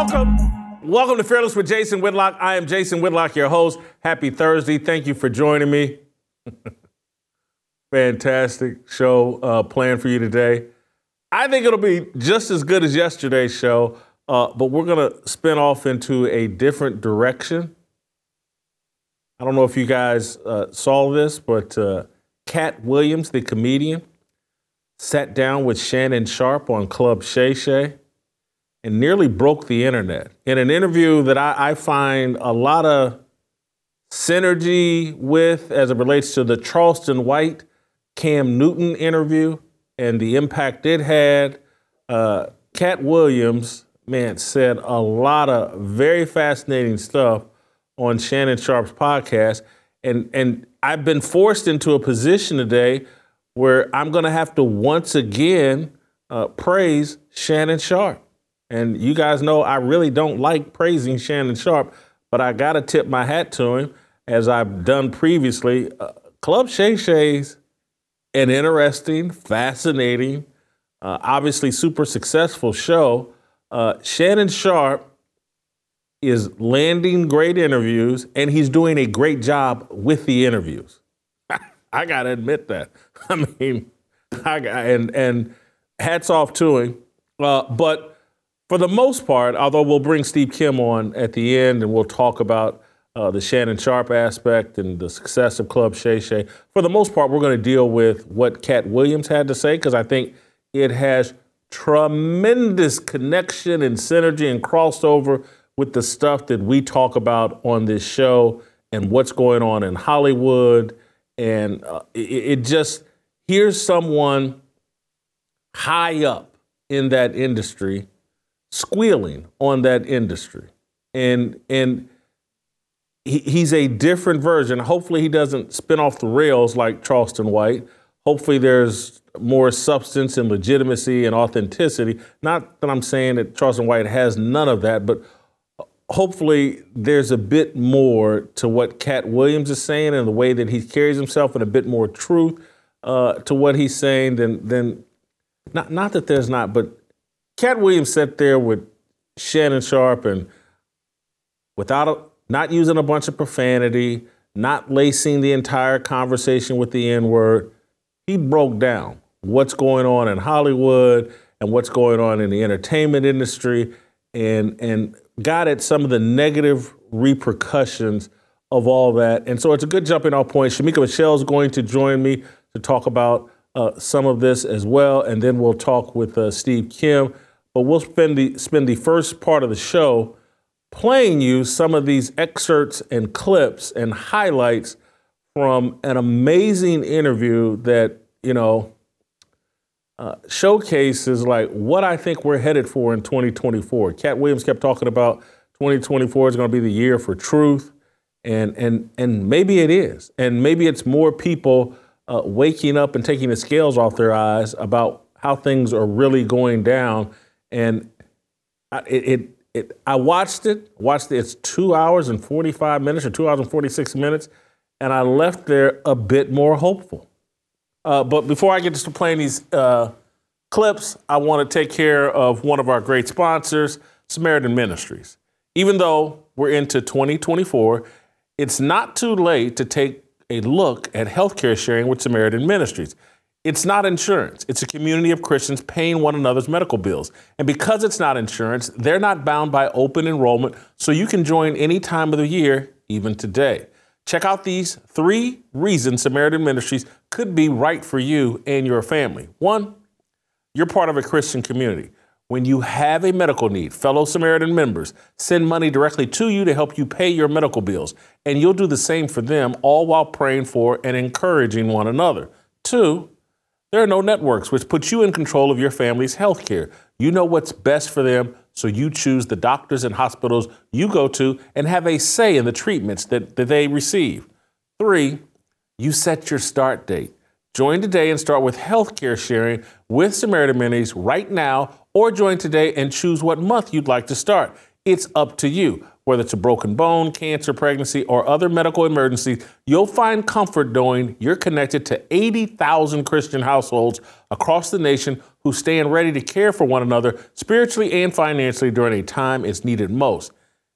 Welcome. Welcome to Fearless with Jason Whitlock. I am Jason Whitlock, your host. Happy Thursday. Thank you for joining me. Fantastic show uh, planned for you today. I think it'll be just as good as yesterday's show, uh, but we're going to spin off into a different direction. I don't know if you guys uh, saw this, but uh, Katt Williams, the comedian, sat down with Shannon Sharpe on Club Shay Shay and nearly broke the internet in an interview that I, I find a lot of synergy with as it relates to the Charleston White Cam Newton interview and the impact it had. Uh, Katt Williams, man, said a lot of very fascinating stuff on Shannon Sharpe's podcast. And, and I've been forced into a position today where I'm going to have to once again uh, praise Shannon Sharpe. And you guys know I really don't like praising Shannon Sharpe, but I got to tip my hat to him, as I've done previously. Uh, Club Shay Shay's an interesting, fascinating, uh, obviously super successful show. Uh, Shannon Sharpe is landing great interviews, and he's doing a great job with the interviews. I got to admit that. I mean, I got, and and hats off to him. Uh, but for the most part, although we'll bring Steve Kim on at the end and we'll talk about uh, the Shannon Sharpe aspect and the success of Club Shay Shay, for the most part, we're going to deal with what Katt Williams had to say because I think it has tremendous connection and synergy and crossover with the stuff that we talk about on this show and what's going on in Hollywood. And uh, it, it just, here's someone high up in that industry squealing on that industry. And and he, he's a different version. Hopefully he doesn't spin off the rails like Charleston White. Hopefully there's more substance and legitimacy and authenticity. Not that I'm saying that Charleston White has none of that, but hopefully there's a bit more to what Katt Williams is saying and the way that he carries himself and a bit more truth uh, to what he's saying than than not not that there's not, but Katt Williams sat there with Shannon Sharpe and without a, not using a bunch of profanity, not lacing the entire conversation with the N word. He broke down what's going on in Hollywood and what's going on in the entertainment industry and and got at some of the negative repercussions of all that. And so it's a good jumping off point. Shemeka Michelle is going to join me to talk about uh, some of this as well. And then we'll talk with uh, Steve Kim but we'll spend the spend the first part of the show playing you some of these excerpts and clips and highlights from an amazing interview that you know uh, showcases like what I think we're headed for in 2024. Katt Williams kept talking about 2024 is going to be the year for truth, and and and maybe it is, and maybe it's more people uh, waking up and taking the scales off their eyes about how things are really going down and it, it, it, I watched it. Watched it. It's two hours and 45 minutes, or two hours and 46 minutes, and I left there a bit more hopeful. Uh, but before I get to playing these uh, clips, I want to take care of one of our great sponsors, Samaritan Ministries. Even though we're into 2024, it's not too late to take a look at healthcare sharing with Samaritan Ministries. It's not insurance. It's a community of Christians paying one another's medical bills. And because it's not insurance, they're not bound by open enrollment, so you can join any time of the year, even today. Check out these three reasons Samaritan Ministries could be right for you and your family. One, you're part of a Christian community. When you have a medical need, fellow Samaritan members send money directly to you to help you pay your medical bills, and you'll do the same for them, all while praying for and encouraging one another. Two, there are no networks, which puts you in control of your family's health care. You know what's best for them, so you choose the doctors and hospitals you go to and have a say in the treatments that, that they receive. Three, you set your start date. Join today and start with healthcare sharing with Samaritan Minis right now, or join today and choose what month you'd like to start. It's up to you. Whether it's a broken bone, cancer, pregnancy, or other medical emergencies, you'll find comfort knowing you're connected to 80,000 Christian households across the nation who stand ready to care for one another spiritually and financially during a time it's needed most.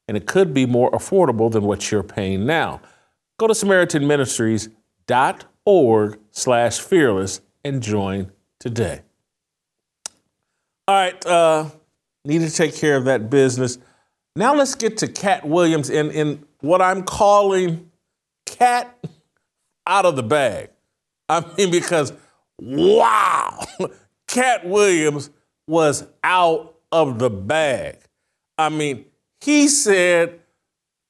And it could be more affordable than what you're paying now. Go to SamaritanMinistries.org slash fearless and join today. All right, uh, need to take care of that business. Now let's get to Katt Williams in, in what I'm calling cat out of the bag. I mean, because wow, Katt Williams was out of the bag. I mean, he said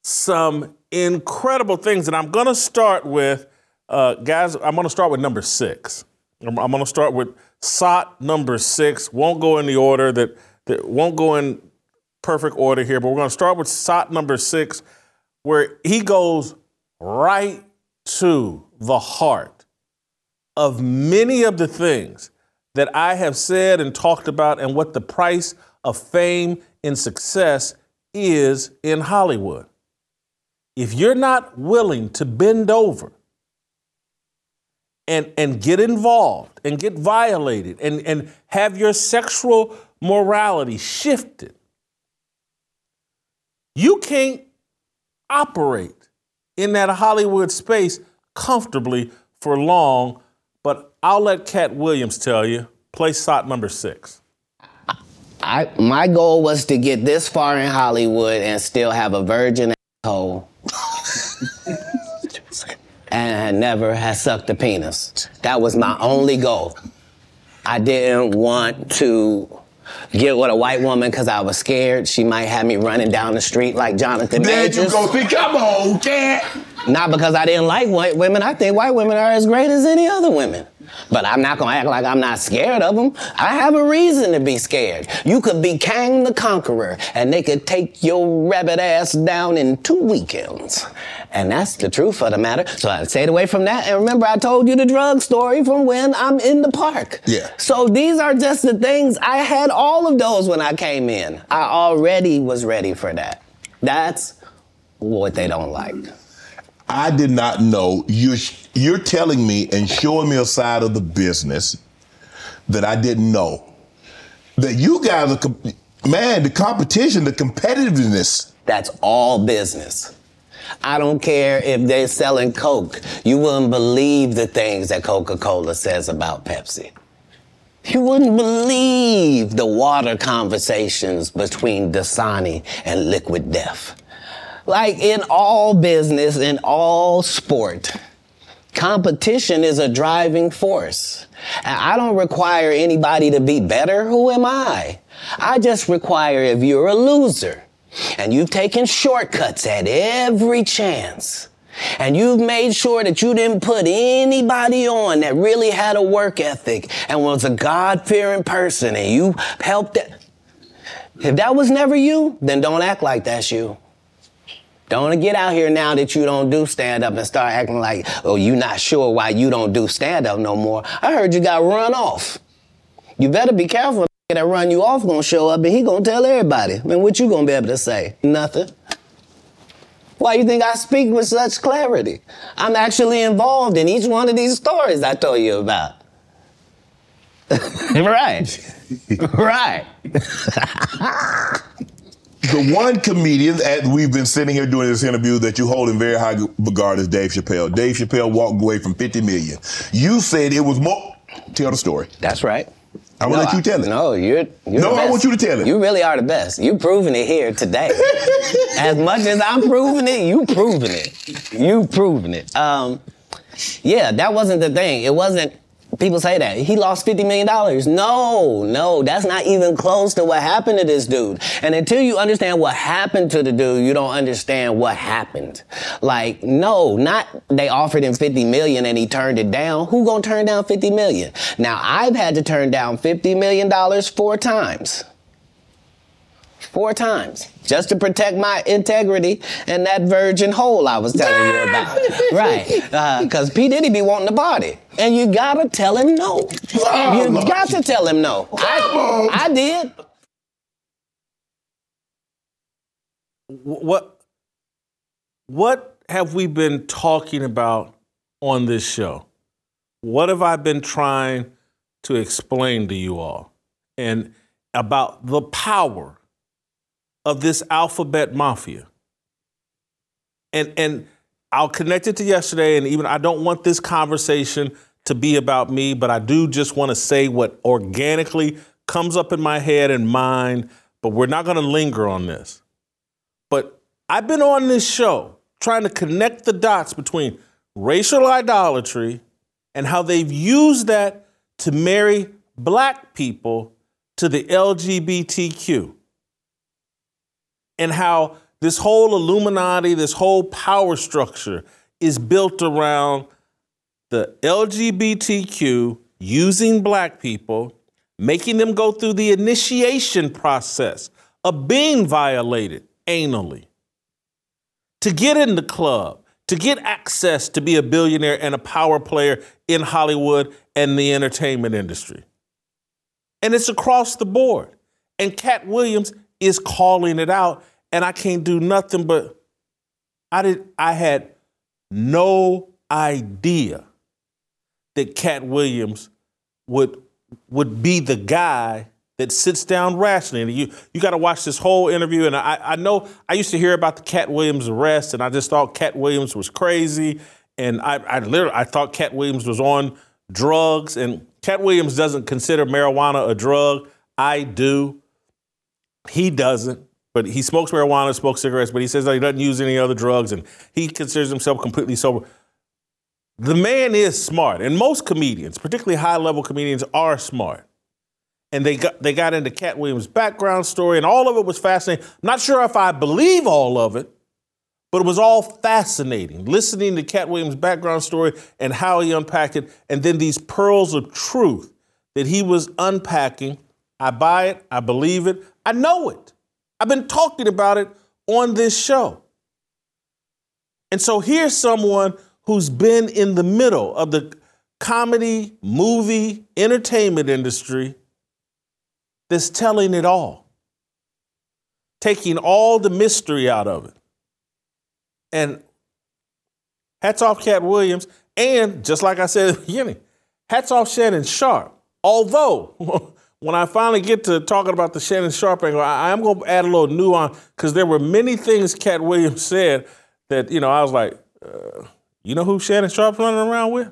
some incredible things, and I'm going to start with, uh, guys, I'm going to start with number six. I'm, going to start with SOT number six. Won't go in the order that, that won't go in perfect order here, but we're going to start with SOT number six, where he goes right to the heart of many of the things that I have said and talked about and what the price of fame and success is in Hollywood. If you're not willing to bend over and, and get involved and get violated and, and have your sexual morality shifted, you can't operate in that Hollywood space comfortably for long, but I'll let Katt Williams tell you. Play SOT number six. I my goal was to get this far in Hollywood and still have a virgin asshole. and never had sucked a penis. That was my only goal. I didn't want to get with a white woman because I was scared she might have me running down the street like Jonathan There Majors. you go. See, come on, Katt. Not because I didn't like white women. I think white women are as great as any other women. But I'm not gonna act like I'm not scared of them. I have a reason to be scared. You could be Kang the Conqueror, and they could take your rabbit ass down in two weekends. And that's the truth of the matter. So I stayed away from that. And remember, I told you the drug story from when I'm in the park. Yeah. So these are just the things. I had all of those when I came in. I already was ready for that. That's what they don't like. I did not know you're you're telling me and showing me a side of the business that I didn't know. That you guys are, man, the competition, the competitiveness. That's all business. I don't care if they're selling Coke. You wouldn't believe the things that Coca Cola says about Pepsi. You wouldn't believe the water conversations between Dasani and Liquid Death. Like in all business, in all sport, competition is a driving force. And I don't require anybody to be better. Who am I? I just require if you're a loser and you've taken shortcuts at every chance. And you've made sure that you didn't put anybody on that really had a work ethic and was a God fearing person and you helped it. If that was never you, then don't act like that's you. Don't get out here now that you don't do stand up and start acting like, oh, you not sure why you don't do stand up no more. I heard you got run off. You better be careful. That run you off gonna show up and he gonna tell everybody. Man, what you gonna be able to say? Nothing. Why you think I speak with such clarity? I'm actually involved in each one of these stories I told you about. right. right. The one comedian that we've been sitting here doing this interview that you hold in very high regard is Dave Chappelle. Dave Chappelle walked away from 50 million. You said it was more. Tell the story. That's right. I'm gonna let you tell it. No, you're. you're No, I want you to tell it. You really are the best. You proving it here today. as much as I'm proving it, you proving it. You proving it. Um, yeah, that wasn't the thing. It wasn't people say that he lost $50 million. No, no, that's not even close to what happened to this dude. And until you understand what happened to the dude, you don't understand what happened. Like, no, not they offered him 50 million and he turned it down. Who gonna turn down 50 million? Now, I've had to turn down $50 million four times. Four times just to protect my integrity and that virgin hole I was telling you about. right. Because uh, P. Diddy be wanting the body. And you gotta tell him no. You got to tell him no. I, I did. What, what have we been talking about on this show? What have I been trying to explain to you all? And about the power of this alphabet mafia. And and I'll connect it to yesterday, and even I don't want this conversation to be about me, but I do just want to say what organically comes up in my head and mind, but we're not going to linger on this. But I've been on this show trying to connect the dots between racial idolatry and how they've used that to marry black people to the LGBTQ and how this whole Illuminati, this whole power structure is built around the LGBTQ using black people, making them go through the initiation process of being violated anally to get in the club, to get access to be a billionaire and a power player in Hollywood and the entertainment industry. And it's across the board. And Katt Williams is calling it out, and I can't do nothing but I did I had no idea that Katt Williams would would be the guy that sits down rationally. You you got to watch this whole interview. And I, I know I used to hear about the Katt Williams arrest, and I just thought Katt Williams was crazy. And I, I literally I thought Katt Williams was on drugs. And Katt Williams doesn't consider marijuana a drug. I do. He doesn't, but he smokes marijuana, smokes cigarettes, but he says that he doesn't use any other drugs and he considers himself completely sober. The man is smart, and most comedians, particularly high level comedians, are smart. And they got they got into Katt Williams' background story, and all of it was fascinating. I'm not sure if I believe all of it, but it was all fascinating. Listening to Katt Williams' background story and how he unpacked it, and then these pearls of truth that he was unpacking. I buy it, I believe it, I know it. I've been talking about it on this show. And so here's someone who's been in the middle of the comedy, movie, entertainment industry that's telling it all, taking all the mystery out of it. And hats off Katt Williams. And just like I said at the beginning, hats off Shannon Sharpe. Although when I finally get to talking about the Shannon Sharpe angle, I, am going to add a little nuance because there were many things Katt Williams said that, you know, I was like, uh, you know who Shannon Sharpe's running around with?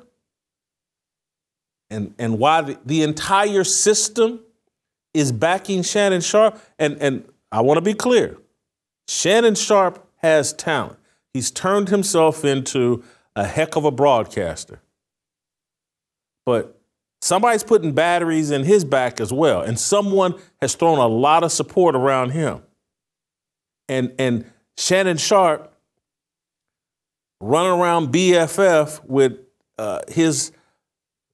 And, and why the, the entire system is backing Shannon Sharpe. And, and I want to be clear Shannon Sharpe has talent. He's turned himself into a heck of a broadcaster. But Somebody's putting batteries in his back as well, and someone has thrown a lot of support around him. And and Shannon Sharpe running around BFF with uh, his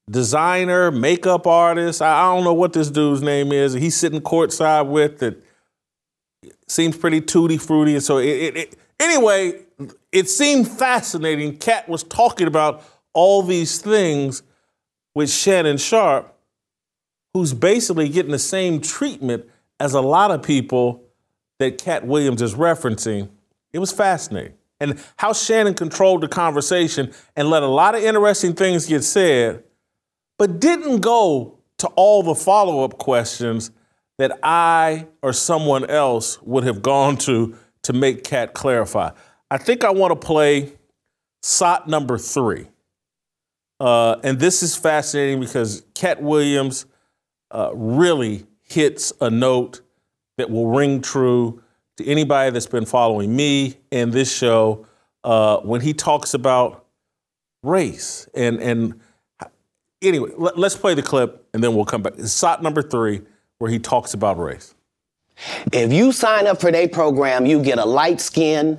designer, makeup artist. I, I, don't know what this dude's name is. He's sitting courtside with that. Seems pretty tutti fruity. And so it, it, it, anyway, it seemed fascinating. Katt was talking about all these things with Shannon Sharpe, who's basically getting the same treatment as a lot of people that Katt Williams is referencing. It was fascinating. And how Shannon controlled the conversation and let a lot of interesting things get said, but didn't go to all the follow up questions that I or someone else would have gone to to make Katt clarify. I think I want to play SOT number three. Uh, and this is fascinating because Katt Williams uh, really hits a note that will ring true to anybody that's been following me and this show uh, when he talks about race and and anyway, let, us play the clip and then we'll come back. It's SOT number three, where he talks about race. If you sign up for their program, you get a light skin,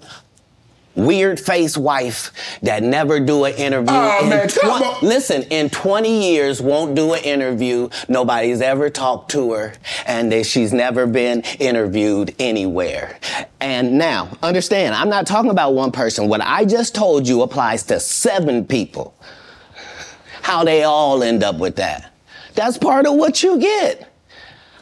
weird face wife that never do an interview. Oh, man, on. Listen, in 20 years won't do an interview. Nobody's ever talked to her and that she's never been interviewed anywhere. And now, understand, I'm not talking about one person. What I just told you applies to seven people. How they all end up with that. That's part of what you get.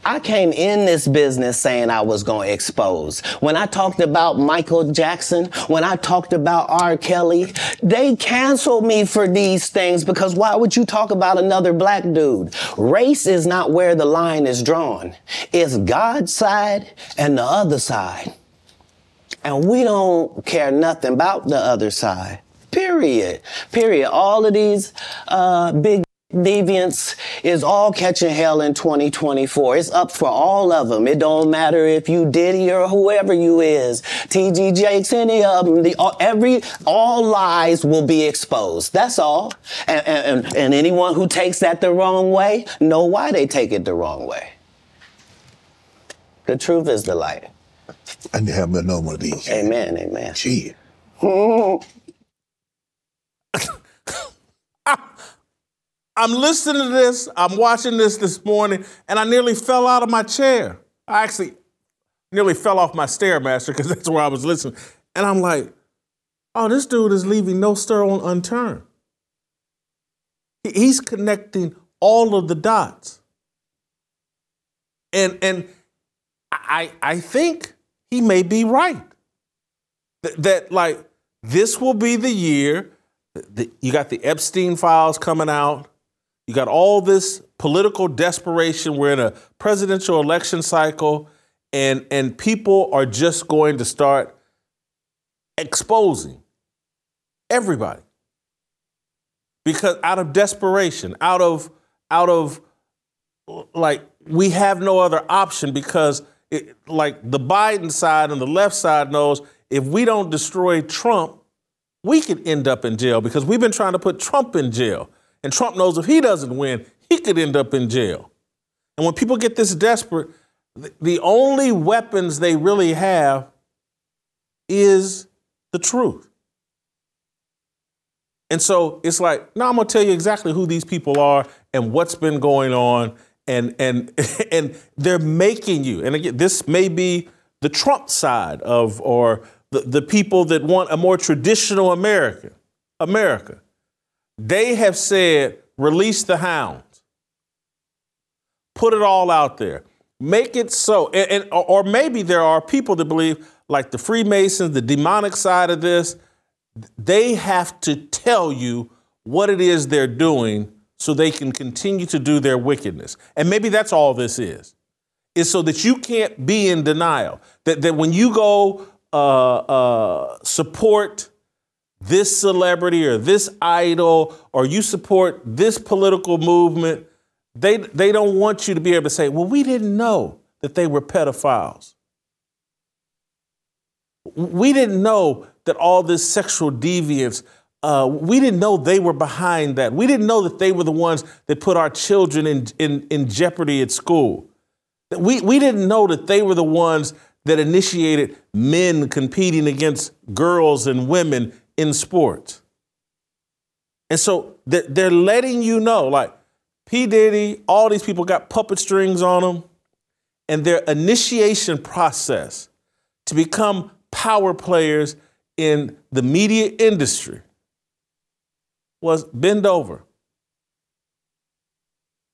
I came in this business saying I was going to expose. When I talked about Michael Jackson, when I talked about R. Kelly, they canceled me for these things because why would you talk about another black dude? Race is not where the line is drawn. It's God's side and the other side. And we don't care nothing about the other side. Period. Period. All of these uh, big deviants is all catching hell in 2024. It's up for all of them. It don't matter if you Diddy or whoever you is, TD Jakes, any of them. The, all, every all lies will be exposed. That's all. And, and, and anyone who takes that the wrong way, know why they take it the wrong way. The truth is the light. I need to have another one of these. Amen. Amen. Gee. I'm listening to this, I'm watching this this morning, and I nearly fell out of my chair. I actually nearly fell off my Stairmaster because that's where I was listening. And I'm like, oh, this dude is leaving no stone unturned. He's connecting all of the dots. And and I I think he may be right. That, that like this will be the year the, you got the Epstein files coming out. You got all this political desperation. We're in a presidential election cycle, and and people are just going to start exposing everybody because out of desperation, out of out of like we have no other option because it, like the Biden side and the left side knows if we don't destroy Trump, we could end up in jail because we've been trying to put Trump in jail. And Trump knows if he doesn't win, he could end up in jail. And when people get this desperate, the only weapons they really have is the truth. And so it's like, no, I'm gonna tell you exactly who these people are and what's been going on. And and and they're making you. And again, this may be the Trump side of or the, the people that want a more traditional America. America. They have said, release the hounds. Put it all out there. Make it so. And, and or maybe there are people that believe, like the Freemasons, the demonic side of this, they have to tell you what it is they're doing so they can continue to do their wickedness. And maybe that's all this is. Is so that you can't be in denial. That, that when you go uh, uh, support this celebrity or this idol or you support this political movement, they, they don't want you to be able to say, well, we didn't know that they were pedophiles. We didn't know that all this sexual deviance, uh, we didn't know they were behind that. We didn't know that they were the ones that put our children in, in, in jeopardy at school. We, we didn't know that they were the ones that initiated men competing against girls and women in sports. And so they're, letting you know, like P. Diddy, all these people got puppet strings on them, and their initiation process to become power players in the media industry was bend over,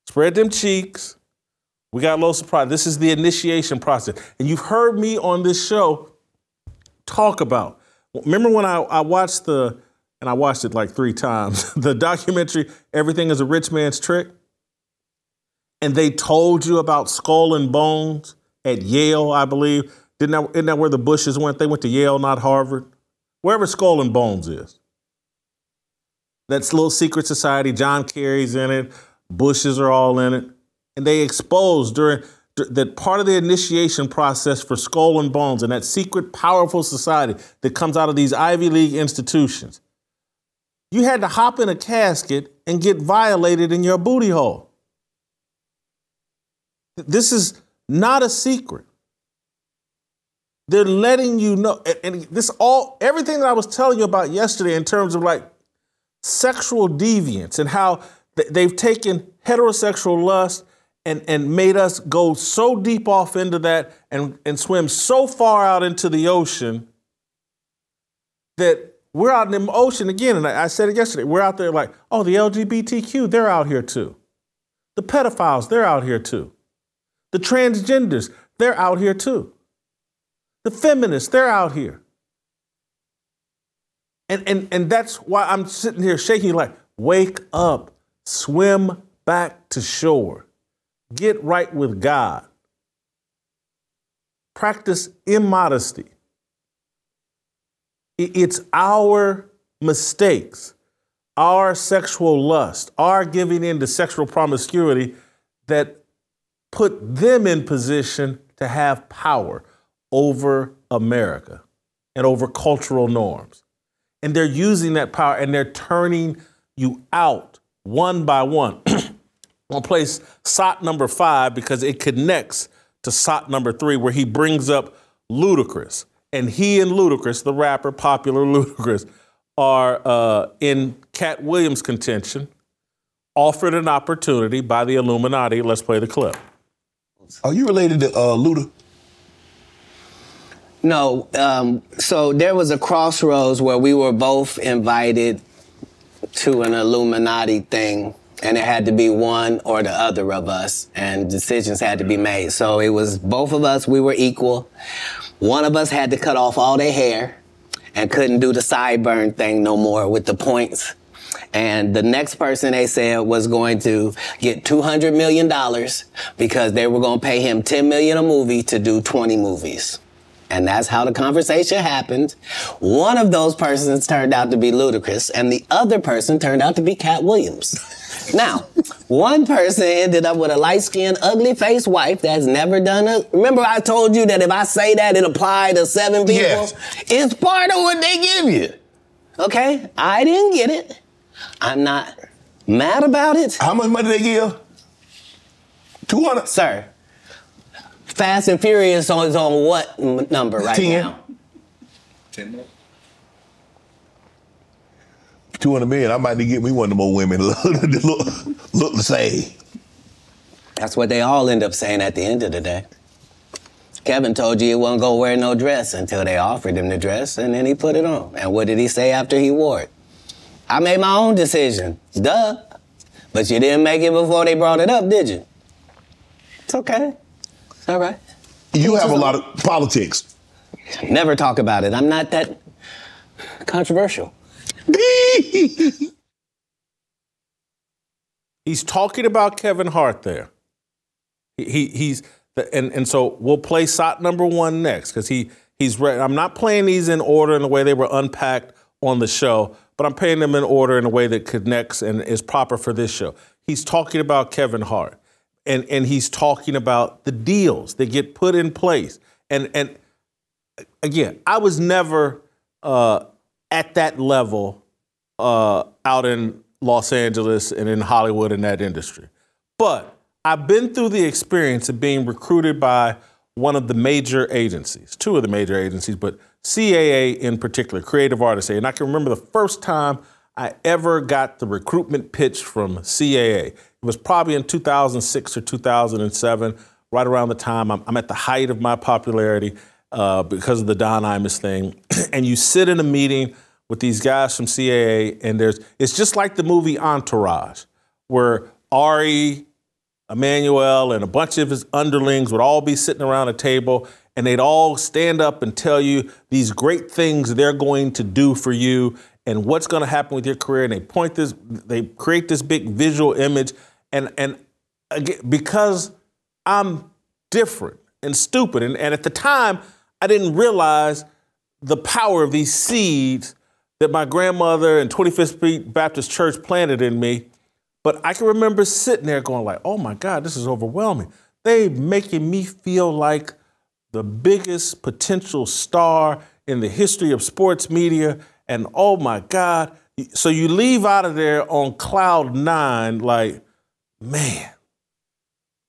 spread them cheeks. We got a little surprise. This is the initiation process. And you've heard me on this show talk about. Remember when I, I watched the, and I watched it like three times, the documentary, Everything is a Rich Man's Trick? And they told you about skull and bones at Yale, I believe. Didn't that, isn't that where the Bushes went? They went to Yale, not Harvard. Wherever Skull and Bones is. That's little secret society. John Kerry's in it. Bushes are all in it. And they exposed during that part of the initiation process for Skull and Bones and that secret, powerful society that comes out of these Ivy League institutions. you had to hop in a casket and get violated in your booty hole. This is not a secret. They're letting you know, and, this all everything that I was telling you about yesterday in terms of like sexual deviance and how they've taken heterosexual lust and, and made us go so deep off into that and, and swim so far out into the ocean that we're out in the ocean again. And I, I said it yesterday. We're out there like, oh, the LGBTQ, they're out here too. The pedophiles, they're out here too. The transgenders, they're out here too. The feminists, they're out here. And, and, and that's why I'm sitting here shaking like, wake up, swim back to shore, get right with God, practice immodesty. It's our mistakes, our sexual lust, our giving in to sexual promiscuity that put them in position to have power over America and over cultural norms. And they're using that power and they're turning you out one by one. I'll place SOT number five because it connects to SOT number three, where he brings up Ludacris. And he and Ludacris, the rapper, popular Ludacris, are uh, in Katt Williams' contention, offered an opportunity by the Illuminati. Let's play the clip. Are you related to uh, Luda? No, um, so there was a crossroads where we were both invited to an Illuminati thing, and it had to be one or the other of us, and decisions had to be made. So it was both of us, we were equal. One of us had to cut off all their hair and couldn't do the sideburn thing no more with the points. And the next person they said was going to get $200 million because they were going to pay him 10 million a movie to do 20 movies. And that's how the conversation happened. One of those persons turned out to be Ludacris, and the other person turned out to be Katt Williams. Now, one person ended up with a light skinned, ugly faced wife that's never done a. Remember, I told you that if I say that, it applied to seven people? Yes. It's part of what they give you. Okay? I didn't get it. I'm not mad about it. How much money they give? 200? Sir, Fast and Furious on- is on what m- number right 10. now? 200 million. I might need to get me one of them old women look, look, look the same. That's what they all end up saying at the end of the day. Kevin told you he wasn't gonna wear no dress until they offered him the dress, and then he put it on. And what did he say after he wore it? I made my own decision. Duh. But you didn't make it before they brought it up, did you? It's okay. It's all right. You have a lot of politics. Never talk about it. I'm not that controversial. He's talking about Kevin Hart there. He, he he's and and so we'll play SOT number one next because he he's re- I'm not playing these in order in the way they were unpacked on the show, but I'm playing them in order in a way that connects and is proper for this show. He's talking about Kevin Hart, and and he's talking about the deals that get put in place, and and again, I was never uh, at that level uh, out in Los Angeles and in Hollywood in that industry. But I've been through the experience of being recruited by one of the major agencies, two of the major agencies, but CAA in particular, Creative Artists. And I can remember the first time I ever got the recruitment pitch from CAA. It was probably in 2006 or 2007, right around the time I'm, I'm at the height of my popularity uh, because of the Don Imus thing. and you sit in a meeting with these guys from CAA, and there's it's just like the movie Entourage, where Ari, Emanuel, and a bunch of his underlings would all be sitting around a table, and they'd all stand up and tell you these great things they're going to do for you and what's going to happen with your career. And they point this, they create this big visual image, and and again, because I'm different and stupid, and, and at the time I didn't realize the power of these seeds that my grandmother and 25th Street Baptist Church planted in me. But I can remember sitting there going like, oh my God, this is overwhelming. They making me feel like the biggest potential star in the history of sports media. And oh my God, So you leave out of there on cloud nine, like, man,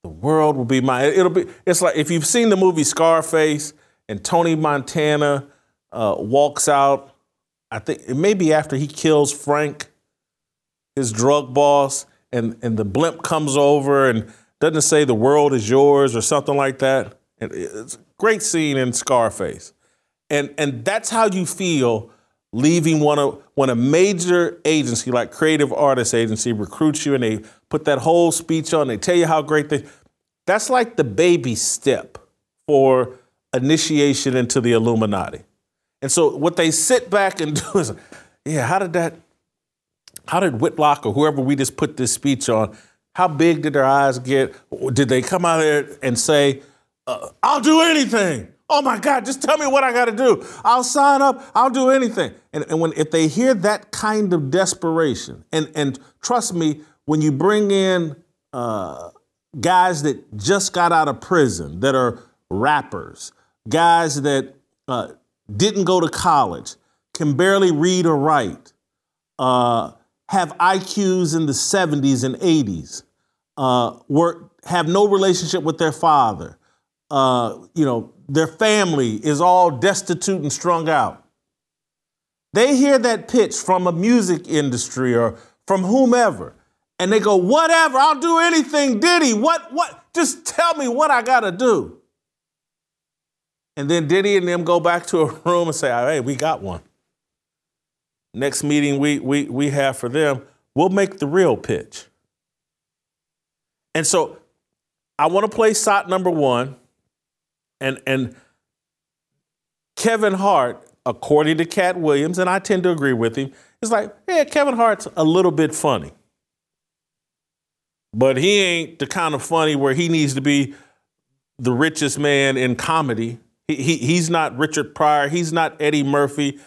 the world will be mine. It'll be. It's like if you've seen the movie Scarface and Tony Montana uh, walks out. I think it may be after he kills Frank, his drug boss, and and the blimp comes over and doesn't say the world is yours or something like that. And it's a great scene in Scarface, and and that's how you feel leaving one of when a major agency like Creative Artists Agency recruits you and they put that whole speech on, they tell you how great they that's like the baby step for initiation into the Illuminati. And so what they sit back and do is, yeah, how did that, how did Whitlock or whoever we just put this speech on, how big did their eyes get? Did they come out there and say, uh, I'll do anything? Oh my God, just tell me what I got to do. I'll sign up. I'll do anything. And, and when if they hear that kind of desperation, and and trust me, when you bring in uh, guys that just got out of prison, that are rappers, guys that uh, didn't go to college, can barely read or write, uh, have IQs in the 70s and 80s, uh, work, have no relationship with their father, uh, you know, their family is all destitute and strung out. They hear that pitch from a music industry or from whomever, and they go, "Whatever, I'll do anything, Diddy. What? What? Just tell me what I got to do." And then Diddy and them go back to a room and say, "Hey, we got one." Next meeting we we we have for them, we'll make the real pitch. And so, I want to play SOT number one and and Kevin Hart, according to Katt Williams, and I tend to agree with him, is like, yeah, Kevin Hart's a little bit funny. But he ain't the kind of funny where he needs to be the richest man in comedy. He, he, he's not Richard Pryor. He's not Eddie Murphy.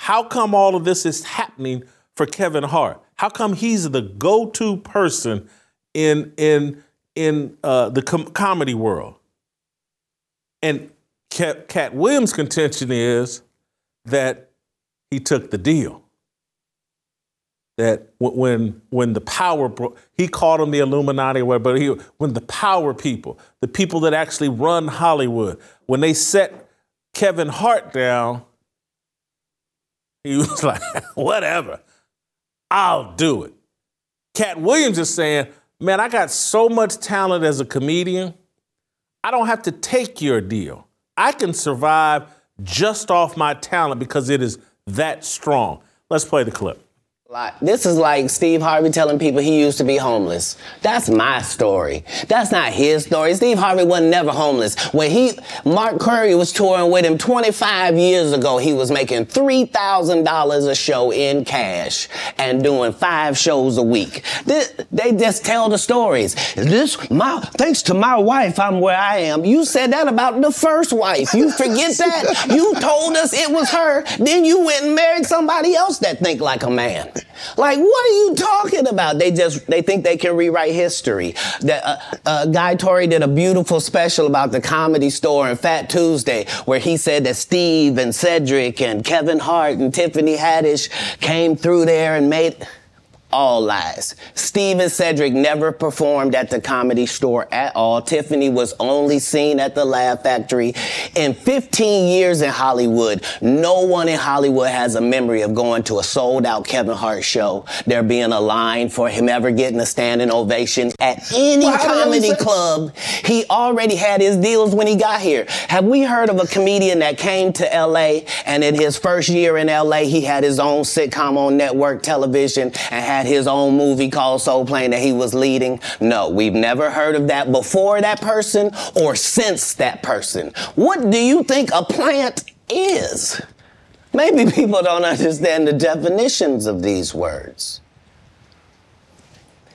How come all of this is happening for Kevin Hart? How come he's the go-to person in in in uh, the com- comedy world? And Katt Williams' contention is that he took the deal. That when when the power he called them the Illuminati but he, when the power people, the people that actually run Hollywood, when they set Kevin Hart down, he was like, whatever, I'll do it. Katt Williams is saying, man, I got so much talent as a comedian I don't have to take your deal. I can survive just off my talent because it is that strong. Let's play the clip. This is like Steve Harvey telling people he used to be homeless. That's my story. That's not his story. Steve Harvey was never homeless. When he, Mark Curry was touring with him 25 years ago, he was making $3,000 a show in cash and doing five shows a week. This, they just tell the stories. This, my, thanks to my wife, I'm where I am. You said that about the first wife. You forget that? you told us it was her. Then you went and married somebody else that think like a man. Like, what are you talking about? They just they think they can rewrite history. That uh, uh, Guy Torry did a beautiful special about the Comedy Store and Fat Tuesday, where he said that Steve and Cedric and Kevin Hart and Tiffany Haddish came through there and made all lies. Steve and Cedric never performed at the comedy store at all. Tiffany was only seen at the Laugh Factory. In 15 years in Hollywood, no one in Hollywood has a memory of going to a sold out Kevin Hart show, there being a line for him ever getting a standing ovation at any well, comedy club. He already had his deals when he got here. Have we heard of a comedian that came to LA and in his first year in LA, he had his own sitcom on network television and had had his own movie called Soul Plane that he was leading? No, we've never heard of that before that person or since that person. What do you think a plant is? Maybe people don't understand the definitions of these words.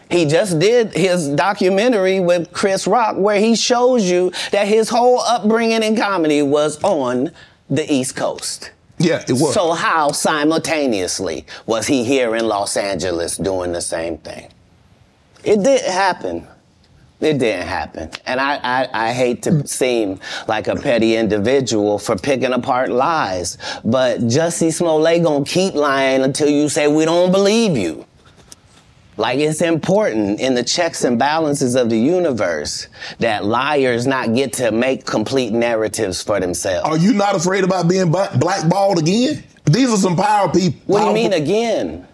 He just did his documentary with Chris Rock where he shows you that his whole upbringing in comedy was on the East Coast. Yeah, it was. So how simultaneously was he here in Los Angeles doing the same thing? It didn't happen. It didn't happen. And I, I, I, hate to seem like a petty individual for picking apart lies, but Jussie Smollett gonna keep lying until you say we don't believe you. Like it's important in the checks and balances of the universe that liars not get to make complete narratives for themselves. Are you not afraid about being blackballed again? These are some power people. What do you mean again?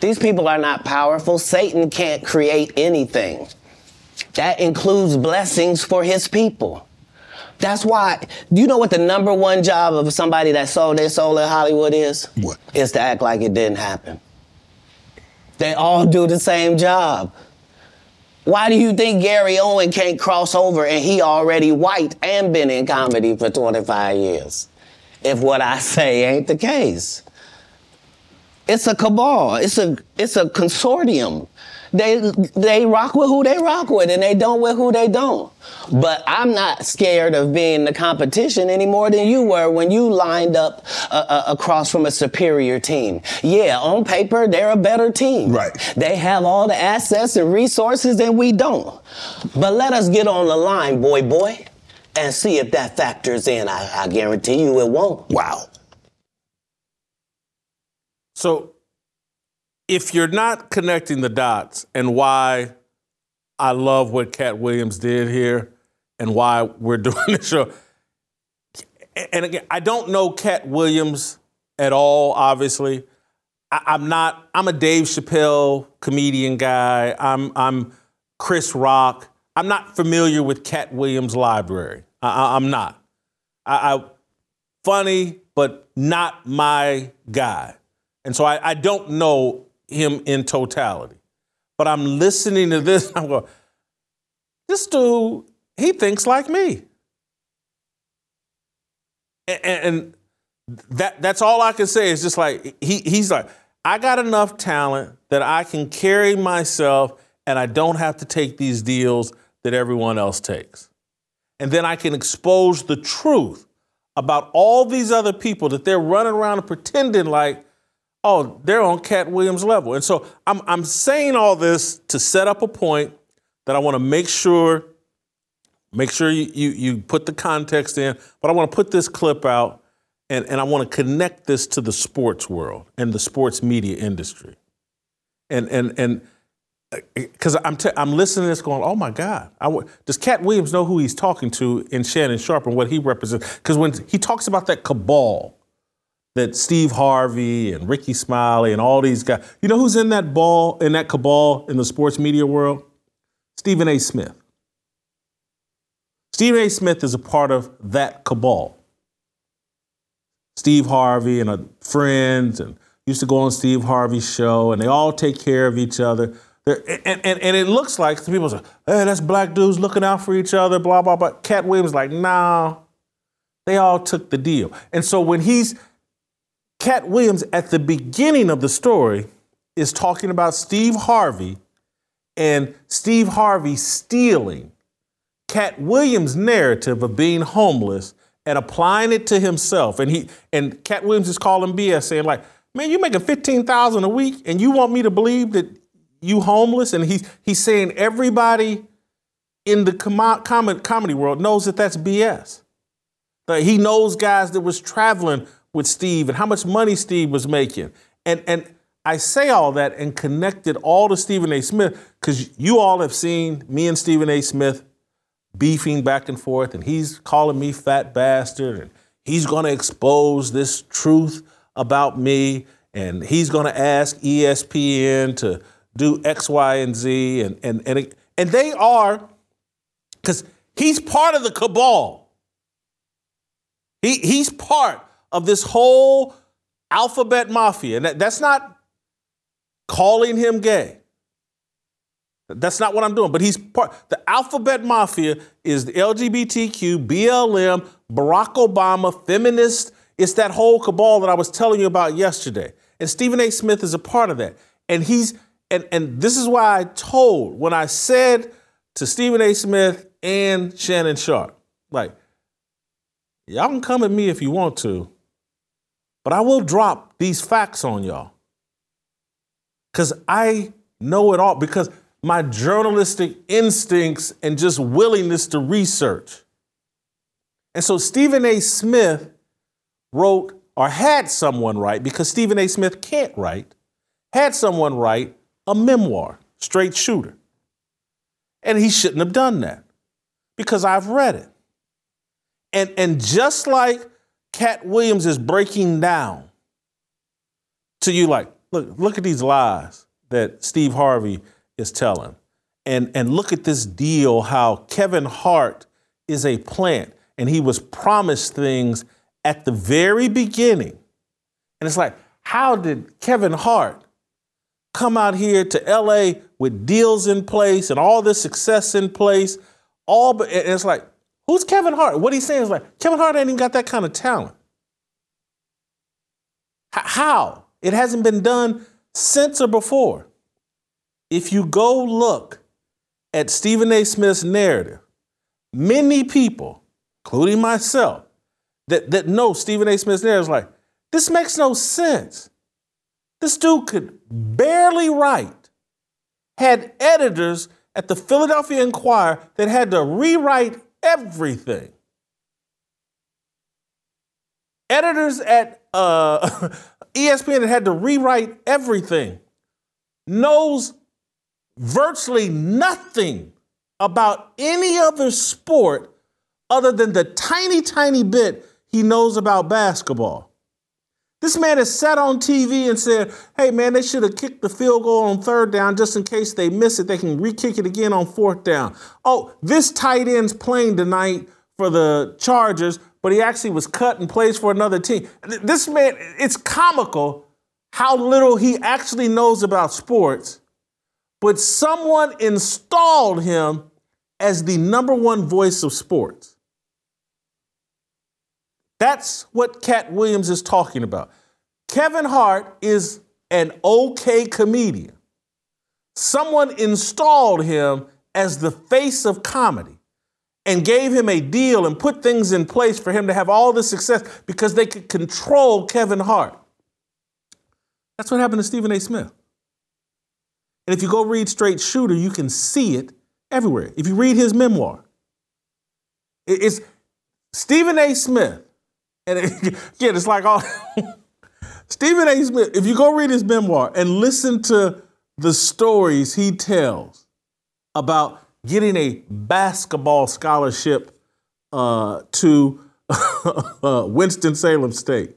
These people are not powerful. Satan can't create anything. That includes blessings for his people. That's why, do you know what the number one job of somebody that sold their soul in Hollywood is? What? Is to act like it didn't happen. They all do the same job. Why do you think Gary Owen can't cross over and he already white and been in comedy for 25 years? If what I say ain't the case. It's a cabal. It's a it's a consortium they they rock with who they rock with and they don't with who they don't. But I'm not scared of being the competition any more than you were when you lined up uh, uh, across from a superior team. Yeah, on paper they're a better team. Right. They have all the assets and resources and we don't. But let us get on the line, boy, boy, and see if that factors in. I, I guarantee you it won't. Wow. So if you're not connecting the dots and why I love what Katt Williams did here and why we're doing this show, and again, I don't know Katt Williams at all, obviously. I, am not, I'm a Dave Chappelle comedian guy. I'm, I'm Chris Rock. I'm not familiar with Katt Williams' library. I, am not. I, I, funny, but not my guy. And so I, I don't know him in totality. But I'm listening to this, I'm going, this dude, he thinks like me. And, and that that's all I can say is just like he he's like, I got enough talent that I can carry myself and I don't have to take these deals that everyone else takes. And then I can expose the truth about all these other people that they're running around and pretending like oh, they're on Katt Williams level. And so I'm, I'm saying all this to set up a point that I want to make sure, make sure you, you, you put the context in, but I want to put this clip out and, and I want to connect this to the sports world and the sports media industry. And, and, and, uh, because I'm, t- I'm listening to this going, oh my God, does Katt Williams know who he's talking to in Shannon Sharpe and what he represents? Because when he talks about that cabal, that Steve Harvey and Rickey Smiley and all these guys, you know who's in that ball, in that cabal in the sports media world? Stephen A. Smith. Stephen A. Smith is a part of that cabal. Steve Harvey and friends and used to go on Steve Harvey's show and they all take care of each other. And, and, and it looks like people say, hey, that's black dudes looking out for each other, blah, blah, blah. Katt Williams like, nah, they all took the deal. And so when he's Katt Williams, at the beginning of the story, is talking about Steve Harvey and Steve Harvey stealing Katt Williams' narrative of being homeless and applying it to himself. And he and Katt Williams is calling BS, saying like, "Man, you're making fifteen thousand a week, and you want me to believe that you homeless?" And he's he's saying everybody in the com- com- comedy world knows that that's BS. That he knows guys that was traveling with Steve and how much money Steve was making. And, and I say all that and connected all to Stephen A. Smith because you all have seen me and Stephen A. Smith beefing back and forth, and he's calling me fat bastard, and he's going to expose this truth about me, and he's going to ask ESPN to do X, Y, and Z, and and and and they are because he's part of the cabal. He he's part of this whole alphabet mafia. And that, that's not calling him gay. That's not what I'm doing. But he's part. The alphabet mafia is the LGBTQ, BLM, Barack Obama, feminist. It's that whole cabal that I was telling you about yesterday. And Stephen A. Smith is a part of that. And he's and and this is why I told when I said to Stephen A. Smith and Shannon Sharpe, like, y'all can come at me if you want to, but I will drop these facts on y'all. Because I know it all. Because my journalistic instincts and just willingness to research. And so Stephen A. Smith wrote or had someone write, because Stephen A. Smith can't write, had someone write a memoir, Straight Shooter. And he shouldn't have done that because I've read it. And, and just like Katt Williams is breaking down to you, like, look, look at these lies that Steve Harvey is telling. And, and look at this deal how Kevin Hart is a plant and he was promised things at the very beginning. And it's like, how did Kevin Hart come out here to LA with deals in place and all this success in place. All but it's like, who's Kevin Hart? What he's saying is like, Kevin Hart ain't even got that kind of talent. H- how? It hasn't been done since or before. If you go look at Stephen A. Smith's narrative, many people, including myself, that, that know Stephen A. Smith's narrative is like, this makes no sense. This dude could barely write, had editors at the Philadelphia Inquirer that had to rewrite everything. Editors at uh, ESPN that had to rewrite everything. Knows virtually nothing about any other sport other than the tiny, tiny bit he knows about basketball. This man has sat on TV and said, hey, man, they should have kicked the field goal on third down just in case they miss it. They can re kick it again on fourth down. Oh, this tight end's playing tonight for the Chargers, but he actually was cut and plays for another team. This man, it's comical how little he actually knows about sports, but someone installed him as the number one voice of sports. That's what Katt Williams is talking about. Kevin Hart is an okay comedian. Someone installed him as the face of comedy and gave him a deal and put things in place for him to have all this success because they could control Kevin Hart. That's what happened to Stephen A. Smith. And if you go read Straight Shooter, you can see it everywhere. If you read his memoir, it's Stephen A. Smith and again, it's like all Stephen A. Smith, if you go read his memoir and listen to the stories he tells about getting a basketball scholarship uh, to uh, Winston-Salem State,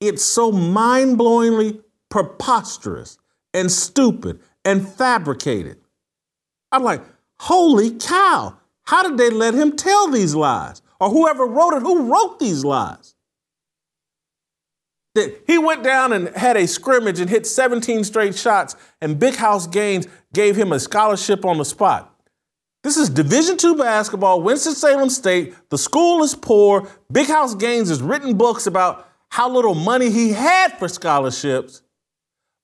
it's so mind blowingly preposterous and stupid and fabricated. I'm like, holy cow, how did they let him tell these lies? Or whoever wrote it, who wrote these lies? That he went down and had a scrimmage and hit 17 straight shots, and Big House Gaines gave him a scholarship on the spot. This is Division II basketball, Winston-Salem State. The school is poor. Big House Gaines has written books about how little money he had for scholarships.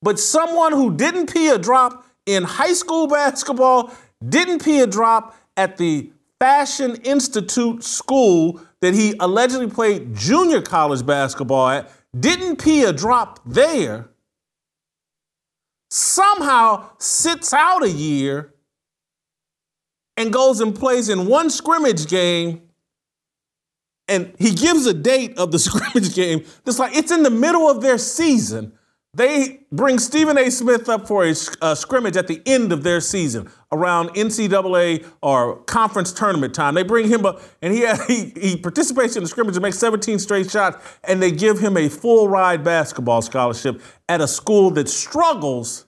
But someone who didn't pee a drop in high school basketball, didn't pee a drop at the Fashion Institute school that he allegedly played junior college basketball at, didn't pee a drop there, somehow sits out a year and goes and plays in one scrimmage game. And he gives a date of the scrimmage game. It's like it's in the middle of their season. They bring Stephen A. Smith up for a, a, scrimmage at the end of their season around NCAA or conference tournament time. They bring him up, and he, he, he participates in the scrimmage and makes 17 straight shots, and they give him a full ride basketball scholarship at a school that struggles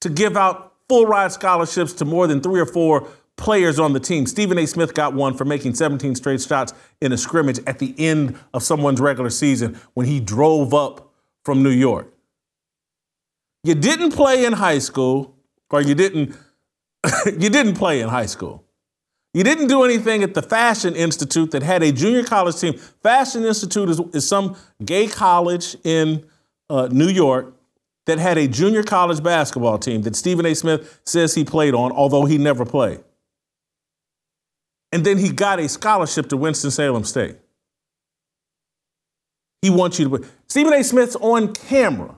to give out full ride scholarships to more than three or four players on the team. Stephen A. Smith got one for making 17 straight shots in a scrimmage at the end of someone's regular season when he drove up from New York you didn't play in high school, or you didn't you didn't play in high school. You didn't do anything at the Fashion Institute that had a junior college team. Fashion Institute is, is some gay college in uh, New York that had a junior college basketball team that Stephen A. Smith says he played on, although he never played. And then he got a scholarship to Winston-Salem State. He wants you to. Stephen A. Smith's on camera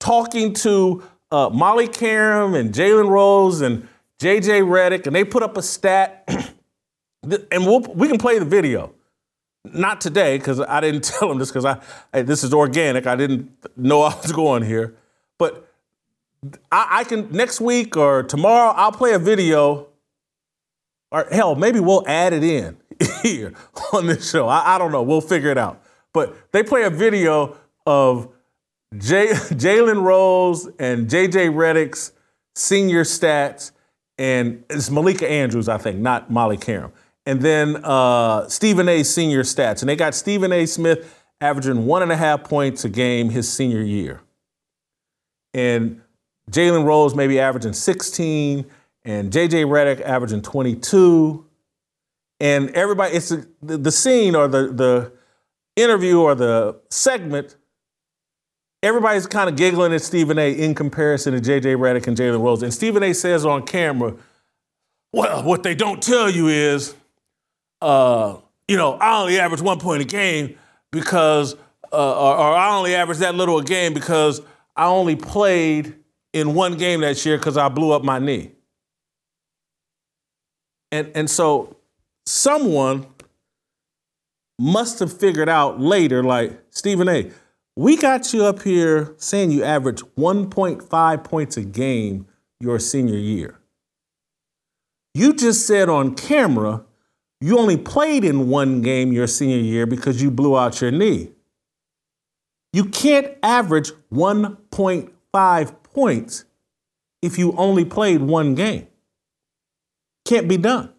talking to uh, Molly Qerim and Jalen Rose and JJ Redick, and they put up a stat, and we'll, we can play the video. Not today, because I didn't tell them this, because I, I, this is organic. I didn't know I was going here. But I, I can, next week or tomorrow, I'll play a video, or hell, maybe we'll add it in here on this show. I, I don't know. We'll figure it out. But they play a video of Jalen Rose and JJ Redick's senior stats, and it's Malika Andrews, I think, not Molly Qerim. And then uh, Stephen A. senior stats. And they got Stephen A. Smith averaging one and a half points a game his senior year. And Jalen Rose maybe averaging 16, and JJ Redick averaging 22. And everybody, it's the, the scene or the, the interview or the segment everybody's kind of giggling at Stephen A. in comparison to J.J. Redick and Jalen Rose. And Stephen A. says on camera, well, what they don't tell you is, uh, you know, I only average one point a game because, uh, or, or I only average that little a game because I only played in one game that year because I blew up my knee. And, and so someone must have figured out later, like, Stephen A., we got you up here saying you averaged 1.5 points a game your senior year. You just said on camera you only played in one game your senior year because you blew out your knee. You can't average 1.5 points if you only played one game. Can't be done.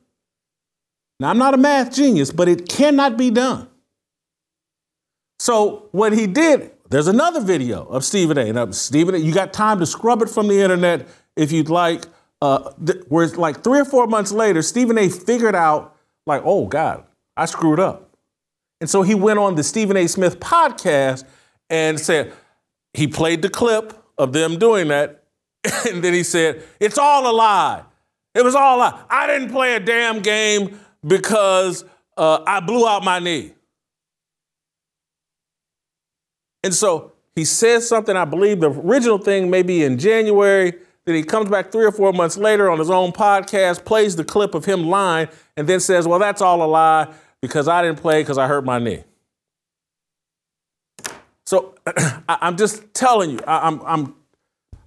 Now, I'm not a math genius, but it cannot be done. So what he did, there's another video of Stephen A. Now, Stephen A., you got time to scrub it from the internet if you'd like. Uh, th- where it's like three or four months later, Stephen A. figured out, like, oh God, I screwed up. And so he went on the Stephen A. Smith podcast and said, he played the clip of them doing that. And then he said, it's all a lie. It was all a lie. I didn't play a damn game because uh, I blew out my knee. And so he says something, I believe the original thing maybe in January. Then he comes back three or four months later on his own podcast, plays the clip of him lying, and then says, Well, that's all a lie because I didn't play because I hurt my knee. So I'm just telling you, I'm, I'm,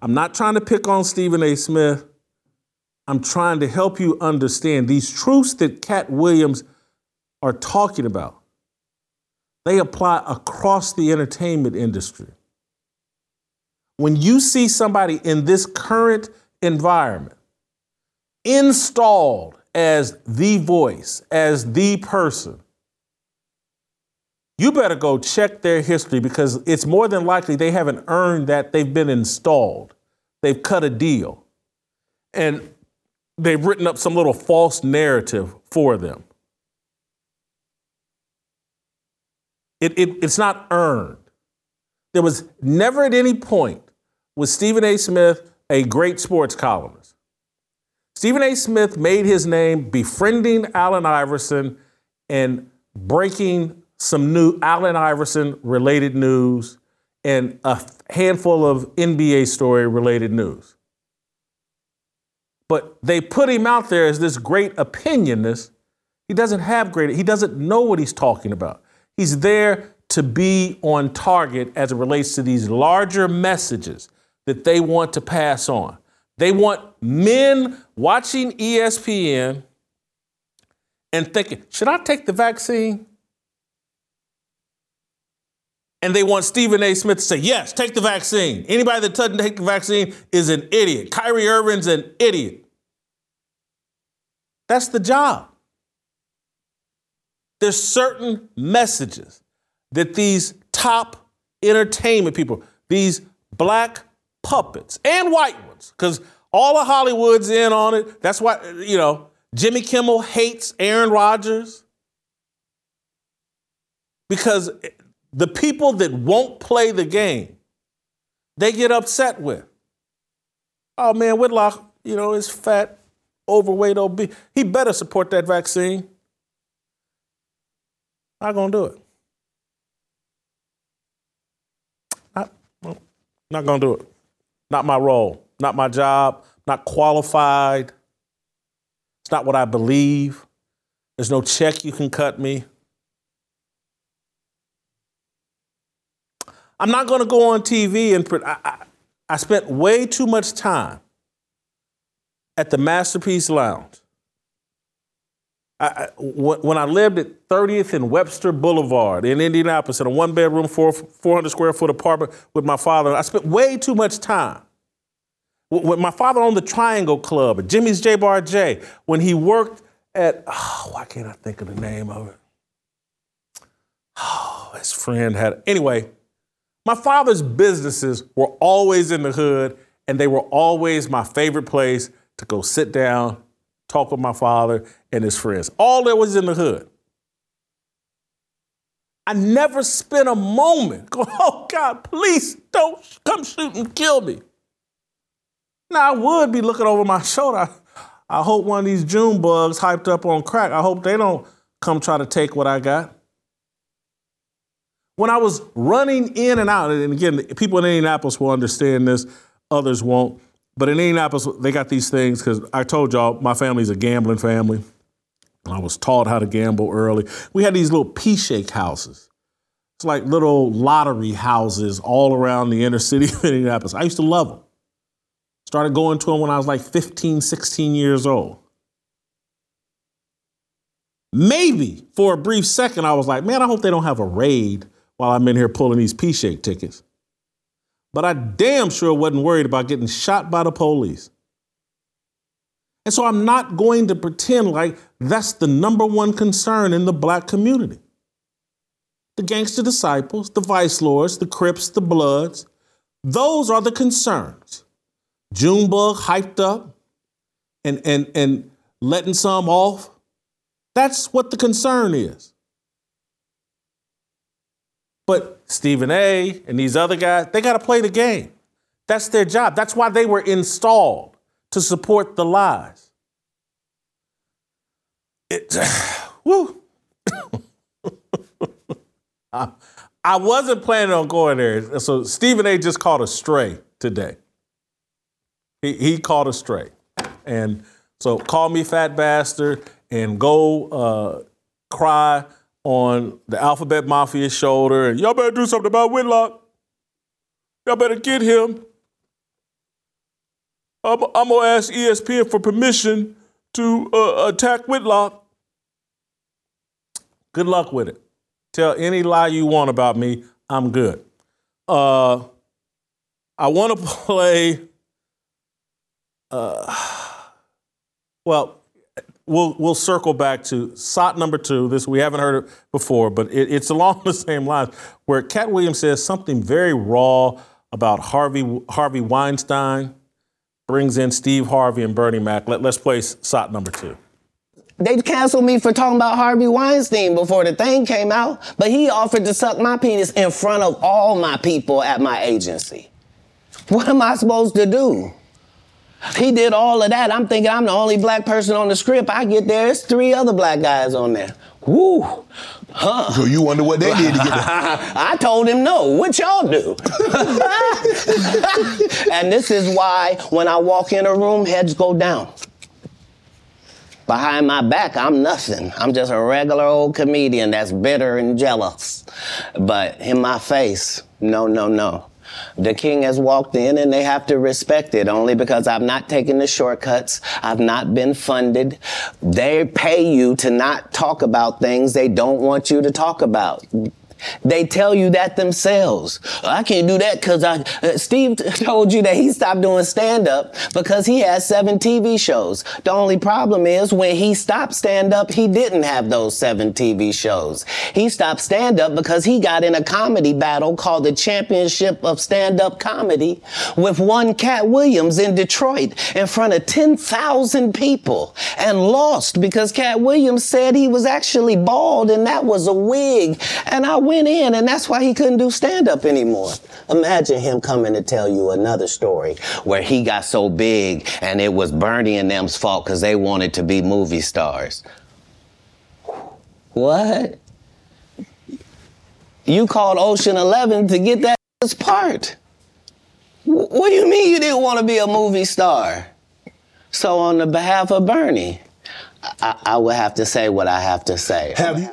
I'm not trying to pick on Stephen A. Smith. I'm trying to help you understand these truths that Katt Williams are talking about they apply across the entertainment industry. When you see somebody in this current environment installed as the voice, as the person, you better go check their history because it's more than likely they haven't earned that they've been installed. They've cut a deal. And they've written up some little false narrative for them. It, it, it's not earned. There was never at any point was Stephen A. Smith a great sports columnist. Stephen A. Smith made his name befriending Allen Iverson and breaking some new Allen Iverson related news and a handful of NBA story related news. But they put him out there as this great opinionist. He doesn't have great, he doesn't know what he's talking about. He's there to be on target as it relates to these larger messages that they want to pass on. They want men watching ESPN and thinking, should I take the vaccine? And they want Stephen A. Smith to say, yes, take the vaccine. Anybody that doesn't take the vaccine is an idiot. Kyrie Irving's an idiot. That's the job. There's certain messages that these top entertainment people, these black puppets and white ones, because all of Hollywood's in on it. That's why, you know, Jimmy Kimmel hates Aaron Rodgers. Because the people that won't play the game, they get upset with. Oh man, Whitlock, you know, is fat, overweight, obese. He better support that vaccine. I'm not gonna do it. Not, not gonna do it. Not my role, not my job, not qualified. It's not what I believe. There's no check you can cut me. I'm not going to go on TV and I, I, I spent way too much time at the Masterpiece Lounge. I, when I lived at 30th and Webster Boulevard in Indianapolis in a one bedroom, 400 square foot apartment with my father, I spent way too much time. When my father owned the Triangle Club at Jimmy's J Bar J, when he worked at, oh, why can't I think of the name of it? Oh, his friend had, anyway, my father's businesses were always in the hood, and they were always my favorite place to go sit down, talk with my father and his friends. All that was in the hood. I never spent a moment going, oh God, please don't come shoot and kill me. Now, I would be looking over my shoulder. I, I hope one of these June bugs hyped up on crack, I hope they don't come try to take what I got. When I was running in and out, and again, people in Indianapolis will understand this, others won't. But in Indianapolis, they got these things because I told y'all my family's a gambling family. I was taught how to gamble early. We had these little pea shake houses. It's like little lottery houses all around the inner city of Indianapolis. I used to love them. Started going to them when I was like 15, 16 years old. Maybe for a brief second, I was like, man, I hope they don't have a raid while I'm in here pulling these pea shake tickets but I damn sure wasn't worried about getting shot by the police. And so I'm not going to pretend like that's the number one concern in the black community. The gangster disciples, the vice lords, the crips, the bloods, those are the concerns. Junebug hyped up and, and, and letting some off. That's what the concern is. But Stephen A. and these other guys, they got to play the game. That's their job. That's why they were installed to support the lies. It, woo. I, I wasn't planning on going there. So Stephen A. just caught a stray today. He, he caught a stray. And so call me fat bastard and go uh, cry on the Alphabet Mafia's shoulder, and y'all better do something about Whitlock. Y'all better get him. I'm, I'm gonna ask ESPN for permission to uh, attack Whitlock. Good luck with it. Tell any lie you want about me. I'm good. Uh, I want to play. Uh, well, we'll we'll circle back to SOT number two. This we haven't heard it before, but it, it's along the same lines where Katt Williams says something very raw about Harvey Harvey Weinstein, brings in Steve Harvey and Bernie Mac. Let, let's play SOT number two. They canceled me for talking about Harvey Weinstein before the thing came out, but he offered to suck my penis in front of all my people at my agency. What am I supposed to do? He did all of that. I'm thinking I'm the only black person on the script. I get there, it's three other black guys on there. Woo. Huh. So you wonder what they did to get there? I told him no. What y'all do? and this is why when I walk in a room, heads go down. Behind my back, I'm nothing. I'm just a regular old comedian that's bitter and jealous. But in my face, no, no, no. The king has walked in and they have to respect it only because I've not taken the shortcuts. I've not been funded. They pay you to not talk about things they don't want you to talk about. They tell you that themselves. I can't do that because I. Uh, Steve told you that he stopped doing stand up because he has seven TV shows. The only problem is when he stopped stand up, he didn't have those seven TV shows. He stopped stand up because he got in a comedy battle called the Championship of Stand Up Comedy with one Katt Williams in Detroit in front of 10,000 people and lost because Katt Williams said he was actually bald and that was a wig. And I went in, and that's why he couldn't do stand up anymore. Imagine him coming to tell you another story where he got so big and it was Bernie and them's fault because they wanted to be movie stars. What? You called Ocean 11 to get that part. What do you mean you didn't want to be a movie star? So, on the behalf of Bernie, I, I would have to say what I have to say. Have you?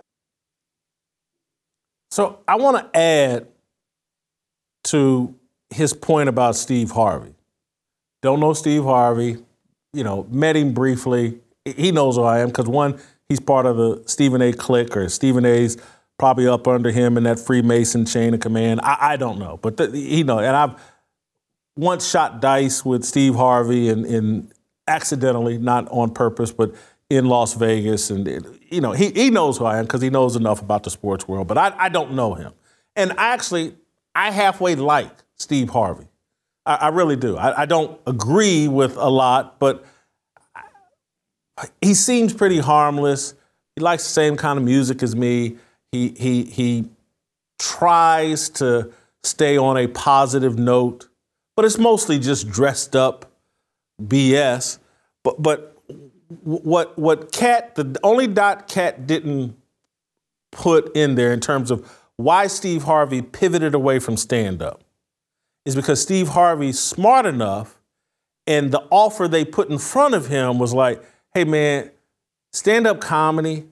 So I want to add to his point about Steve Harvey. Don't know Steve Harvey, you know, met him briefly. He knows who I am because one, he's part of the Stephen A. clique, or Stephen A's probably up under him in that Freemason chain of command. I, I don't know, but the, he know. And I've once shot dice with Steve Harvey and, and accidentally, not on purpose, but in Las Vegas, and you know he, he knows who I am because he knows enough about the sports world. But I, I don't know him, and actually I halfway like Steve Harvey. I, I really do. I, I, don't agree with a lot, but he seems pretty harmless. He likes the same kind of music as me. He he he tries to stay on a positive note, but it's mostly just dressed up BS. But but what what Katt the only dot Katt didn't put in there in terms of why Steve Harvey pivoted away from stand up is because Steve Harvey's smart enough and the offer they put in front of him was like, "Hey man, stand up comedy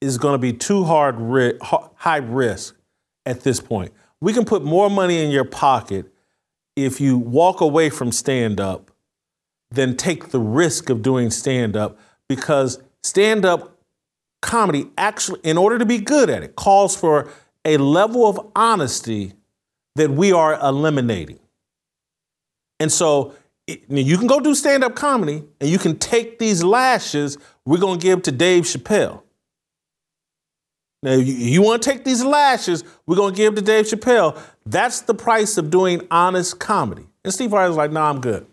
is going to be too hard ri- high risk at this point. We can put more money in your pocket if you walk away from stand up than take the risk of doing stand up because stand up comedy actually, in order to be good at it, calls for a level of honesty that we are eliminating. And so you can go do stand up comedy and you can take these lashes we're going to give to Dave Chappelle. Now, you, you want to take these lashes we're going to give to Dave Chappelle. That's the price of doing honest comedy. And Steve Harvey's like, nah, I'm good.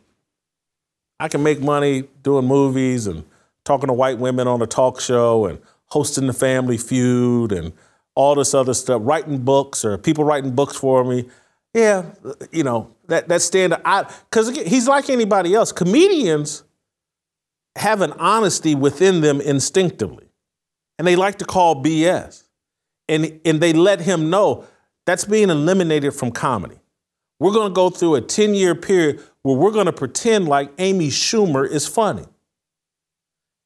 I can make money doing movies and talking to white women on a talk show and hosting the Family Feud and all this other stuff, writing books or people writing books for me. Yeah, you know that that stand I because he's like anybody else. Comedians have an honesty within them instinctively, and they like to call BS, and and they let him know that's being eliminated from comedy. We're going to go through a ten year period where we're going to pretend like Amy Schumer is funny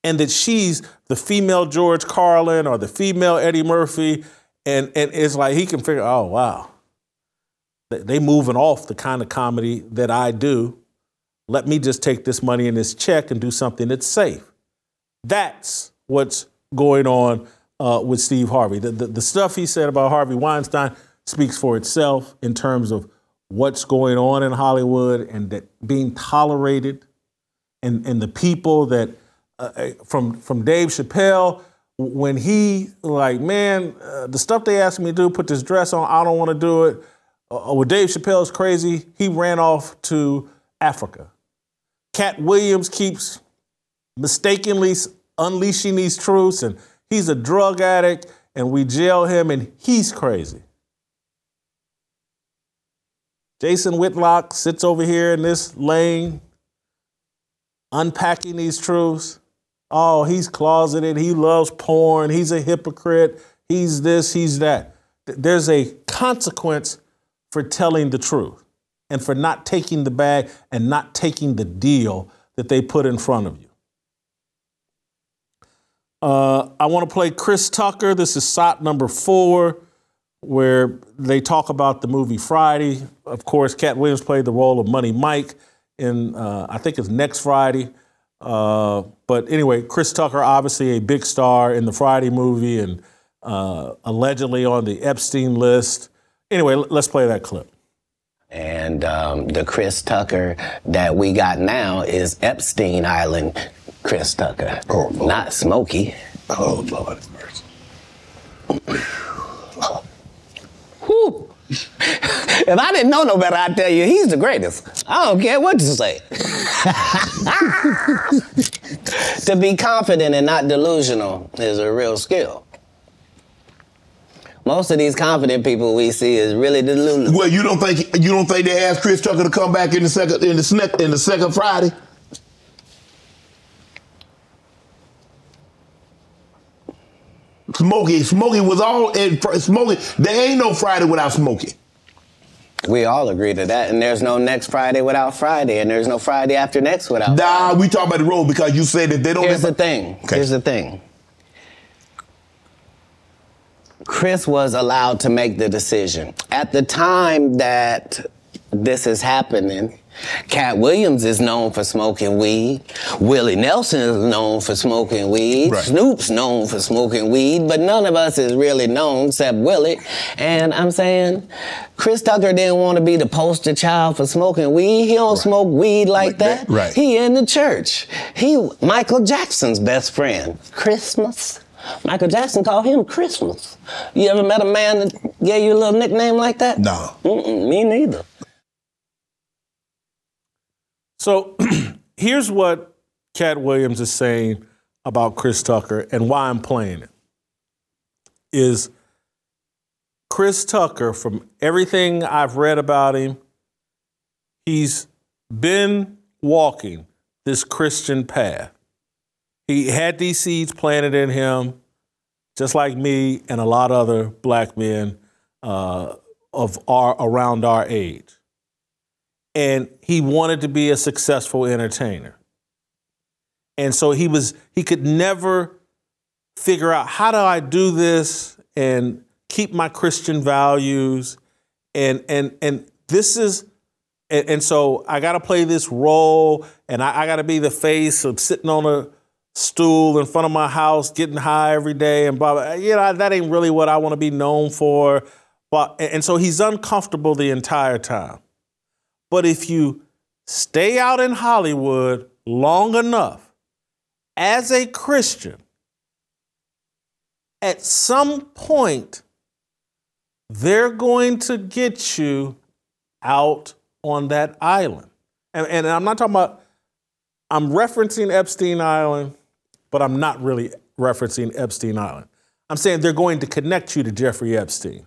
and that she's the female George Carlin or the female Eddie Murphy. And, and it's like he can figure, oh, wow, they moving off the kind of comedy that I do. Let me just take this money in this check and do something that's safe. That's what's going on uh, with Steve Harvey. The, the, the stuff he said about Harvey Weinstein speaks for itself in terms of what's going on in Hollywood and that being tolerated. And, and the people that uh, uh, from from Dave Chappelle when he like man uh, the stuff they asked me to do put this dress on I don't want to do it. Uh, uh with Dave Chappelle's crazy. He ran off to Africa. Katt Williams keeps mistakenly unleashing these truths and he's a drug addict and we jail him and he's crazy Jason Whitlock sits over here in this lane, unpacking these truths. Oh, he's closeted. He loves porn. He's a hypocrite. He's this, he's that. There's a consequence for telling the truth and for not taking the bag and not taking the deal that they put in front of you. Uh, I want to play Chris Tucker. This is SOT number four where they talk about the movie Friday. Of course, Katt Williams played the role of Money Mike in, uh, I think it's next Friday. Uh, but anyway, Chris Tucker, obviously a big star in the Friday movie and uh, allegedly on the Epstein list. Anyway, let's play that clip. And um, the Chris Tucker that we got now is Epstein Island Chris Tucker, oh, not Smokey. Oh, Lord. Whew. if I didn't know no better, I'd tell you he's the greatest. I don't care what you say. to be confident and not delusional is a real skill. Most of these confident people we see is really delusional. Well, you don't think you don't think they asked Chris Tucker to come back in the second in the in the second Friday? Smokey, Smokey was all in Smokey. There ain't no Friday without Smokey. We all agree to that, and there's no next Friday without Friday, and there's no Friday after next without. Nah, we talk about the road because you said that they don't. Here's live- the thing. Okay. Here's the thing. Chris was allowed to make the decision. At the time that this is happening, Katt Williams is known for smoking weed. Willie Nelson is known for smoking weed. Right. Snoop's known for smoking weed, but none of us is really known except Willie. And I'm saying, Chris Tucker didn't want to be the poster child for smoking weed. He don't smoke weed like Like that, that. right. He in the church. He Michael Jackson's best friend. Christmas. Michael Jackson called him Christmas. You ever met a man that gave you a little nickname like that? No. Mm-mm, me neither. So here's what Katt Williams is saying about Chris Tucker and why I'm playing it. Is Chris Tucker, from everything I've read about him, he's been walking this Christian path. He had these seeds planted in him, just like me and a lot of other black men uh, of our around our age and he wanted to be a successful entertainer. And so he was he could never figure out how do I do this and keep my Christian values? And and and this is and, and so I got to play this role and I, I got to be the face of sitting on a stool in front of my house getting high every day and blah blah you know that ain't really what I want to be known for. But and and so he's uncomfortable the entire time but if you stay out in Hollywood long enough as a Christian, at some point, they're going to get you out on that island. And, and I'm not talking about, I'm referencing Epstein Island, but I'm not really referencing Epstein Island. I'm saying they're going to connect you to Jeffrey Epstein.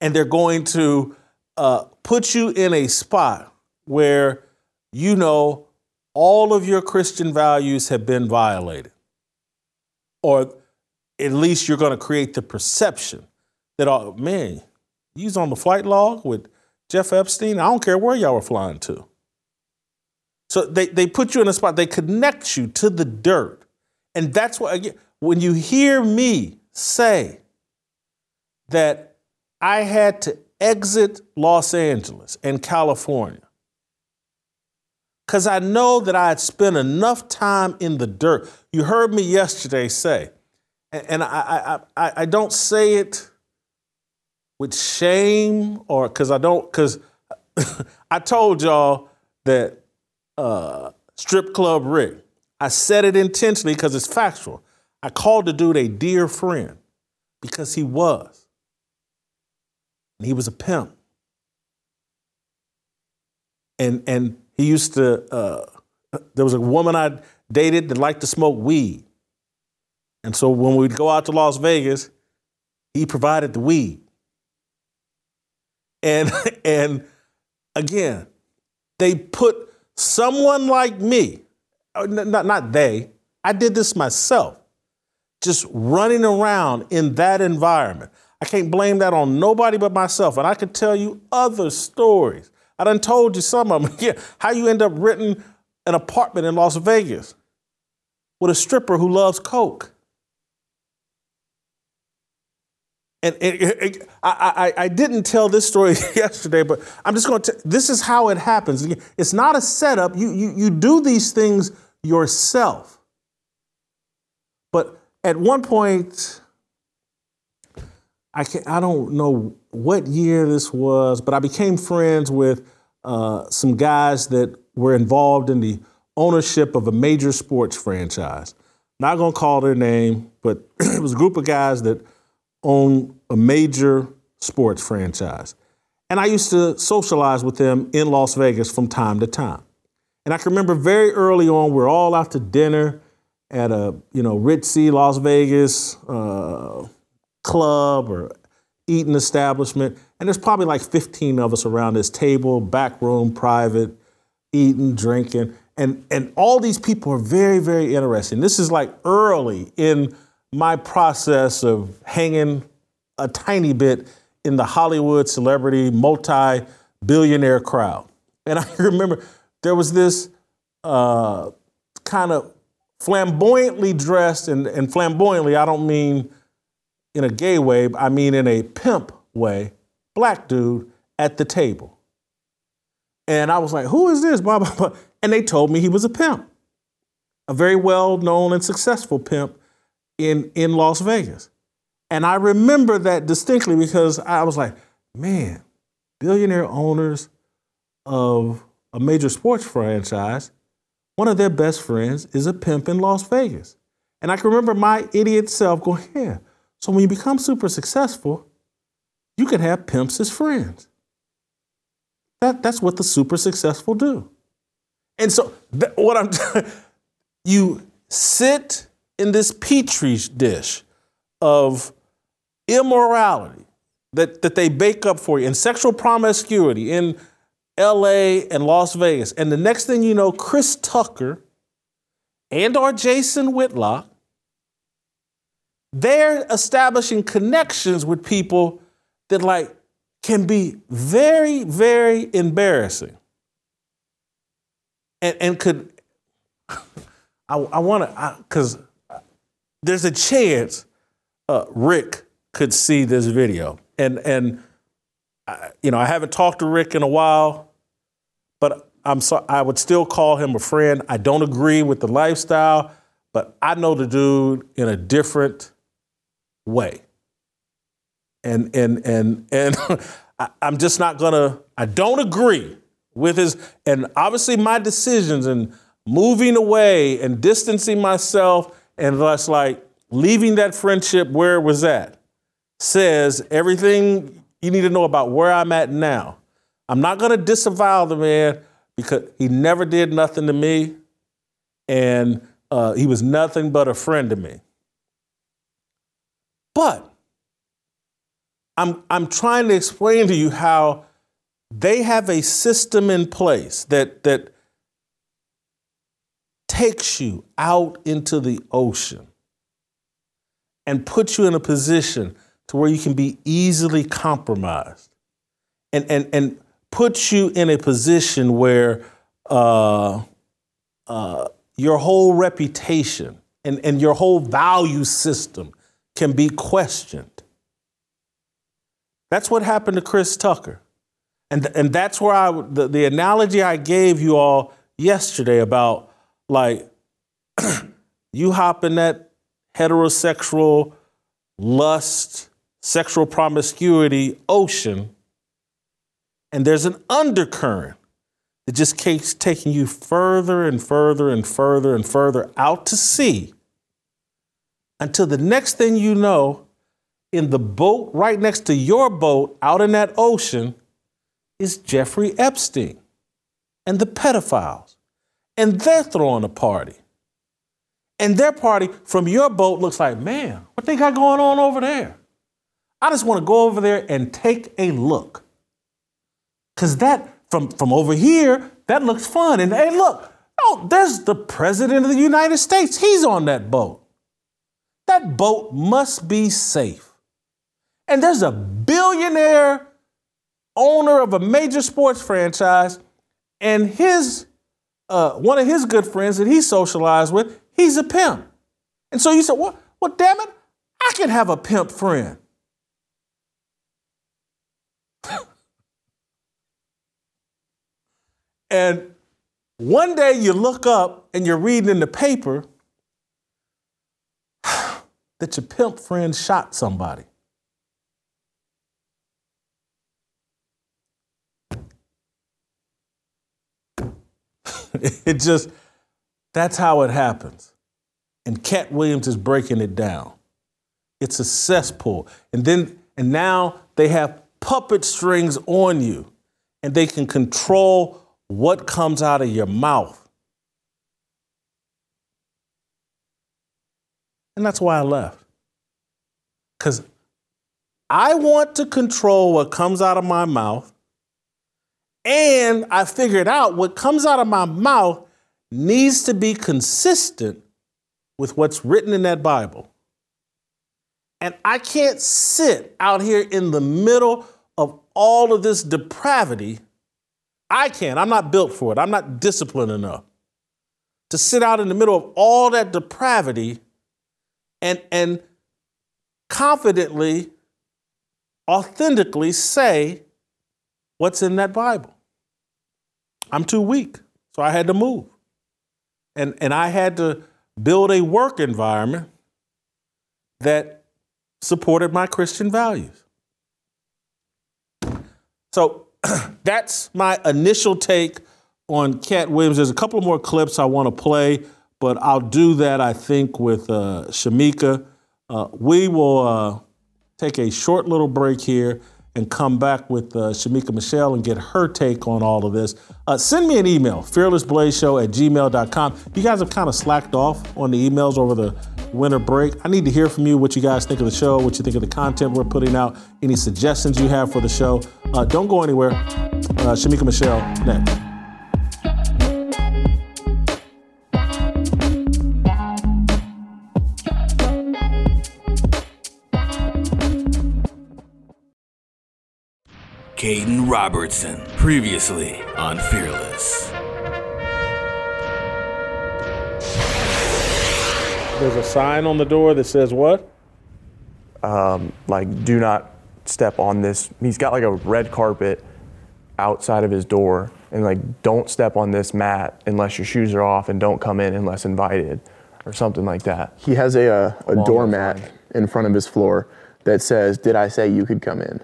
And they're going to uh, put you in a spot where you know all of your Christian values have been violated. Or at least you're going to create the perception that, oh, man, he's on the flight log with Jeff Epstein. I don't care where y'all were flying to. So they, they put you in a spot, they connect you to the dirt. And that's what, again, when you hear me say that I had to exit Los Angeles and California because I know that I had spent enough time in the dirt. You heard me yesterday say, and, I, I, I, I don't say it with shame or because I don't, because I told y'all that uh, Strip Club Rick, I said it intentionally because it's factual. I called the dude a dear friend because he was. And he was a pimp. And, and he used to, uh, there was a woman I dated that liked to smoke weed. And so when we'd go out to Las Vegas, he provided the weed. And, and again, they put someone like me, uh, not, not they, I did this myself, just running around in that environment. I can't blame that on nobody but myself. And I could tell you other stories. I done told you some of them. Yeah, how you end up renting an apartment in Las Vegas with a stripper who loves coke. And it, it- it- I, I, I didn't tell this story yesterday, but I'm just going to. This is how it happens. It's not a setup. You, you, you do these things yourself. But at one point, I can I don't know what year this was, but I became friends with uh, some guys that were involved in the ownership of a major sports franchise. Not gonna call their name, but it was a group of guys that own a major sports franchise. And I used to socialize with them in Las Vegas from time to time. And I can remember very early on, we're all out to dinner at a you know ritzy Las Vegas uh, club or eating establishment, and there's probably like 15 of us around this table, back room, private, eating, drinking, and and all these people are very very interesting. This is like early in my process of hanging a tiny bit in the Hollywood celebrity, multi billionaire crowd. And I remember there was this uh, kind of flamboyantly dressed, and, and flamboyantly, I don't mean in a gay way, I mean in a pimp way, black dude at the table. And I was like, who is this? Blah, blah, blah. And they told me he was a pimp, a very well known and successful pimp in, in Las Vegas. And I remember that distinctly because I was like, man, billionaire owners of a major sports franchise, one of their best friends is a pimp in Las Vegas. And I can remember my idiot self going, yeah. So when you become super successful, you can have pimps as friends. That, that's what the super successful do. And so what I'm you sit in this petri dish of immorality that, that they bake up for you in sexual promiscuity in LA and Las Vegas. And the next thing you know, Chris Tucker and or Jason Whitlock, they're establishing connections with people that like can be very, very embarrassing. And, and could, I, I want to, because there's a chance uh, Rick could see this video. And, and I, you know, I haven't talked to Rick in a while, but I'm so, I would still call him a friend. I don't agree with the lifestyle, but I know the dude in a different way. And, and, and, and I, I'm just not gonna, I don't agree with his, and obviously my decisions and moving away and distancing myself and thus like leaving that friendship where it was at says everything you need to know about where I'm at now. I'm not to disavow the man because he never did nothing to me and uh, he was nothing but a friend to me. But I'm, I'm trying to explain to you how they have a system in place that, that takes you out into the ocean and puts you in a position to where you can be easily compromised and, and, and puts you in a position where uh, uh, your whole reputation and, and your whole value system can be questioned. That's what happened to Chris Tucker. And, and that's where I, the, the analogy I gave you all yesterday about like, you hop in that heterosexual lust, sexual promiscuity ocean, and there's an undercurrent that just keeps taking you further and further and further and further out to sea until the next thing you know, in the boat right next to your boat out in that ocean is Jeffrey Epstein and the pedophiles. And they're throwing a party. And their party from your boat looks like, man, what they got going on over there? I just want to go over there and take a look. Because that, from, from over here, that looks fun. And hey, look, oh, there's the President of the United States. He's on that boat. That boat must be safe. And there's a billionaire owner of a major sports franchise, and his uh, one of his good friends that he socialized with, he's a pimp. And so you said, well, well, damn it, I can have a pimp friend. and one day you look up and you're reading in the paper that your pimp friend shot somebody. it just, that's how it happens. And Katt Williams is breaking it down. It's a cesspool. And then, and now they have puppet strings on you, and they can control what comes out of your mouth. And that's why I left. Because I want to control what comes out of my mouth and I figured out what comes out of my mouth needs to be consistent with what's written in that Bible. And I can't sit out here in the middle of all of this depravity. I can't. I'm not built for it. I'm not disciplined enough to sit out in the middle of all that depravity and, and confidently, authentically say what's in that Bible. I'm too weak, so I had to move. And, and I had to build a work environment that supported my Christian values. So that's my initial take on Katt Williams. There's a couple more clips I want to play, but I'll do that, I think, with uh, Shemeka. Uh, we will uh, take a short little break here and come back with uh, Shemeka Michelle and get her take on all of this. Uh, send me an email, fearlessblazeshow at gmail.com. You guys have kind of slacked off on the emails over the winter break. I need to hear from you what you guys think of the show, what you think of the content we're putting out, any suggestions you have for the show. Uh, don't go anywhere. Uh, Shemeka Michelle next. Caden Robertson, previously on Fearless. There's a sign on the door that says what? Um, like, do not step on this. He's got like a red carpet outside of his door, and like, don't step on this mat unless your shoes are off, and don't come in unless invited, or something like that. He has a, uh, a doormat in front of his floor that says, Did I say you could come in?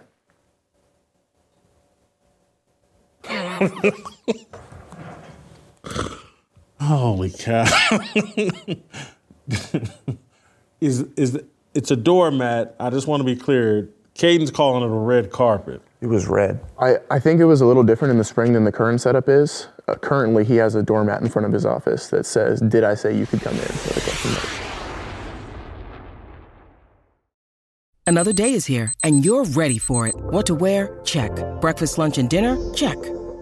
Holy cow. is is it's a doormat. I just want to be clear. Caden's calling it a red carpet. It was red. I, I think it was a little different in the spring than the current setup is. Uh, currently, he has a doormat in front of his office that says, Did I say you could come in? With a. Another day is here, and you're ready for it. What to wear? Check. Breakfast, lunch, and dinner? Check.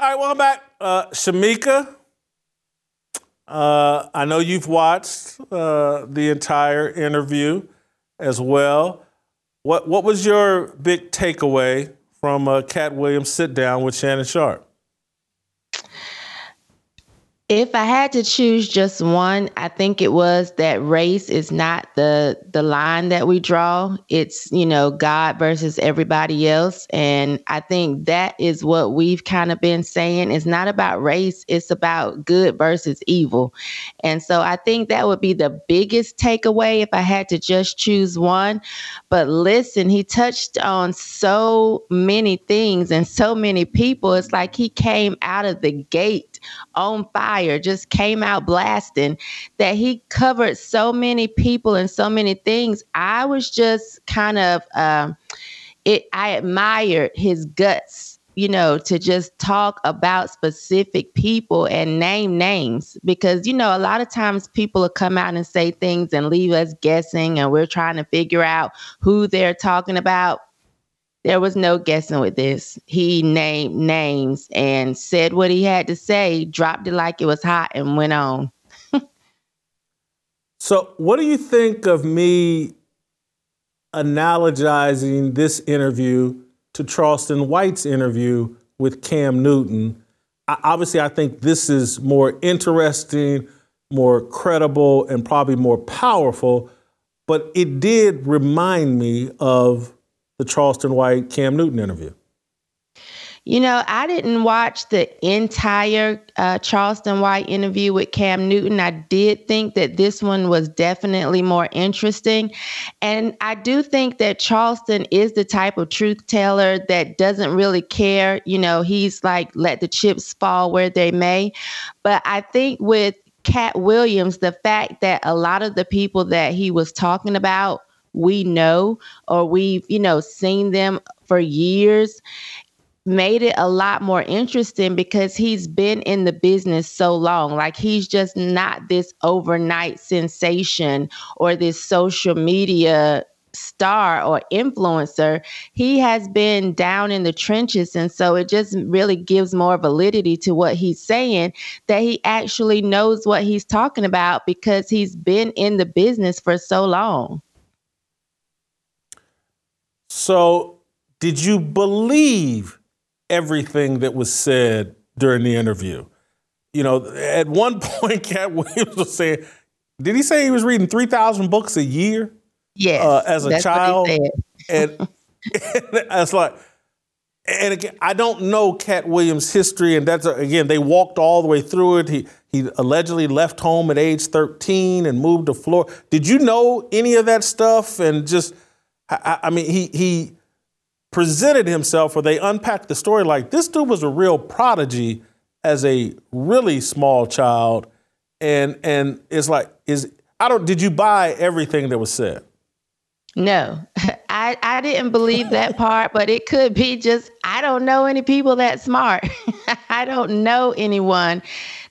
All right, welcome back. Uh, Shemeka, uh, I know you've watched uh, the entire interview as well. What, what was your big takeaway from uh, Katt Williams' sit down with Shannon Sharpe? If I had to choose just one, I think it was that race is not the the line that we draw. It's, you know, God versus everybody else. And I think that is what we've kind of been saying. It's not about race, it's about good versus evil. And so I think that would be the biggest takeaway if I had to just choose one. But listen, he touched on so many things and so many people. It's like he came out of the gate on fire, just came out blasting, that he covered so many people and so many things. I was just kind of, um, it. I admired his guts, you know, to just talk about specific people and name names because you know a lot of times people will come out and say things and leave us guessing, and we're trying to figure out who they're talking about there was no guessing with this. He named names and said what he had to say, dropped it like it was hot, and went on. So, what do you think of me analogizing this interview to Charleston White's interview with Cam Newton? I, obviously, I think this is more interesting, more credible, and probably more powerful, but it did remind me of the Charleston White Cam Newton interview. You know, I didn't watch the entire uh, Charleston White interview with Cam Newton. I did think that this one was definitely more interesting. And I do think that Charleston is the type of truth teller that doesn't really care. You know, he's like, let the chips fall where they may. But I think with Katt Williams, the fact that a lot of the people that he was talking about, we know or we've, you know, seen them for years made it a lot more interesting because he's been in the business so long. Like he's just not this overnight sensation or this social media star or influencer, he has been down in the trenches. And so it just really gives more validity to what he's saying that he actually knows what he's talking about because he's been in the business for so long. So, did you believe everything that was said during the interview? You know, at one point, Katt Williams was saying, did he say he was reading 3,000 books a year? Yes, uh, as a child, and, and it's like, and again, I don't know Katt Williams' history, and that's again, they walked all the way through it. He he allegedly left home at age 13 and moved to Florida. Did you know any of that stuff? And just, I, I mean, he he presented himself, or they unpacked the story like this dude was a real prodigy as a really small child, and and it's like, is I don't. Did you buy everything that was said? No, I, I didn't believe that part, but it could be just I don't know any people that smart. I don't know anyone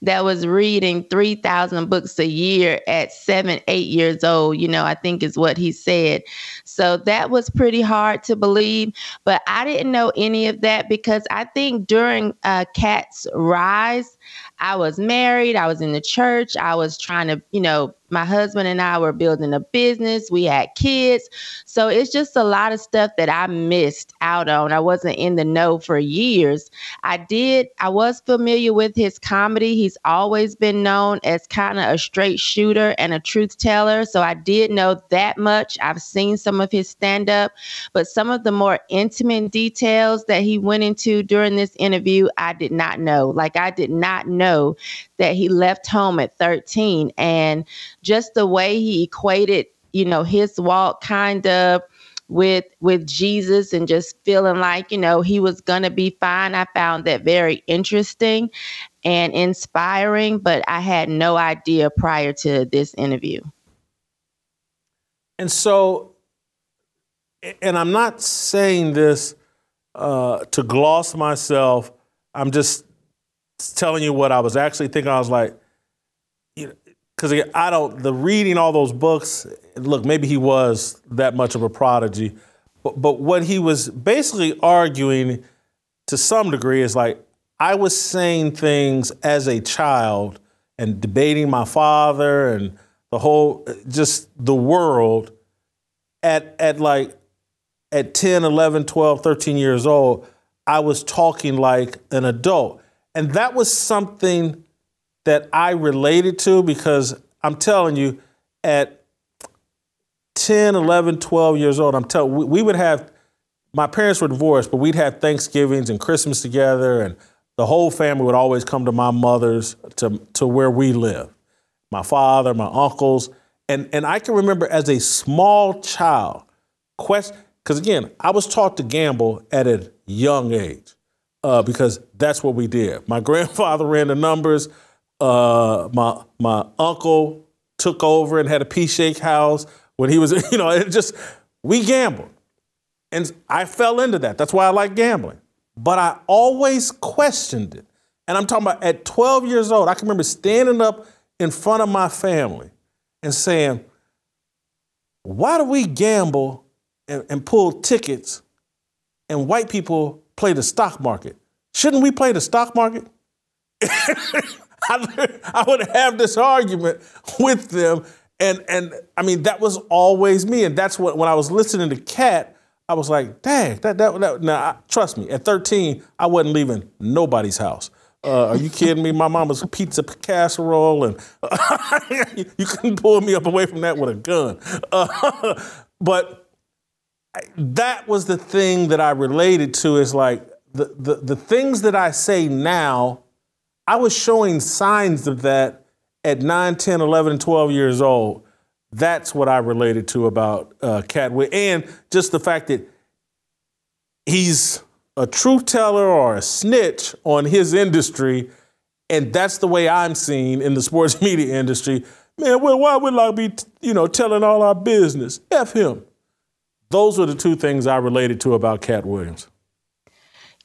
that was reading 3,000 books a year at seven, eight years old, you know, I think is what he said. So that was pretty hard to believe. But I didn't know any of that because I think during uh, Katt's rise, I was married, I was in the church, I was trying to, you know, my husband and I were building a business, we had kids. So it's just a lot of stuff that I missed out on. I wasn't in the know for years. I did, I was familiar with his comedy. He's always been known as kind of a straight shooter and a truth teller. So I did know that much. I've seen some of his stand up, but some of the more intimate details that he went into during this interview, I did not know. Like, I did not know know that he left home at 13 and just the way he equated, you know, his walk kind of with with Jesus and just feeling like, you know, he was going to be fine. I found that very interesting and inspiring, but I had no idea prior to this interview. And so and I'm not saying this uh, to gloss myself. I'm just telling you what I was actually thinking. I was like, you know, because I don't the reading all those books. Look, maybe he was that much of a prodigy, but but what he was basically arguing to some degree is like I was saying things as a child and debating my father and the whole just the world at at like at 10 11 12 13 years old i was talking like an adult and that was something that I related to because I'm telling you, at 10, 11, 12 years old, I'm telling we, we would have, my parents were divorced, but we'd have Thanksgivings and Christmas together, and the whole family would always come to my mother's to, to where we live. My father, my uncles. And, and I can remember as a small child, quest, because again, I was taught to gamble at a young age uh, because that's what we did. My grandfather ran the numbers. Uh, my my uncle took over and had a pea shake house when he was, you know, it just we gambled, and I fell into that. That's why I like gambling. But I always questioned it, and I'm talking about at 12 years old. I can remember standing up in front of my family and saying, "Why do we gamble and, and pull tickets, and white people play the stock market. Shouldn't we play the stock market? I, would have this argument with them. And, and I mean, that was always me. And that's what, when I was listening to Katt, I was like, dang, that, that, that now, trust me, at 13, I wasn't leaving nobody's house. Uh, are you kidding me? My mama's pizza casserole, and you couldn't pull me up away from that with a gun. Uh, but that was the thing that I related to is like the, the, the things that I say now, I was showing signs of that at 9, 10, 11, and 12 years old. That's what I related to about uh. And just the fact that he's a truth teller or a snitch on his industry. And that's the way I'm seen in the sports media industry. Man, well, why would I be, you know, telling all our business? F him. Those were the two things I related to about Katt Williams.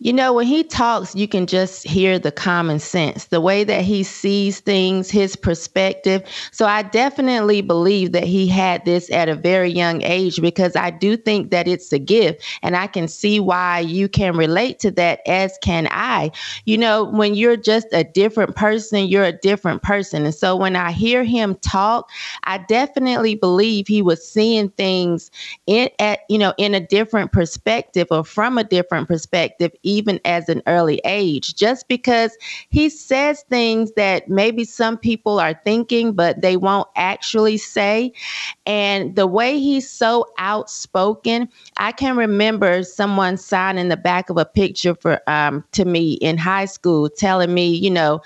You know, when he talks, you can just hear the common sense, the way that he sees things, his perspective. So I definitely believe that he had this at a very young age because I do think that it's a gift. And I can see why you can relate to that, as can I. You know, when you're just a different person, you're a different person. And so when I hear him talk, I definitely believe he was seeing things in at, you know, in a different perspective or from a different perspective even as an early age, just because he says things that maybe some people are thinking, but they won't actually say. And the way he's so outspoken, I can remember someone signing the back of a picture for um, to me in high school, telling me, you know,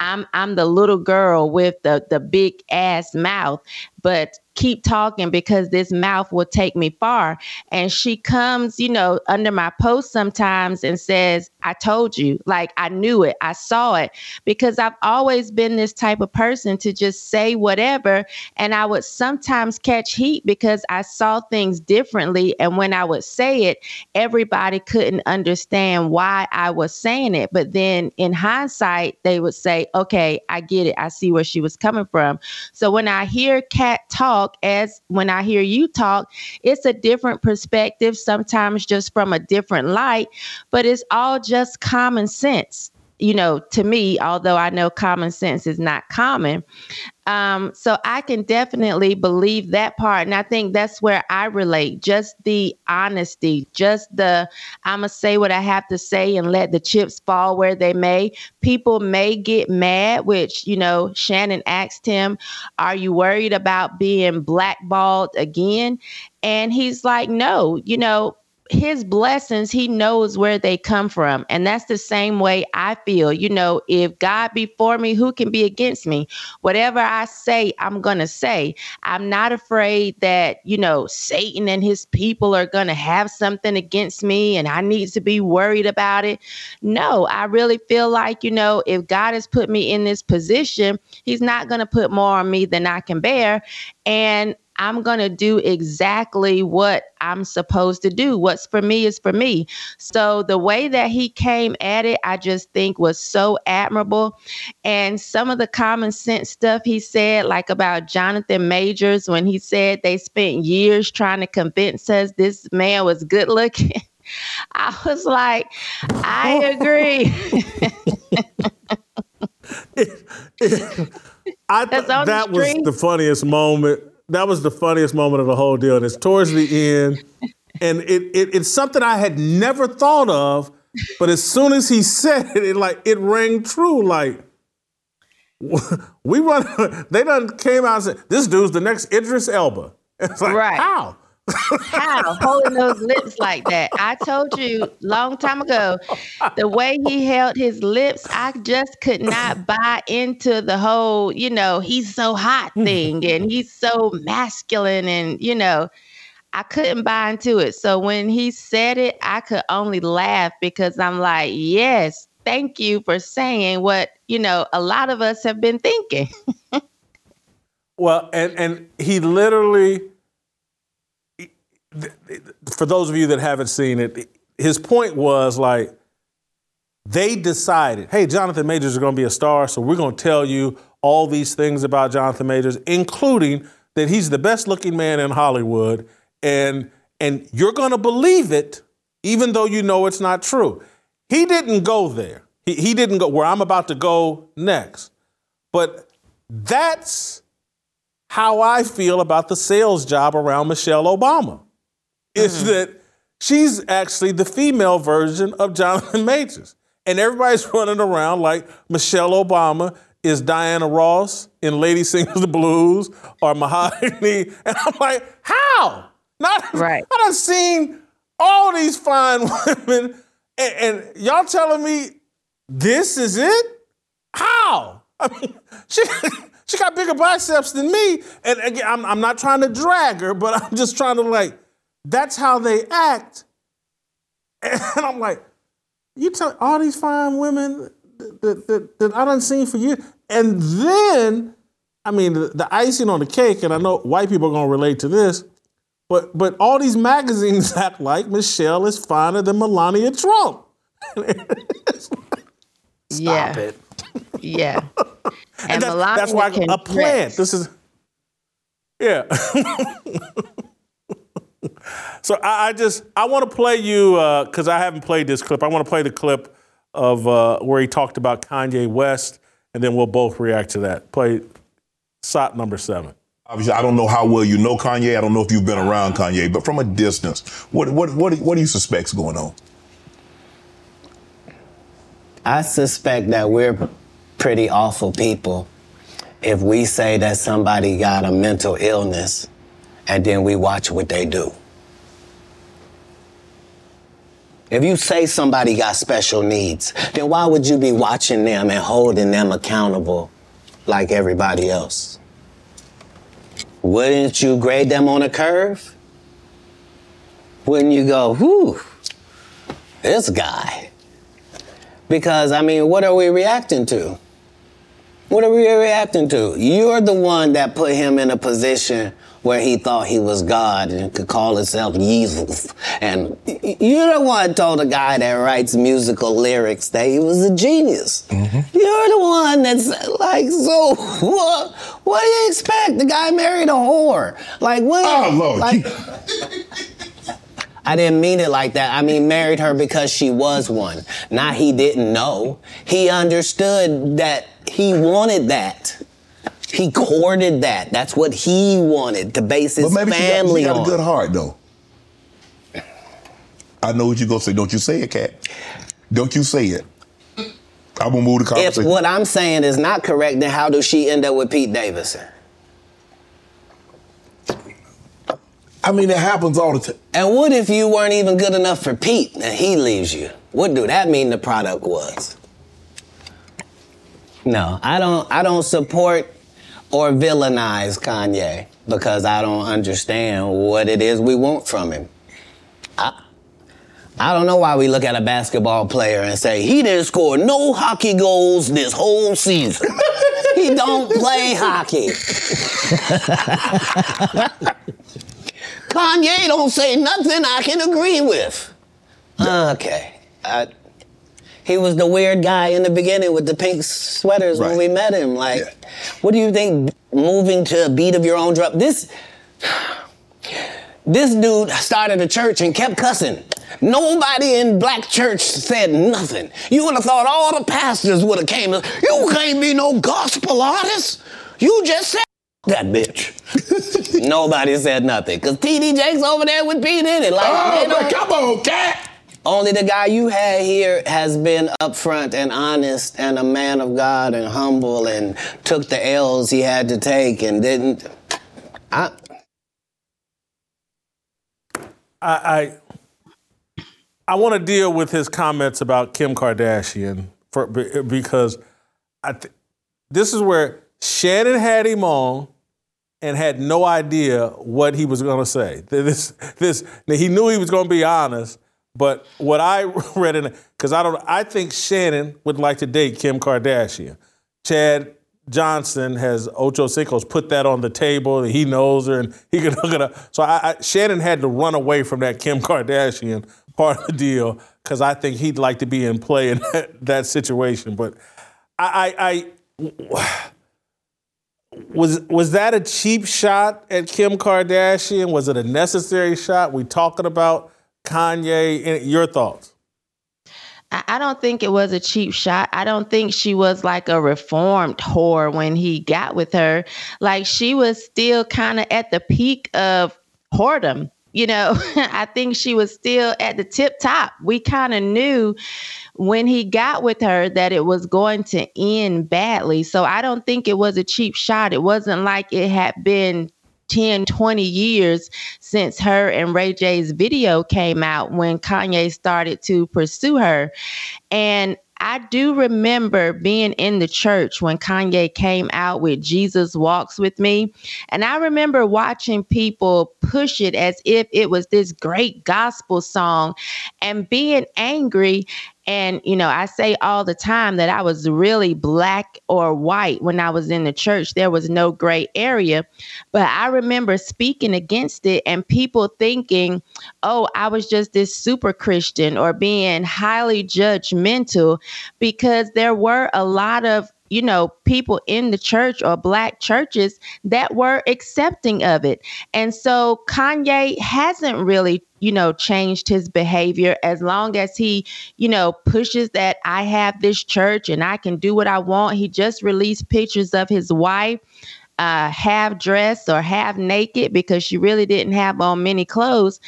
I'm I'm the little girl with the the big ass mouth, but keep talking because this mouth will take me far. And she comes, you know, under my post sometimes and says, I told you, like I knew it, I saw it, because I've always been this type of person to just say whatever. And I would sometimes catch heat because I saw things differently. And when I would say it, everybody couldn't understand why I was saying it. But then in hindsight, they would say, okay, I get it. I see where she was coming from. So when I hear Katt talk, as when I hear you talk, it's a different perspective, sometimes just from a different light, but it's all just common sense you know, to me, although I know common sense is not common. Um, so I can definitely believe that part. And I think that's where I relate just the honesty, just the I'm going to say what I have to say and let the chips fall where they may. People may get mad, which, you know, Shannon asked him, Are you worried about being blackballed again? And he's like, No, you know, his blessings, he knows where they come from. And that's the same way I feel. You know, if God be for me, who can be against me? Whatever I say, I'm going to say. I'm not afraid that, you know, Satan and his people are going to have something against me and I need to be worried about it. No, I really feel like, you know, if God has put me in this position, he's not going to put more on me than I can bear. And I'm going to do exactly what I'm supposed to do. What's for me is for me. So the way that he came at it, I just think was so admirable. And some of the common sense stuff he said, like about Jonathan Majors, when he said they spent years trying to convince us this man was good looking. I was like, I oh. agree. I th- that was the funniest moment that was the funniest moment of the whole deal. And it's towards the end, and it, it it's something I had never thought of. But as soon as he said it, it like it rang true. Like we run, they done came out and said, "This dude's the next Idris Elba." It's like right. how? How holding those lips like that? I told you long time ago, the way he held his lips, I just could not buy into the whole, you know, he's so hot thing and he's so masculine and you know, I couldn't buy into it. So when he said it, I could only laugh because I'm like, yes, thank you for saying what, you know, a lot of us have been thinking. well, and and he literally for those of you that haven't seen it, his point was like they decided, hey, Jonathan Majors is going to be a star, so we're going to tell you all these things about Jonathan Majors, including that he's the best looking man in Hollywood, and and you're going to believe it, even though you know it's not true. He didn't go there. He, he didn't go where I'm about to go next. But that's how I feel about the sales job around Michelle Obama is mm-hmm. that she's actually the female version of Jonathan Majors. And everybody's running around like Michelle Obama is Diana Ross in Lady Sings the Blues or Mahogany. And I'm like, how? Not right. I done seen all these fine women, and, and y'all telling me this is it? How? I mean, she she got bigger biceps than me. And again, I'm, I'm not trying to drag her, but I'm just trying to like that's how they act. And I'm like, you tell all these fine women, that, that, that I done seen for years. And then, I mean, the, the icing on the cake, and I know white people are gonna relate to this, but but all these magazines act like Michelle is finer than Melania Trump. yeah. it. Yeah. And, And that's, Melania that's why can a plant. dress. This is yeah. So I, I just I want to play you because I haven't played this clip. I want to play the clip of uh, where he talked about Kanye West, and then we'll both react to that. Play SOT number seven. Obviously, I don't know how well you know Kanye. I don't know if you've been around Kanye, but from a distance, what what what what do you suspect's going on? I suspect that we're pretty awful people if we say that somebody got a mental illness and then we watch what they do. If you say somebody got special needs, then why would you be watching them and holding them accountable like everybody else? Wouldn't you grade them on a curve? Wouldn't you go, whew, this guy? Because, I mean, what are we reacting to? What are we reacting to? You're the one that put him in a position where he thought he was God and could call himself Jesus. And you're the one told a guy that writes musical lyrics that he was a genius. Mm-hmm. You're the one that's like, so what, what do you expect? The guy married a whore. Like, what? Oh, Lord, Like, I didn't mean it like that. I mean, married her because she was one. Not he didn't know. He understood that he wanted that. He courted that. That's what he wanted to base his But maybe she got, family she got on. a good heart, though. I know what you're gonna say. Don't you say it, Katt. Don't you say it. I'm gonna move the if what I'm saying is not correct, then how does she end up with Pete Davidson? I mean, it happens all the time. And what if you weren't even good enough for Pete and he leaves you? What do that mean the product was? No, I don't I don't support or villainize Kanye because I don't understand what it is we want from him. I I don't know why we look at a basketball player and say he didn't score no hockey goals this whole season. he don't play hockey. Kanye don't say nothing I can agree with. Okay. I, he was the weird guy in the beginning with the pink sweaters when we met him. Like, Yeah. what do you think moving to a beat of your own drum? This this dude started a church and kept cussing. Nobody in black church said nothing. You would have thought all the pastors would have came. You can't be no gospel artist. You just said that bitch. Nobody said nothing. Cause TD Jakes over there with Pete in it. Like, Oh, they man, don't- come on, Katt. Only the guy you had here has been upfront and honest and a man of God and humble and took the L's he had to take and didn't. I, I I, I want to deal with his comments about Kim Kardashian for, because I th- this is where Shannon had him on and had no idea what he was going to say. This this he knew he was going to be honest, but what I read in because I don't I think Shannon would like to date Kim Kardashian. Chad Johnson has Ocho Cinco's put that on the table. He knows her and he can hook it up. So I, I, Shannon had to run away from that Kim Kardashian part of the deal because I think he'd like to be in play in that, that situation. But I, I, I was was that a cheap shot at Kim Kardashian? Was it a necessary shot? We talking about Kanye. Your thoughts? I I don't think it was a cheap shot. I don't think she was like a reformed whore when he got with her. Like she was still kind of at the peak of whoredom. You know, I think she was still at the tip top. We kind of knew when he got with her that it was going to end badly. So I don't think it was a cheap shot. It wasn't like it had been 10, 20 years since her and Ray J's video came out when Kanye started to pursue her. And I do remember being in the church when Kanye came out with Jesus Walks with Me. And I remember watching people push it as if it was this great gospel song and being angry And, you know, I say all the time that I was really black or white when I was in the church. There was no gray area. But I remember speaking against it and people thinking, oh, I was just this super Christian or being highly judgmental because there were a lot of you know, people in the church or black churches that were accepting of it. And so Kanye hasn't really, you know, changed his behavior as long as he, you know, pushes that I have this church and I can do what I want. He just released pictures of his wife uh, half dressed or half naked because she really didn't have on many clothes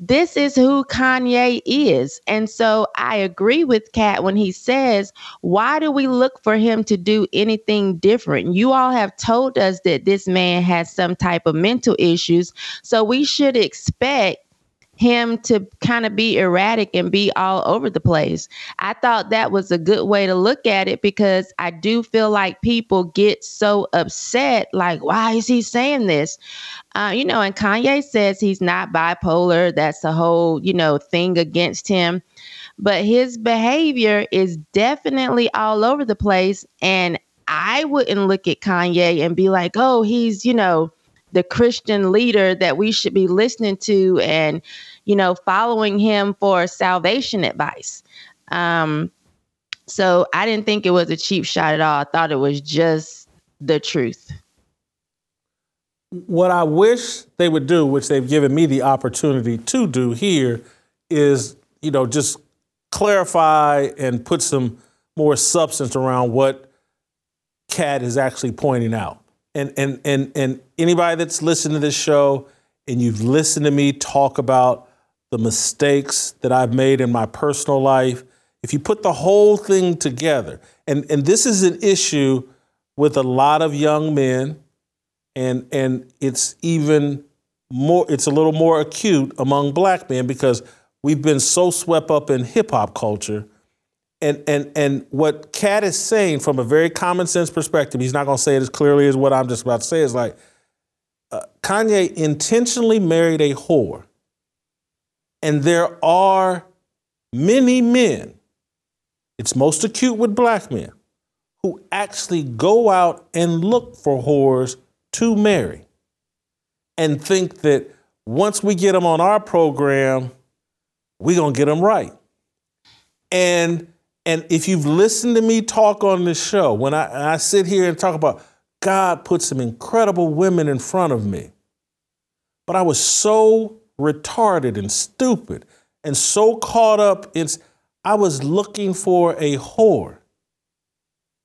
this is who Kanye is. And so I agree with Katt when he says, why do we look for him to do anything different? You all have told us that this man has some type of mental issues. So we should expect him to kind of be erratic and be all over the place. I thought that was a good way to look at it because I do feel like people get so upset like, why is he saying this? Uh, you know, and Kanye says he's not bipolar. That's the whole, you know, thing against him. But his behavior is definitely all over the place. And I wouldn't look at Kanye and be like, oh, he's, you know, the Christian leader that we should be listening to and, you know, following him for salvation advice. Um, so I didn't think it was a cheap shot at all. I thought it was just the truth. What I wish they would do, which they've given me the opportunity to do here, is, you know, just clarify and put some more substance around what Katt is actually pointing out. And and and and anybody that's listened to this show and you've listened to me talk about the mistakes that I've made in my personal life, if you put the whole thing together, and, and this is an issue with a lot of young men, and and it's even more it's a little more acute among black men because we've been so swept up in hip hop culture. And and and what Katt is saying from a very common sense perspective, he's not to say it as clearly as what I'm just about to say. Is like uh, Kanye intentionally married a whore and there are many men, it's most acute with black men, who actually go out and look for whores to marry and think that once we get them on our program, we're going to get them right. And and if you've listened to me talk on this show, when I, I sit here and talk about God put some incredible women in front of me, but I was so retarded and stupid and so caught up in I was looking for a whore.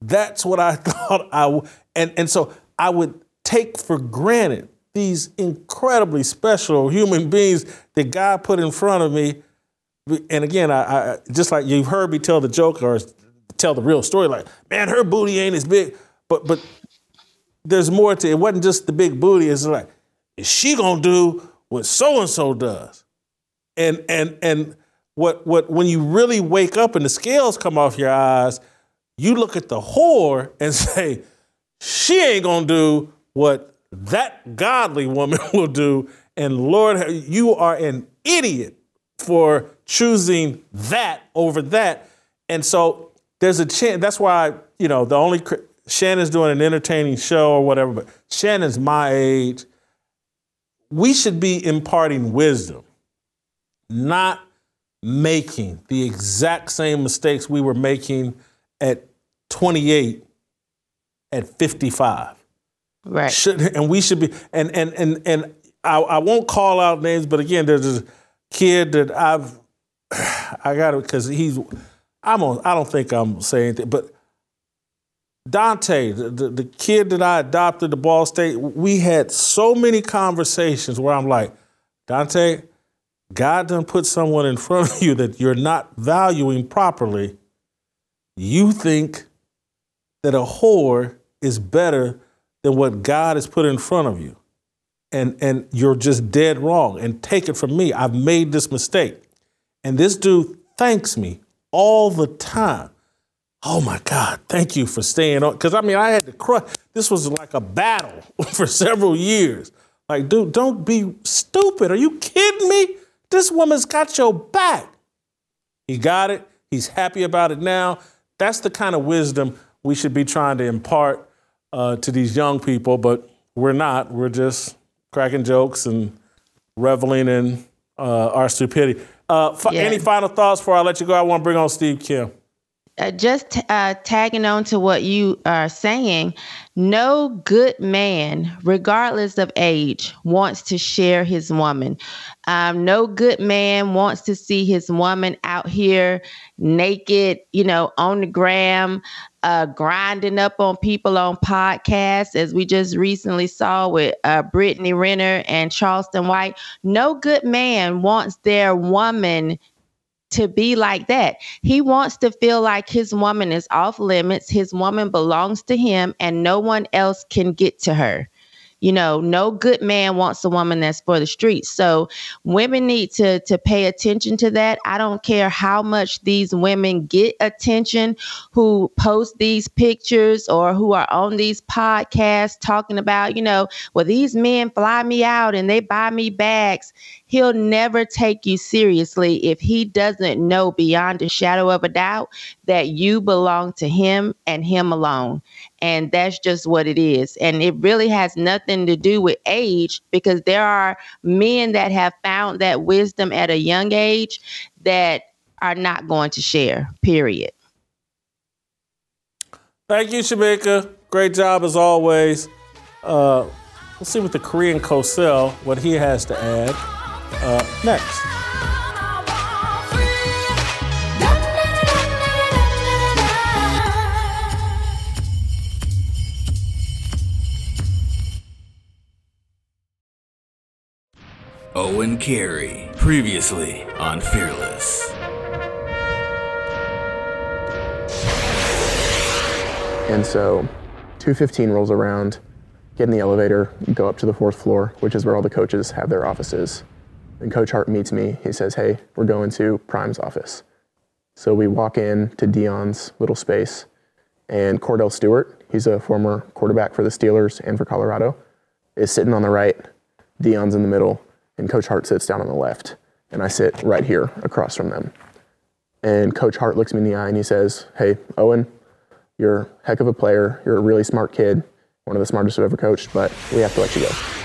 That's what I thought I w- and and so I would take for granted these incredibly special human beings that God put in front of me. And again, I, I just like you've heard me tell the joke or tell the real story, like, man, her booty ain't as big. But but there's more to it. It wasn't just the big booty. It's like, is she gonna do what so and so does. And and and what what when you really wake up and the scales come off your eyes, you look at the whore and say, she ain't gonna do what that godly woman will do. And Lord, you are an idiot for choosing that over that. And so there's a chance. That's why you know the only Shannon's doing an entertaining show or whatever, but Shannon's my age we should be imparting wisdom, not making the exact same mistakes we were making at 28 at 55. Right. Should, and we should be and and and and I, I won't call out names, but again, there's this kid that I've I got it because he's I'm on I don't think I'm saying anything, but Dante, the, the, kid that I adopted to Ball State, we had so many conversations where I'm like, Dante, God done put someone in front of you that you're not valuing properly. You think that a whore is better than what God has put in front of you. And, and you're just dead wrong. And take it from me. I've made this mistake. And this dude thanks me all the time oh my God, thank you for staying on. Because I mean, I had to crush. This was like a battle for several years. Like, dude, don't be stupid. Are you kidding me? This woman's got your back. He got it. He's happy about it now. That's the kind of wisdom we should be trying to impart uh, to these young people, but we're not. We're just cracking jokes and reveling in uh, our stupidity. Uh, f- Yeah. Any final thoughts before I let you go? I want to bring on Steve Kim. Uh, just uh, tagging on to what you are saying, no good man, regardless of age, wants to share his woman. Um, no good man wants to see his woman out here naked, you know, on the gram, uh, grinding up on people on podcasts, as we just recently saw with uh, Brittany Renner and Charleston White. No good man wants their woman to be like that. He wants to feel like his woman is off limits, his woman belongs to him, and no one else can get to her. You know, no good man wants a woman that's for the streets. So women need to to pay attention to that. I don't care how much these women get attention who post these pictures or who are on these podcasts talking about, you know, well, these men fly me out and they buy me bags. He'll never take you seriously if he doesn't know beyond a shadow of a doubt that you belong to him and him alone. And that's just what it is. And it really has nothing to do with age because there are men that have found that wisdom at a young age that are not going to share, period. Thank you, Shemeka. Great job as always. Uh, we'll see what the Korean Cosell, what he has to add uh, next. Owen Carey, previously on Fearless. And so 215 rolls around, get in the elevator, go up to the fourth floor, which is where all the coaches have their offices. And Coach Hart meets me. He says, Hey, we're going to Prime's office. So we walk in to Deion's little space, and Kordell Stewart, he's a former quarterback for the Steelers and for Colorado, is sitting on the right. Deion's in the middle, and Coach Hart sits down on the left. And I sit right here across from them. And Coach Hart looks me in the eye and he says, Hey, Owen, you're a heck of a player. You're a really smart kid, one of the smartest I've ever coached, but we have to let you go.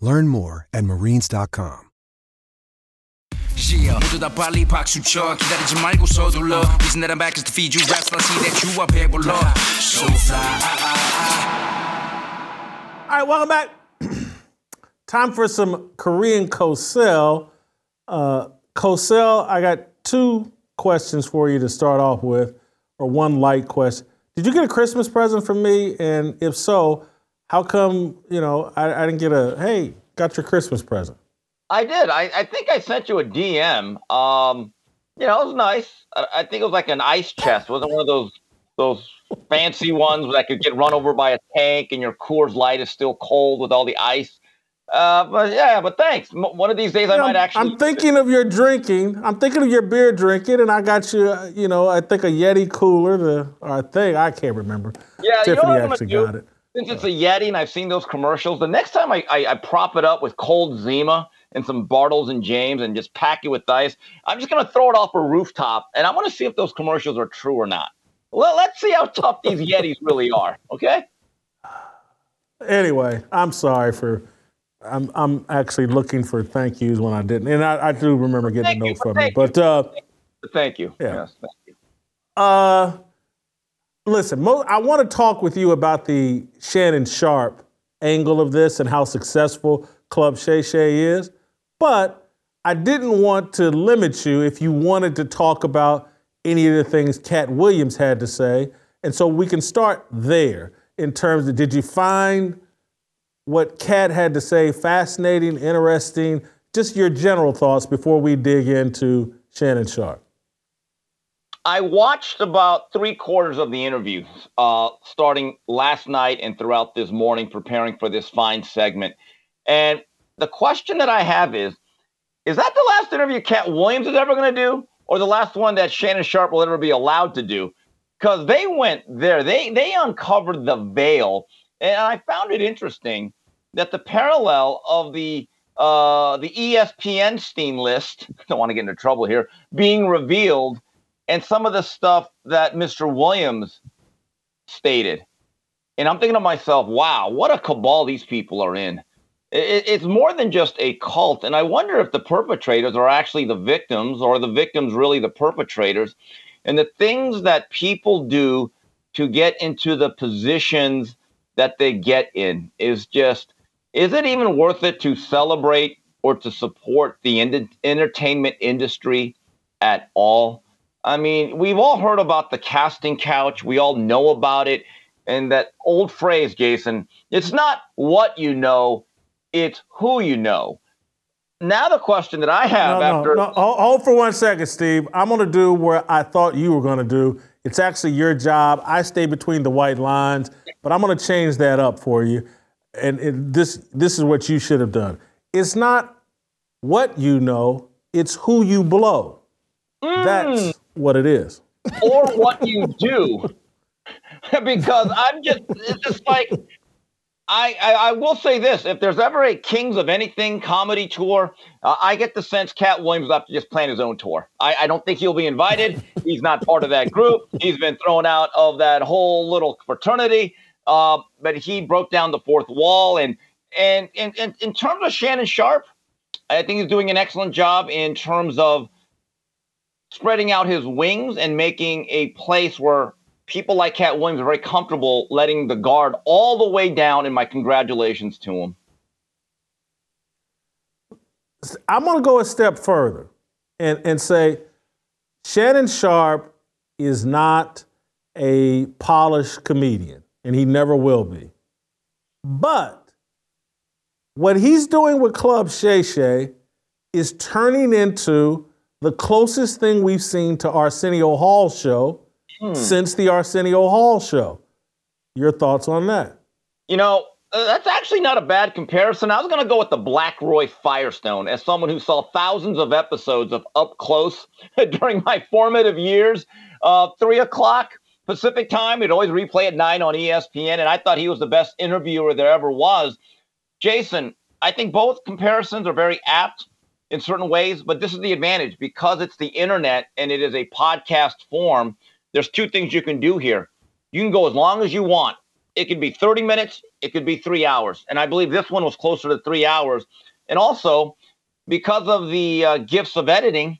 Learn more at marines.com. Yeah, 모두 다 빨리 박수 쳐 기다리지 말고 서둘러 Reason that I'm back is to feed you raps But I see that you up here below So fly All right, welcome back. Time for some Korean Kosel. Uh, Kosel, I got two questions for you to start off with, or one light question. Did you get a Christmas present from me? And if so, how come, you know, I, I didn't get a, hey, got your Christmas present? I did. I, I think I sent you a DM. Um, you know, it was nice. I, I think it was like an ice chest. It wasn't one of those those fancy ones that could get run over by a tank and your Coors Light is still cold with all the ice. Uh, but yeah, but thanks. M- one of these days I know, might actually. I'm thinking of your drinking. I'm thinking of your beer drinking, and I got you, uh, you know, I think a Yeti cooler, the, or I think, I can't remember. Yeah, you know Tiffany what I'm actually got it. Since it's a Yeti and I've seen those commercials, the next time I, I, I prop it up with cold Zima and some Bartles and Jaymes and just pack it with ice, I'm just gonna throw it off a rooftop and I want to see if those commercials are true or not. Well, let's see how tough these Yetis really are. Okay. Anyway, I'm sorry for. I'm I'm actually looking for thank yous when I didn't, and I, I do remember getting Thank a note from you. you. But uh, Thank you. Yeah. Yes, thank you. uh, listen, mo- I want to talk with you about the Shannon Sharpe angle of this and how successful Club Shay Shay is. But I didn't want to limit you if you wanted to talk about any of the things Katt Williams had to say. And so we can start there in terms of did you find what Katt had to say fascinating, interesting? Just your general thoughts before we dig into Shannon Sharpe. I watched about three quarters of the interview, uh, starting last night and throughout this morning, preparing for this fine segment. And the question that I have is Is that the last interview Katt Williams is ever going to do, or the last one that Shannon Sharpe will ever be allowed to do? Because they went there, they, they uncovered the veil. And I found it interesting that the parallel of the uh, the ESPN Steam list, don't want to get into trouble here, being revealed, and some of the stuff that Mr. Williams stated. And I'm thinking to myself, wow, what a cabal these people are in. It, it's more than just a cult. And I wonder if the perpetrators are actually the victims or the victims really the perpetrators. And the things that people do to get into the positions that they get in is just is it even worth it to celebrate or to support the entertainment industry at all? I mean, we've all heard about the casting couch. We all know about it. And that old phrase, Jason, it's not what you know, it's who you know. Now, the question that I have no, after. No, no. Hold for one second, Steve. I'm going to do what I thought you were going to do. It's actually your job. I stay between the white lines, but I'm going to change that up for you and it, this this is what you should have done. It's not what you know, it's who you blow. Mm. That's what it is. Or what you do. because I'm just it's just like I, I, I, will say this: if there's ever a Kings of Anything comedy tour, uh, I get the sense Katt Williams will have to just plan his own tour. I, I don't think he'll be invited. He's not part of that group. He's been thrown out of that whole little fraternity. Uh, but he broke down the fourth wall. And, and, and, and in terms of Shannon Sharpe, I think he's doing an excellent job in terms of spreading out his wings and making a place where people like Katt Williams are very comfortable letting the guard all the way down. And my congratulations to him. I'm going to go a step further and, and say Shannon Sharpe is not a polished comedian and he never will be. But what he's doing with Club Shay Shay is turning into the closest thing we've seen to Arsenio Hall show hmm. since the Arsenio Hall show. Your thoughts on that? You know, uh, that's actually not a bad comparison. I was going to go with the Black Roy Firestone as someone who saw thousands of episodes of Up Close during my formative years. Uh, three o'clock Pacific time. He'd always replay at nine on ESPN, and I thought he was the best interviewer there ever was. Jason, I think both comparisons are very apt in certain ways, but this is the advantage because it's the internet and it is a podcast form. There's two things you can do here. You can go as long as you want. It could be 30 minutes, it could be three hours. And I believe this one was closer to three hours. And also, because of the uh, gifts of editing,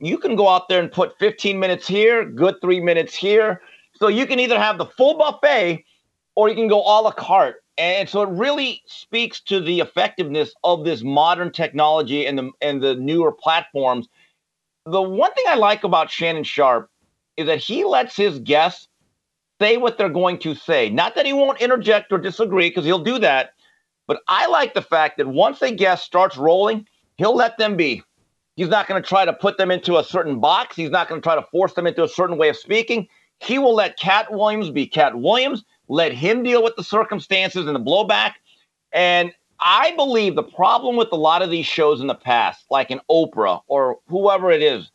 you can go out there and put 15 minutes here, good three minutes here, so you can either have the full buffet or you can go a la carte. And so it really speaks to the effectiveness of this modern technology and the and the newer platforms. The one thing I like about Shannon Sharpe is that he lets his guests say what they're going to say. Not that he won't interject or disagree, because he'll do that. But I like the fact that once a guest starts rolling, he'll let them be. He's not going to try to put them into a certain box. He's not going to try to force them into a certain way of speaking. He will let Katt Williams be Katt Williams, let him deal with the circumstances and the blowback. And I believe the problem with a lot of these shows in the past, like an Oprah or whoever it is,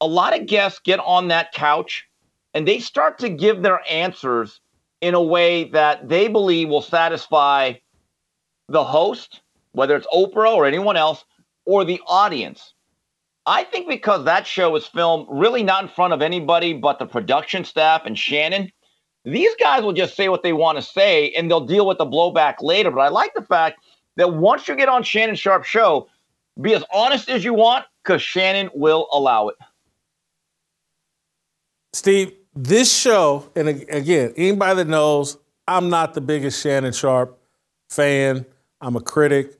a lot of guests get on that couch and they start to give their answers in a way that they believe will satisfy the host, whether it's Oprah or anyone else, or the audience. I think because that show was filmed really not in front of anybody but the production staff and Shannon, these guys will just say what they want to say and they'll deal with the blowback later. But I like the fact that once you get on Shannon Sharpe's show, be as honest as you want because Shannon will allow it. Steve, this show, and again, anybody that knows, I'm not the biggest Shannon Sharpe fan. I'm a critic.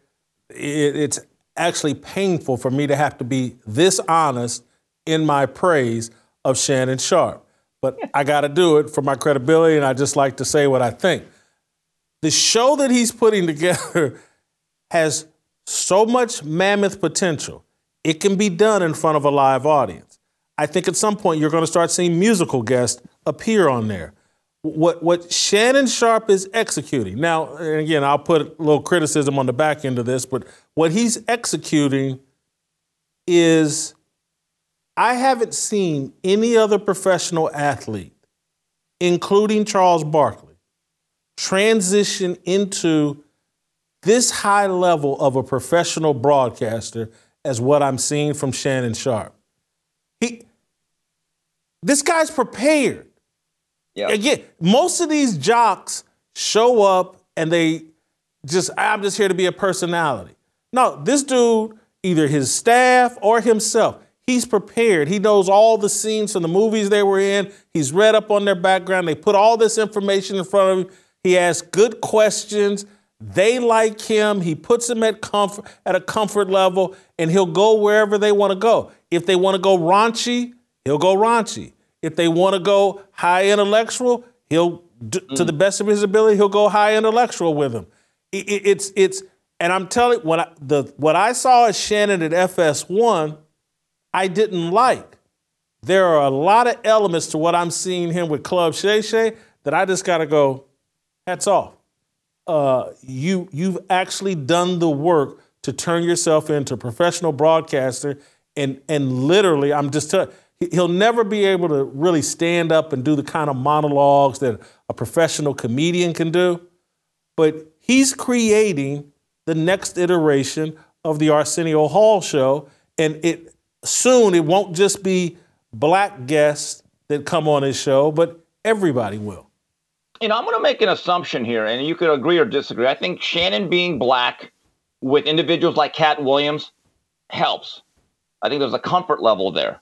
It, it's actually painful for me to have to be this honest in my praise of Shannon Sharpe. But I got to do it for my credibility, and I just like to say what I think. The show that he's putting together has so much mammoth potential. It can be done in front of a live audience. I think at some point you're going to start seeing musical guests appear on there. What what Shannon Sharpe is executing now, and again, I'll put a little criticism on the back end of this, but what he's executing is I haven't seen any other professional athlete, including Charles Barkley, transition into this high level of a professional broadcaster as what I'm seeing from Shannon Sharpe. He, this guy's prepared. Yeah. Again, most of these jocks show up and they just, I'm just here to be a personality. No, this dude, either his staff or himself, he's prepared. He knows all the scenes from the movies they were in. He's read up on their background. They put all this information in front of him. He asks good questions. They like him. He puts them at comfort at a comfort level, and he'll go wherever they want to go. If they want to go raunchy, he'll go raunchy. If they want to go high intellectual, he'll mm. to the best of his ability, he'll go high intellectual with them. It, it, it's it's and I'm telling what I, the what I saw as Shannon at FS1, I didn't like. There are a lot of elements to what I'm seeing him with Club Shay Shay that I just got to go. Hats off uh, you you've actually done the work to turn yourself into a professional broadcaster, and and literally, I'm just. He'll never be able to really stand up and do the kind of monologues that a professional comedian can do, but he's creating the next iteration of the Arsenio Hall show, and it soon it won't just be black guests that come on his show, but everybody will you know, I'm going to make an assumption here, and you could agree or disagree. I think Shannon being black with individuals like Katt Williams helps. I think there's a comfort level there.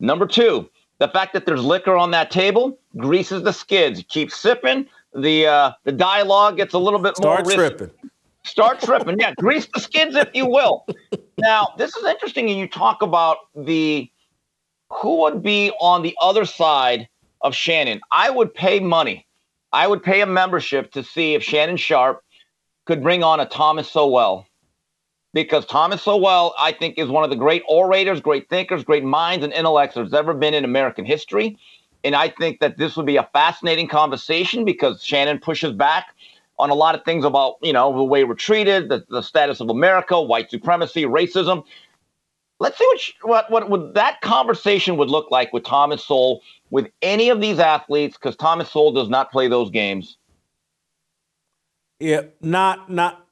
Number two, the fact that there's liquor on that table greases the skids. You keep sipping, the uh, the dialogue gets a little bit Start more. Start tripping. Start tripping. Yeah, grease the skids, if you will. now, this is interesting, and you talk about the who would be on the other side of Shannon. I would pay money I would pay a membership to see if Shannon Sharpe could bring on a Thomas Sowell. Because Thomas Sowell, I think, is one of the great orators, great thinkers, great minds, and intellects there's ever been in American history. And I think that this would be a fascinating conversation because Shannon pushes back on a lot of things about, you know, the way we're treated, the, the status of America, white supremacy, racism. Let's see what, what what would that conversation would look like with Thomas Sowell with any of these athletes because Thomas Sowell does not play those games. Yeah, not not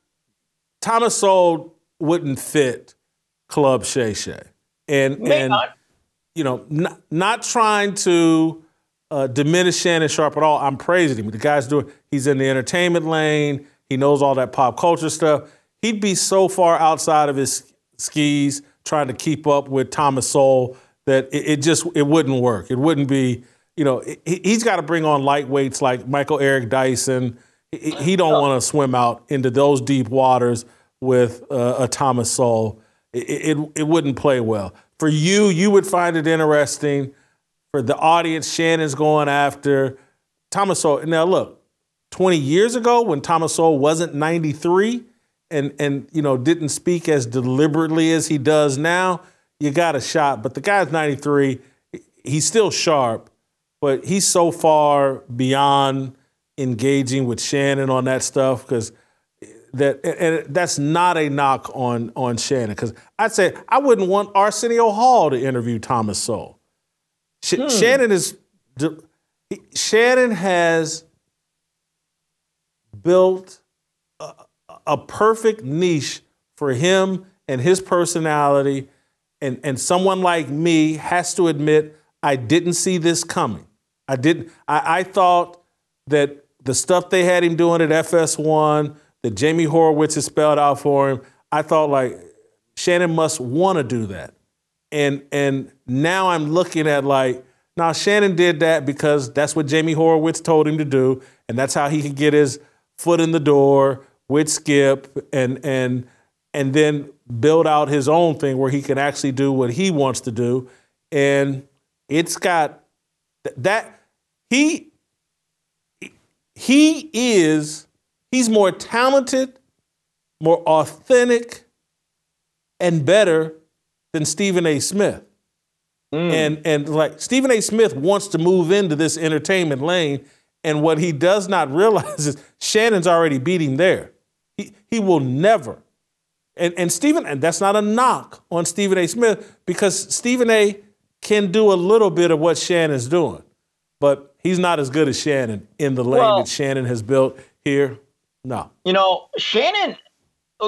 Thomas Sowell wouldn't fit Club Shay Shay, and May and not. you know not, not trying to uh, diminish Shannon Sharpe at all. I'm praising him. The guy's doing. He's in the entertainment lane. He knows all that pop culture stuff. He'd be so far outside of his skis trying to keep up with Thomas Sowell that it, it just it wouldn't work. It wouldn't be. You know, he, has got to bring on lightweights like Michael Eric Dyson. He, he don't want to swim out into those deep waters with uh, a Thomas Sowell. It, it, it wouldn't play well. For you, you would find it interesting. For the audience, Shannon's going after Thomas Sowell. Now, look, 20 years ago when Thomas Sowell wasn't 93 and, and you know didn't speak as deliberately as he does now, you got a shot. But the guy's 93. He's still sharp, but he's so far beyond engaging with Shannon on that stuff because that and that's not a knock on on Shannon because I'd say I wouldn't want Arsenio Hall to interview Thomas Sowell. Sh- hmm. Shannon is Shannon has built a, a perfect niche for him and his personality and, and someone like me has to admit I didn't see this coming. I didn't. I, I thought that the stuff they had him doing at FS1, that Jamie Horowitz had spelled out for him, I thought like Shannon must want to do that. And and now I'm looking at like, now Shannon did that because that's what Jamie Horowitz told him to do, and that's how he could get his foot in the door with Skip and and and then build out his own thing where he can actually do what he wants to do. And it's got that he he is he's more talented, more authentic, and better than Stephen A. Smith. Mm. And and like Stephen A. Smith wants to move into this entertainment lane, and what he does not realize is Shannon's already beat him there. He he will never. And and Stephen, and that's not a knock on Stephen A. Smith because Stephen A. can do a little bit of what Shannon's doing, but he's not as good as Shannon in the lane well, that Shannon has built here. No. You know, Shannon,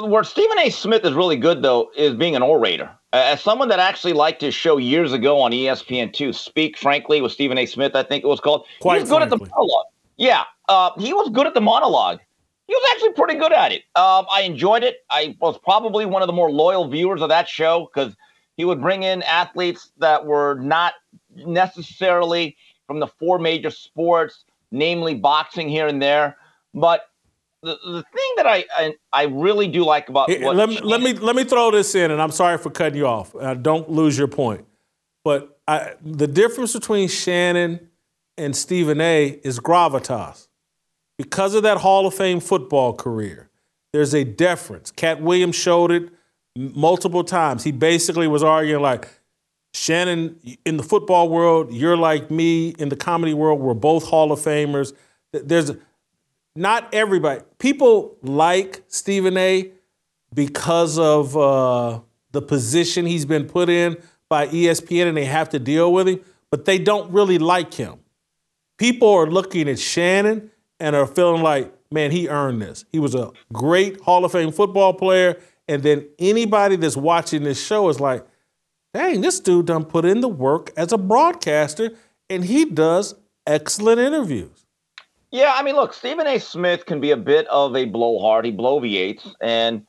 where Stephen A. Smith is really good though is being an orator. As someone that actually liked his show years ago on ESPN2, Speak Frankly with Stephen A. Smith, I think it was called. Quite he was good frankly. at the monologue. Yeah, uh, he was good at the monologue. He was actually pretty good at it. Um, I enjoyed it. I was probably one of the more loyal viewers of that show because he would bring in athletes that were not necessarily from the four major sports, namely boxing here and there. But the, the thing that I, I, I really do like about let me, let me let me throw this in, and I'm sorry for cutting you off. Uh, don't lose your point, but I, the difference between Shannon and Stephen A. is gravitas. Because of that Hall of Fame football career, there's a deference. Katt Williams showed it multiple times. He basically was arguing like, Shannon, in the football world, you're like me. In the comedy world, we're both Hall of Famers. There's not everybody. People like Stephen A. because of uh, the position he's been put in by ESPN, and they have to deal with him. But they don't really like him. People are looking at Shannon and are feeling like, man, he earned this. He was a great Hall of Fame football player. And then anybody that's watching this show is like, dang, this dude done put in the work as a broadcaster, and he does excellent interviews. Yeah, I mean, look, Stephen A. Smith can be a bit of a blowhard. He bloviates. And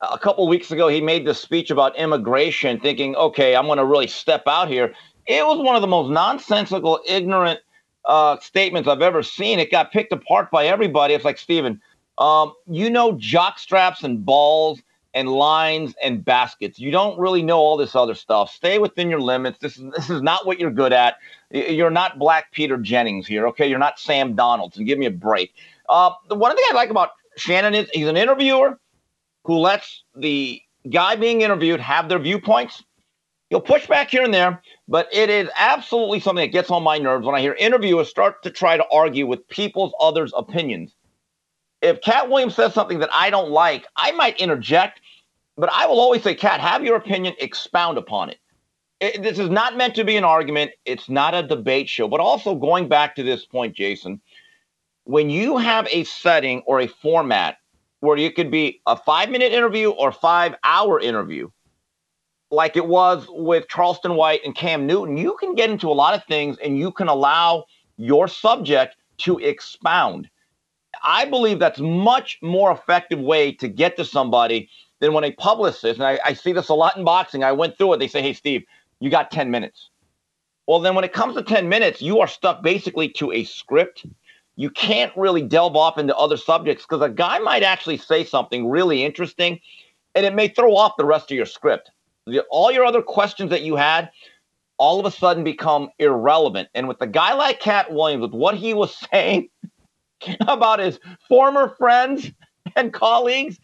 a couple weeks ago, he made this speech about immigration, thinking, okay, I'm going to really step out here. It was one of the most nonsensical, ignorant uh, statements I've ever seen. It got picked apart by everybody. It's like, Stephen, um, you know, jock straps and balls and lines and baskets. You don't really know all this other stuff. Stay within your limits. This is this is not what you're good at. You're not Black Peter Jennings here, okay? You're not Sam Donaldson. Give me a break. Uh, the one thing I like about Shannon is he's an interviewer who lets the guy being interviewed have their viewpoints. He'll push back here and there, but it is absolutely something that gets on my nerves when I hear interviewers start to try to argue with people's others' opinions. If Katt Williams says something that I don't like, I might interject, but I will always say, Katt, have your opinion, expound upon it it, this is not meant to be an argument. It's not a debate show. But also going back to this point, Jason, when you have a setting or a format where you could be a five minute interview or five hour interview, like it was with Charleston White and Cam Newton, you can get into a lot of things and you can allow your subject to expound. I believe that's much more effective way to get to somebody than when a publicist, and I, I see this a lot in boxing. I went through it. They say, "Hey, Steve, you got 10 minutes. Well, then when it comes to 10 minutes, you are stuck basically to a script. You can't really delve off into other subjects because a guy might actually say something really interesting and it may throw off the rest of your script. All your other questions that you had all of a sudden become irrelevant. And with a guy like Katt Williams, with what he was saying about his former friends and colleagues,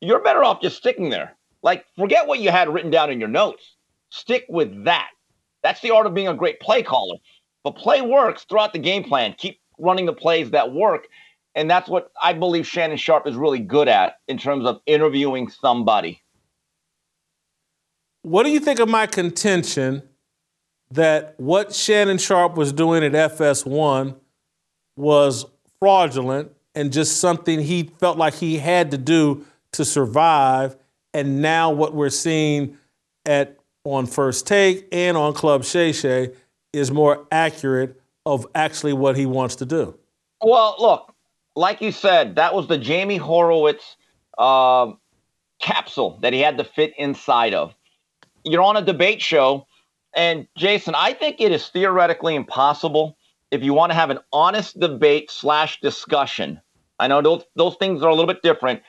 you're better off just sticking there. Like, forget what you had written down in your notes Stick with that. That's the art of being a great play caller. But play works throughout the game plan. Keep running the plays that work. And that's what I believe Shannon Sharpe is really good at in terms of interviewing somebody. What do you think of my contention that what Shannon Sharpe was doing at FS1 was fraudulent and just something he felt like he had to do to survive? And now what we're seeing at on First Take and on Club Shay Shay is more accurate of actually what he wants to do. Well, look, like you said, that was the Jamie Horowitz uh, capsule that he had to fit inside of. You're on a debate show, and Jason, I think it is theoretically impossible if you want to have an honest debate slash discussion. I know those those things are a little bit different.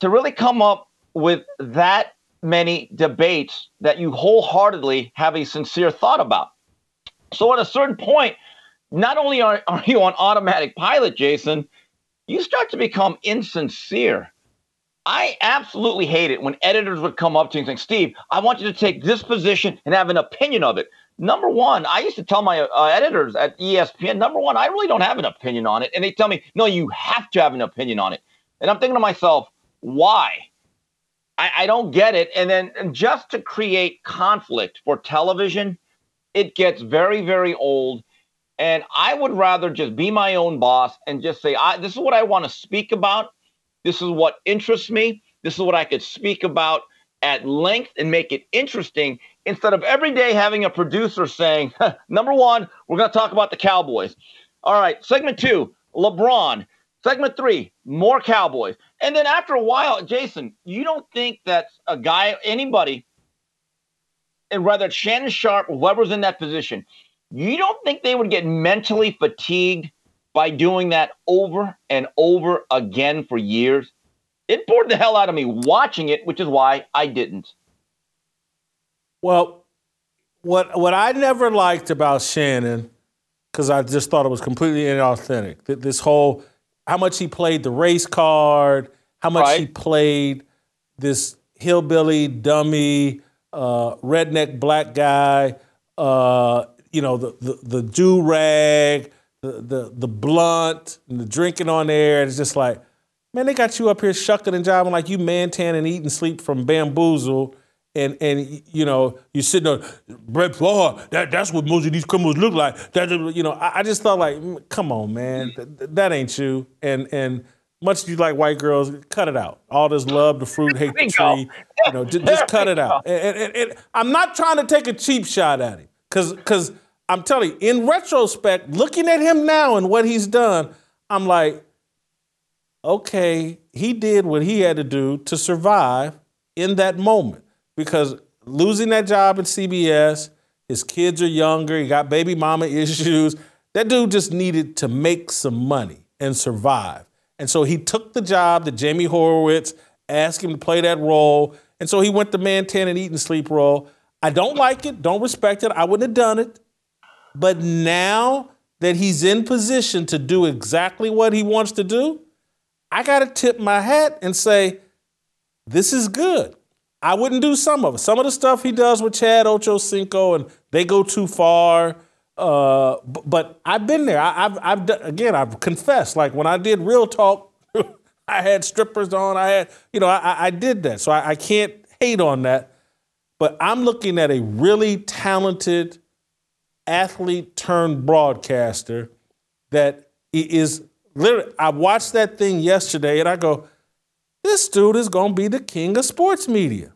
To really come up with that many debates that you wholeheartedly have a sincere thought about. So at a certain point, not only are, are you on automatic pilot, Jason, you start to become insincere. I absolutely hate it when editors would come up to you and say, Steve, I want you to take this position and have an opinion of it. number one, I used to tell my uh, editors at ESPN, number one, I really don't have an opinion on it. And they tell me, no, you have to have an opinion on it. And I'm thinking to myself, why? I, I don't get it. And then just to create conflict for television, it gets very, very old. And I would rather just be my own boss and just say, I, this is what I want to speak about. This is what interests me. This is what I could speak about at length and make it interesting instead of every day having a producer saying, number one, we're going to talk about the Cowboys. All right, segment two, LeBron. Segment three, more Cowboys. And then after a while, Jason, you don't think that a guy, anybody, and whether it's Shannon Sharpe or whoever's in that position, you don't think they would get mentally fatigued by doing that over and over again for years? It bored the hell out of me watching it, which is why I didn't. Well, what what I never liked about Shannon, because I just thought it was completely inauthentic. This whole how much he played the race card, how much right. he played this hillbilly dummy, uh, redneck black guy, uh, you know, the the, the do rag, the, the the blunt, and the drinking on there. It's just like, man, they got you up here shucking and jiving like you Mantan and eating sleep from bamboozle and and you know you're sitting on Brett Favre. That that's what most of these criminals look like. That you know, I, I just thought like, mm, come on, man, that, that ain't you. And and much as you like white girls, cut it out. All this love the fruit, hate the tree. You know, just, just cut it out. And, and, and, I'm not trying to take a cheap shot at him, because because I'm telling you, in retrospect, looking at him now and what he's done, I'm like, okay, he did what he had to do to survive in that moment because losing that job at CBS, his kids are younger, he got baby mama issues. That dude just needed to make some money and survive. And so he took the job that Jamie Horowitz asked him to play that role. And so he went the Mantan and eat and sleep role. I don't like it, don't respect it. I wouldn't have done it. But now that he's in position to do exactly what he wants to do, I got to tip my hat and say, this is good. I wouldn't do some of it. Some of the stuff he does with Chad Ochocinco and they go too far. Uh, but I've been there. I, have I've again. I've confessed. Like when I did Real Talk, I had strippers on. I had, you know, I, I did that. So I, I can't hate on that. But I'm looking at a really talented athlete turned broadcaster that is literally. I watched that thing yesterday and I go, this dude is going to be the king of sports media.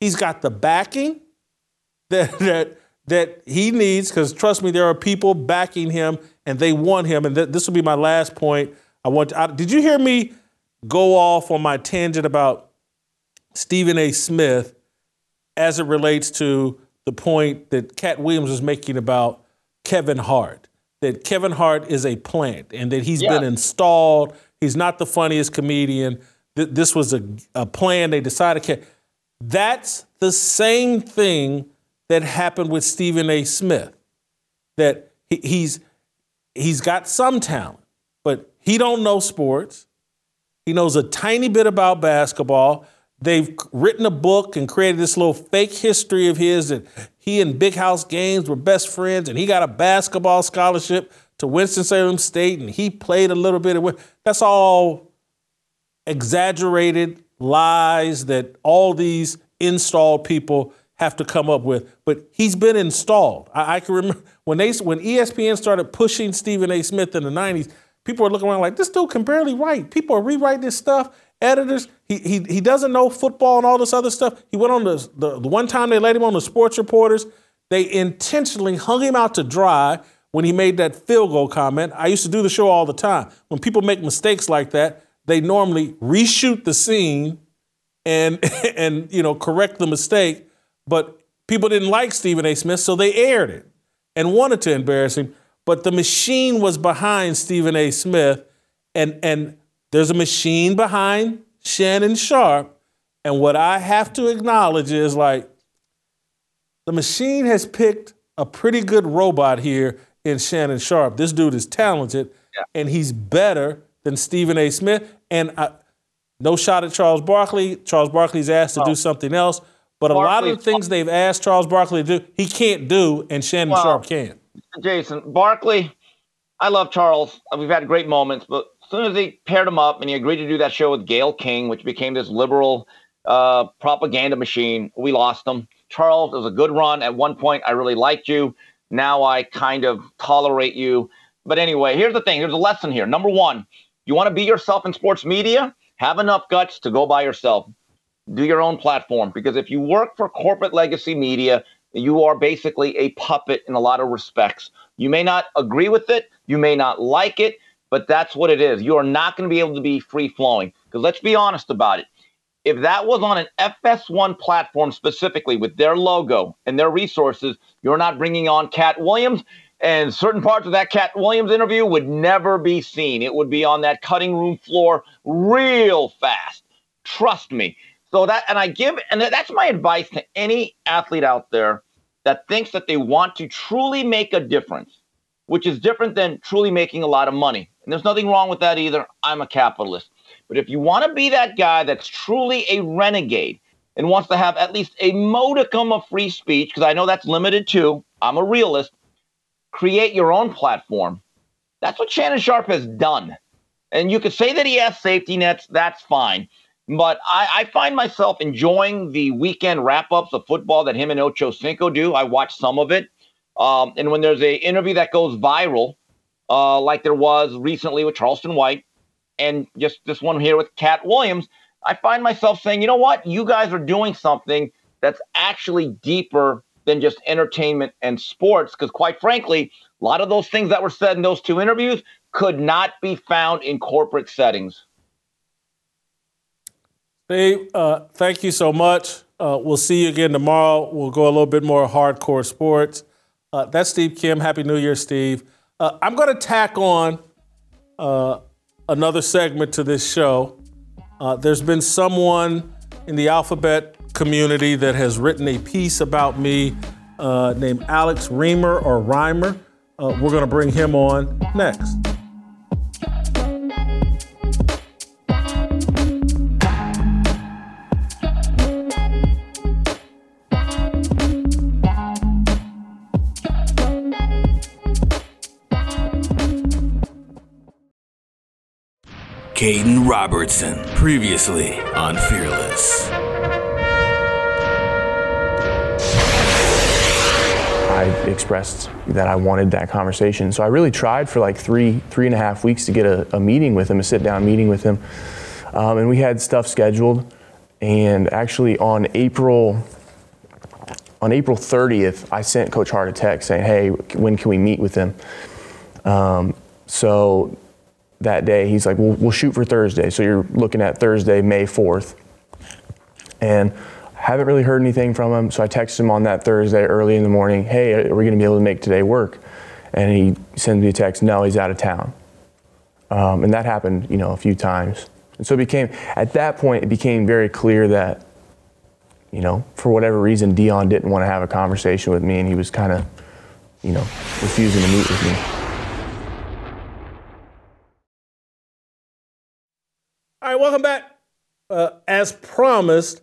He's got the backing that that that he needs because trust me, there are people backing him and they want him. And th- this will be my last point. I want. To, I, did you hear me go off on my tangent about Stephen A. Smith as it relates to the point that Katt Williams was making about Kevin Hart? That Kevin Hart is a plant and that he's yeah. been installed. He's not the funniest comedian. Th- this was a, a plan. They decided. That's the same thing that happened with Stephen A. Smith. That he, he's he's got some talent, but he don't know sports. He knows a tiny bit about basketball. They've written a book and created this little fake history of his that he and Big House Gaines were best friends, and he got a basketball scholarship to Winston-Salem State, and he played a little bit of. That's all exaggerated lies that all these installed people have to come up with. But he's been installed. I, I can remember when they when ESPN started pushing Stephen A. Smith in the '90s. People were looking around like this dude can barely write. People are rewriting this stuff. Editors, he, he, he doesn't know football and all this other stuff. He went on the, the, the one time they let him on the sports reporters. They intentionally hung him out to dry when he made that field goal comment. I used to do the show all the time. When people make mistakes like that, they normally reshoot the scene and and you know correct the mistake, but people didn't like Stephen A. Smith, so they aired it and wanted to embarrass him. But the machine was behind Stephen A. Smith, and and there's a machine behind Shannon Sharpe. And what I have to acknowledge is like the machine has picked a pretty good robot here in Shannon Sharpe. This dude is talented, yeah. and he's better than Stephen A. Smith. And I, no shot at Charles Barkley. Charles Barkley's asked to oh. do something else. But a lot of the things they've asked Charles Barkley to do, he can't do, and Shannon Well, Sharpe can. Jason Barkley, I love Charles. We've had great moments, but as soon as they paired him up and he agreed to do that show with Gayle King, which became this liberal uh, propaganda machine, we lost him. Charles, it was a good run. At one point, I really liked you. Now I kind of tolerate you. But anyway, here's the thing. Here's a lesson here. Number one, you want to be yourself in sports media? Have enough guts to go by yourself. Do your own platform because if you work for corporate legacy media, you are basically a puppet in a lot of respects. You may not agree with it, you may not like it, but that's what it is. You are not going to be able to be free flowing. Because let's be honest about it. If that was on an FS1 platform specifically with their logo and their resources, you're not bringing on Katt Williams. And certain parts of that Katt Williams interview would never be seen. It would be on that cutting room floor real fast. Trust me. So that, and I give, and that's my advice to any athlete out there that thinks that they want to truly make a difference, which is different than truly making a lot of money. And there's nothing wrong with that either. I'm a capitalist. But if you want to be that guy that's truly a renegade and wants to have at least a modicum of free speech, because I know that's limited too, I'm a realist, create your own platform. That's what Shannon Sharpe has done. And you could say that he has safety nets, that's fine. But I, I find myself enjoying the weekend wrap ups of football that him and Ocho Cinco do. I watch some of it. Um, and when there's a interview that goes viral, uh, like there was recently with Charleston White, and just this one here with Katt Williams, I find myself saying, you know what? You guys are doing something that's actually deeper than just entertainment and sports. Because quite frankly, a lot of those things that were said in those two interviews could not be found in corporate settings. Steve, uh, thank you so much. Uh, we'll see you again tomorrow. We'll go a little bit more hardcore sports. Uh, that's Steve Kim. Happy New Year, Steve. Uh, I'm going to tack on uh, another segment to this show. Uh, there's been someone in the alphabet community that has written a piece about me uh, named Alex Reamer or Reimer. Uh, we're going to bring him on next. Caden Robertson, previously on Fearless. I expressed that I wanted that conversation. So I really tried for like three, three and a half weeks to get a, a meeting with him, a sit down meeting with him. Um, and we had stuff scheduled. And actually on April, on April 30th, I sent Coach Hart a text saying, hey, when can we meet with him? Um, so that day, he's like, we'll, we'll shoot for Thursday. So you're looking at Thursday, May 4th. And haven't really heard anything from him. So I texted him on that Thursday early in the morning, hey, are we going to be able to make today work? And he sends me a text, no, he's out of town. Um, and that happened, you know, a few times. And so it became, at that point, it became very clear that, you know, for whatever reason, Deion didn't want to have a conversation with me and he was kind of, you know, refusing to meet with me. All right, welcome back. Uh, as promised,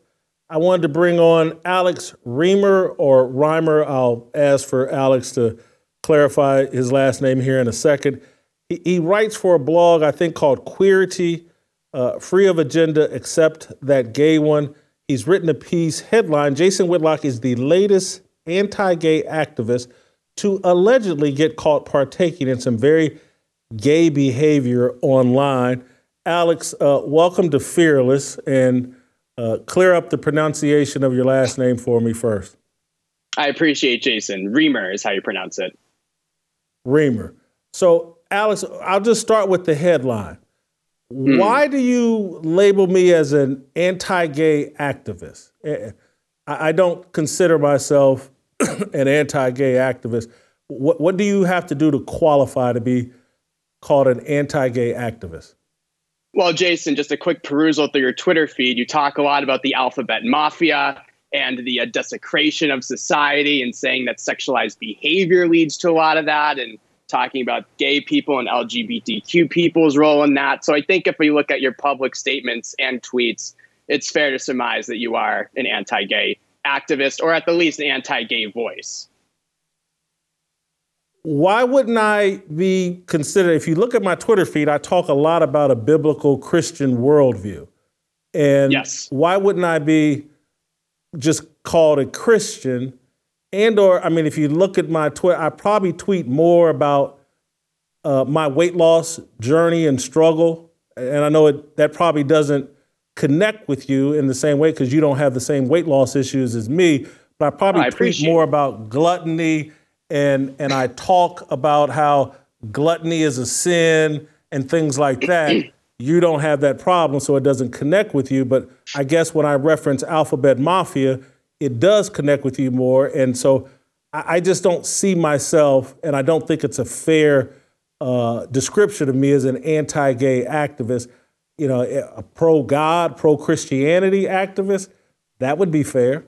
I wanted to bring on Alex Reamer or Reimer. I'll ask for Alex to clarify his last name here in a second. He, he writes for a blog, I think, called Queerty, uh, free of agenda except that gay one. He's written a piece headline Jason Whitlock is the latest anti gay activist to allegedly get caught partaking in some very gay behavior online. Alex, uh, welcome to Fearless, and uh, clear up the pronunciation of your last name for me first. I appreciate Jason. Reamer is how you pronounce it. Reamer. So, Alex, I'll just start with the headline. Mm. Why do you label me as an anti-gay activist? Eh, I don't consider myself an anti-gay activist. What, what do you have to do to qualify to be called an anti-gay activist? Well, Jason, just a quick perusal through your Twitter feed. You talk a lot about the alphabet mafia and the uh, desecration of society and saying that sexualized behavior leads to a lot of that and talking about gay people and LGBTQ people's role in that. So I think if we look at your public statements and tweets, it's fair to surmise that you are an anti gay activist or at the least an anti-gay voice. Why wouldn't I be considered? If you look at my Twitter feed, I talk a lot about a biblical Christian worldview. And yes. why wouldn't I be just called a Christian? And or I mean, if you look at my Twitter, I probably tweet more about uh, my weight loss journey and struggle. And I know it, that probably doesn't connect with you in the same way because you don't have the same weight loss issues as me. But I probably I tweet more about gluttony and and I talk about how gluttony is a sin and things like that. you don't have that problem, so it doesn't connect with you. But I guess when I reference Alphabet Mafia, it does connect with you more. And so I, I just don't see myself, and I don't think it's a fair uh, description of me as an anti-gay activist. You know, a pro-God, pro-Christianity activist. That would be fair.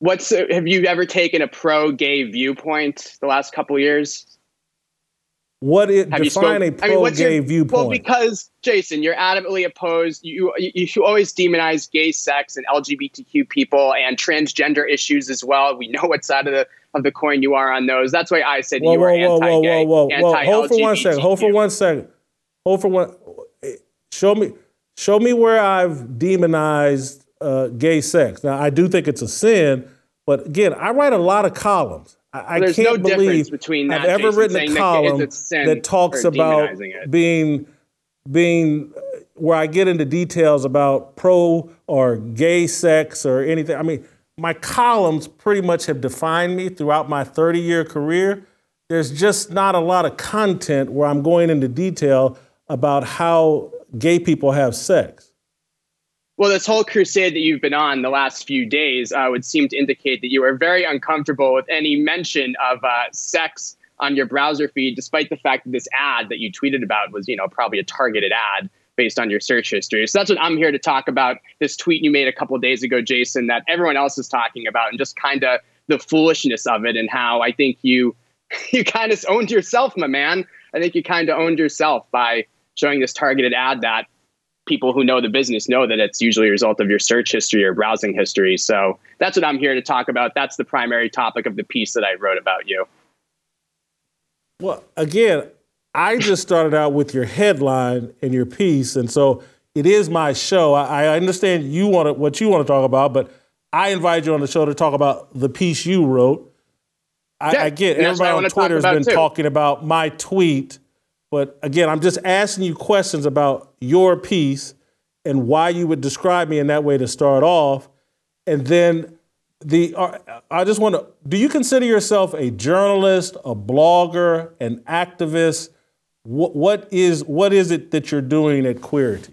What's have you ever taken a pro-gay viewpoint the last couple years? What it Have define a pro-gay I mean, your, viewpoint? Well, because Jason, you're adamantly opposed. You, you you always demonize gay sex and LGBTQ people and transgender issues as well. We know what side of the of the coin you are on those. That's why I said whoa, you were anti-gay, whoa, whoa, whoa, whoa. Hold for one second. Hold for one second. Hold for one. Eh, show me. Show me where I've demonized uh, gay sex. Now, I do think it's a sin, but again, I write a lot of columns. I, I can't no believe between that, I've ever Jason, written a column that, that talks about being being where I get into details about pro or gay sex or anything. I mean, my columns pretty much have defined me throughout my 30 year career. There's just not a lot of content where I'm going into detail about how gay people have sex. Well, this whole crusade that you've been on the last few days uh, would seem to indicate that you are very uncomfortable with any mention of uh, sex on your browser feed, despite the fact that this ad that you tweeted about was, you know, probably a targeted ad based on your search history. So that's what I'm here to talk about. This tweet you made a couple days ago, Jason, that everyone else is talking about, and just kind of the foolishness of it, and how I think you you kind of owned yourself, my man. I think you kind of owned yourself by showing this targeted ad that people who know the business know that it's usually a result of your search history or browsing history. So that's what I'm here to talk about. That's the primary topic of the piece that I wrote about you. Well, again, I just started out with your headline and your piece, and so it is my show. I, I understand you want to, what you want to talk about, but I invite you on the show to talk about the piece you wrote. I, yeah, I get everybody on Twitter has been too. talking about my tweet but again, I'm just asking you questions about your piece and why you would describe me in that way to start off. And then the uh, I just want to do you consider yourself a journalist, a blogger, an activist? What, what is what is it that you're doing at Queerty?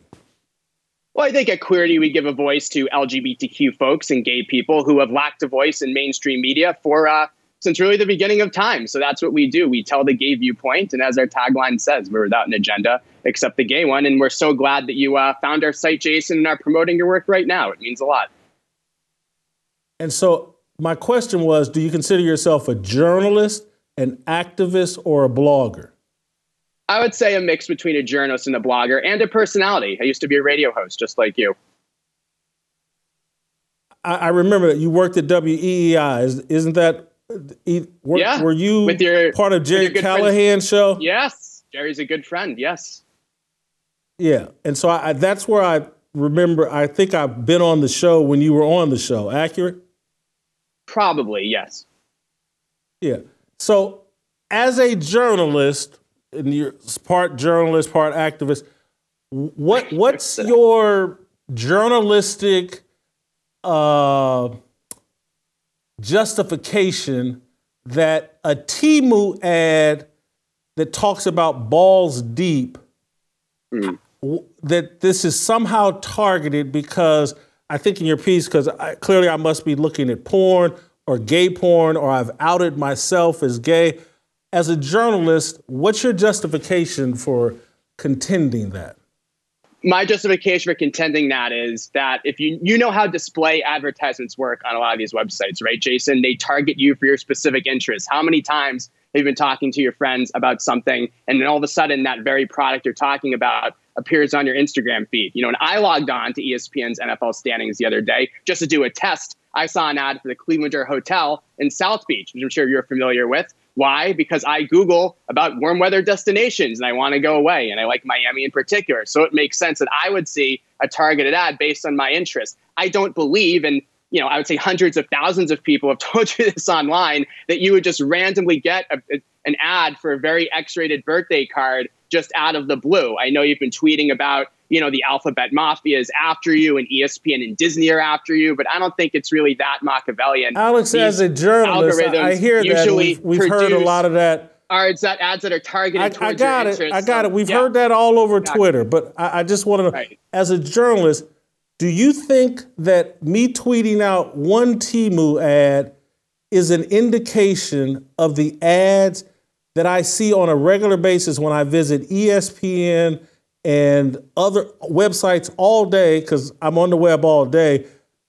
Well, I think at Queerty we give a voice to LGBTQ folks and gay people who have lacked a voice in mainstream media for uh, since really the beginning of time. So that's what we do. We tell the gay viewpoint. And as our tagline says, we're without an agenda except the gay one. And we're so glad that you uh, found our site, Jason, and are promoting your work right now. It means a lot. And so my question was do you consider yourself a journalist, an activist, or a blogger? I would say a mix between a journalist and a blogger and a personality. I used to be a radio host, just like you. I, I remember that you worked at WEEI. Is, isn't that were, yeah. were you with your, part of Gerry Callahan's show? Yes. Jerry's a good friend. Yes. Yeah. And so I, that's where I remember, I think I've been on the show when you were on the show. Accurate? Probably, yes. Yeah. So as a journalist, and you're part journalist, part activist, what what's your journalistic uh, justification that a Temu ad that talks about balls deep, mm. that this is somehow targeted because I think in your piece, because clearly I must be looking at porn or gay porn or I've outed myself as gay. As a journalist, what's your justification for contending that? My justification for contending that is that if you you know how display advertisements work on a lot of these websites, right, Jason? They target you for your specific interests. How many times have you been talking to your friends about something, and then all of a sudden that very product you're talking about appears on your Instagram feed? You know, and I logged on to ESPN's NFL standings the other day just to do a test I saw an ad for the Clevelander Hotel in South Beach, which I'm sure you're familiar with. Why? Because I Google about warm weather destinations and I want to go away and I like Miami in particular. So it makes sense that I would see a targeted ad based on my interest. I don't believe, and you know, I would say hundreds of thousands of people have told you this online that you would just randomly get a, a, an ad for a very X-rated birthday card just out of the blue. I know you've been tweeting about, you know, the alphabet mafia is after you and ESPN and Disney are after you, but I don't think it's really that Machiavellian. Alex, These as a journalist, I hear that. We've, we've heard a lot of that. Are it's that ads that are targeted I, I got your it. interests. I got So, it. We've yeah. heard that all over Exactly. Twitter, but I, I just want to know, as a journalist, do you think that me tweeting out one Temu ad is an indication of the ads that I see on a regular basis when I visit ESPN and other websites all day, because I'm on the web all day?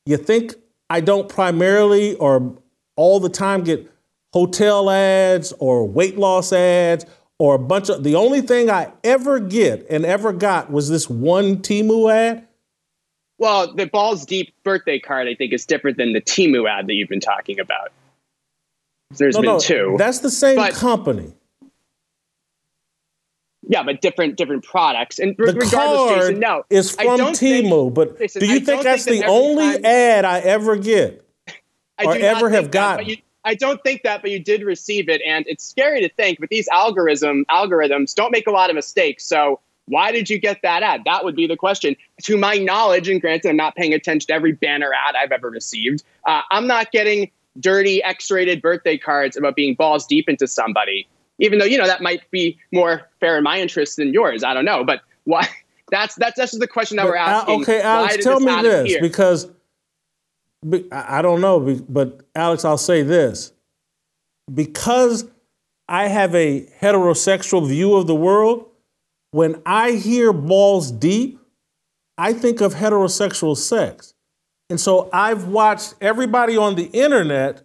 You think I don't primarily or all the time get hotel ads or weight loss ads or a bunch of the only thing I ever get and ever got was this one Temu ad? Well, the balls deep birthday card, I think, is different than the Temu ad that you've been talking about. There's no, been no, two. That's the same But- company. Yeah, but different different products. And The regardless, card Jason, no, is from Temu, but Jason, do you I think that's think the that every only time- ad I ever get I or ever have that, gotten? you, I don't think that, but you did receive it, and it's scary to think. But these algorithm algorithms don't make a lot of mistakes. So why did you get that ad? That would be the question. To my knowledge, and granted, I'm not paying attention to every banner ad I've ever received. Uh, I'm not getting dirty X-rated birthday cards about being balls deep into somebody. Even though you know that might be more fair in my interest than yours. I don't know, but why? That's that's that's just the question that But, we're Al- asking. okay, Alex, tell me this appear? because be- I I don't know, but Alex, I'll say this because I have a heterosexual view of the world. When I hear balls deep, I think of heterosexual sex, and so I've watched everybody on the internet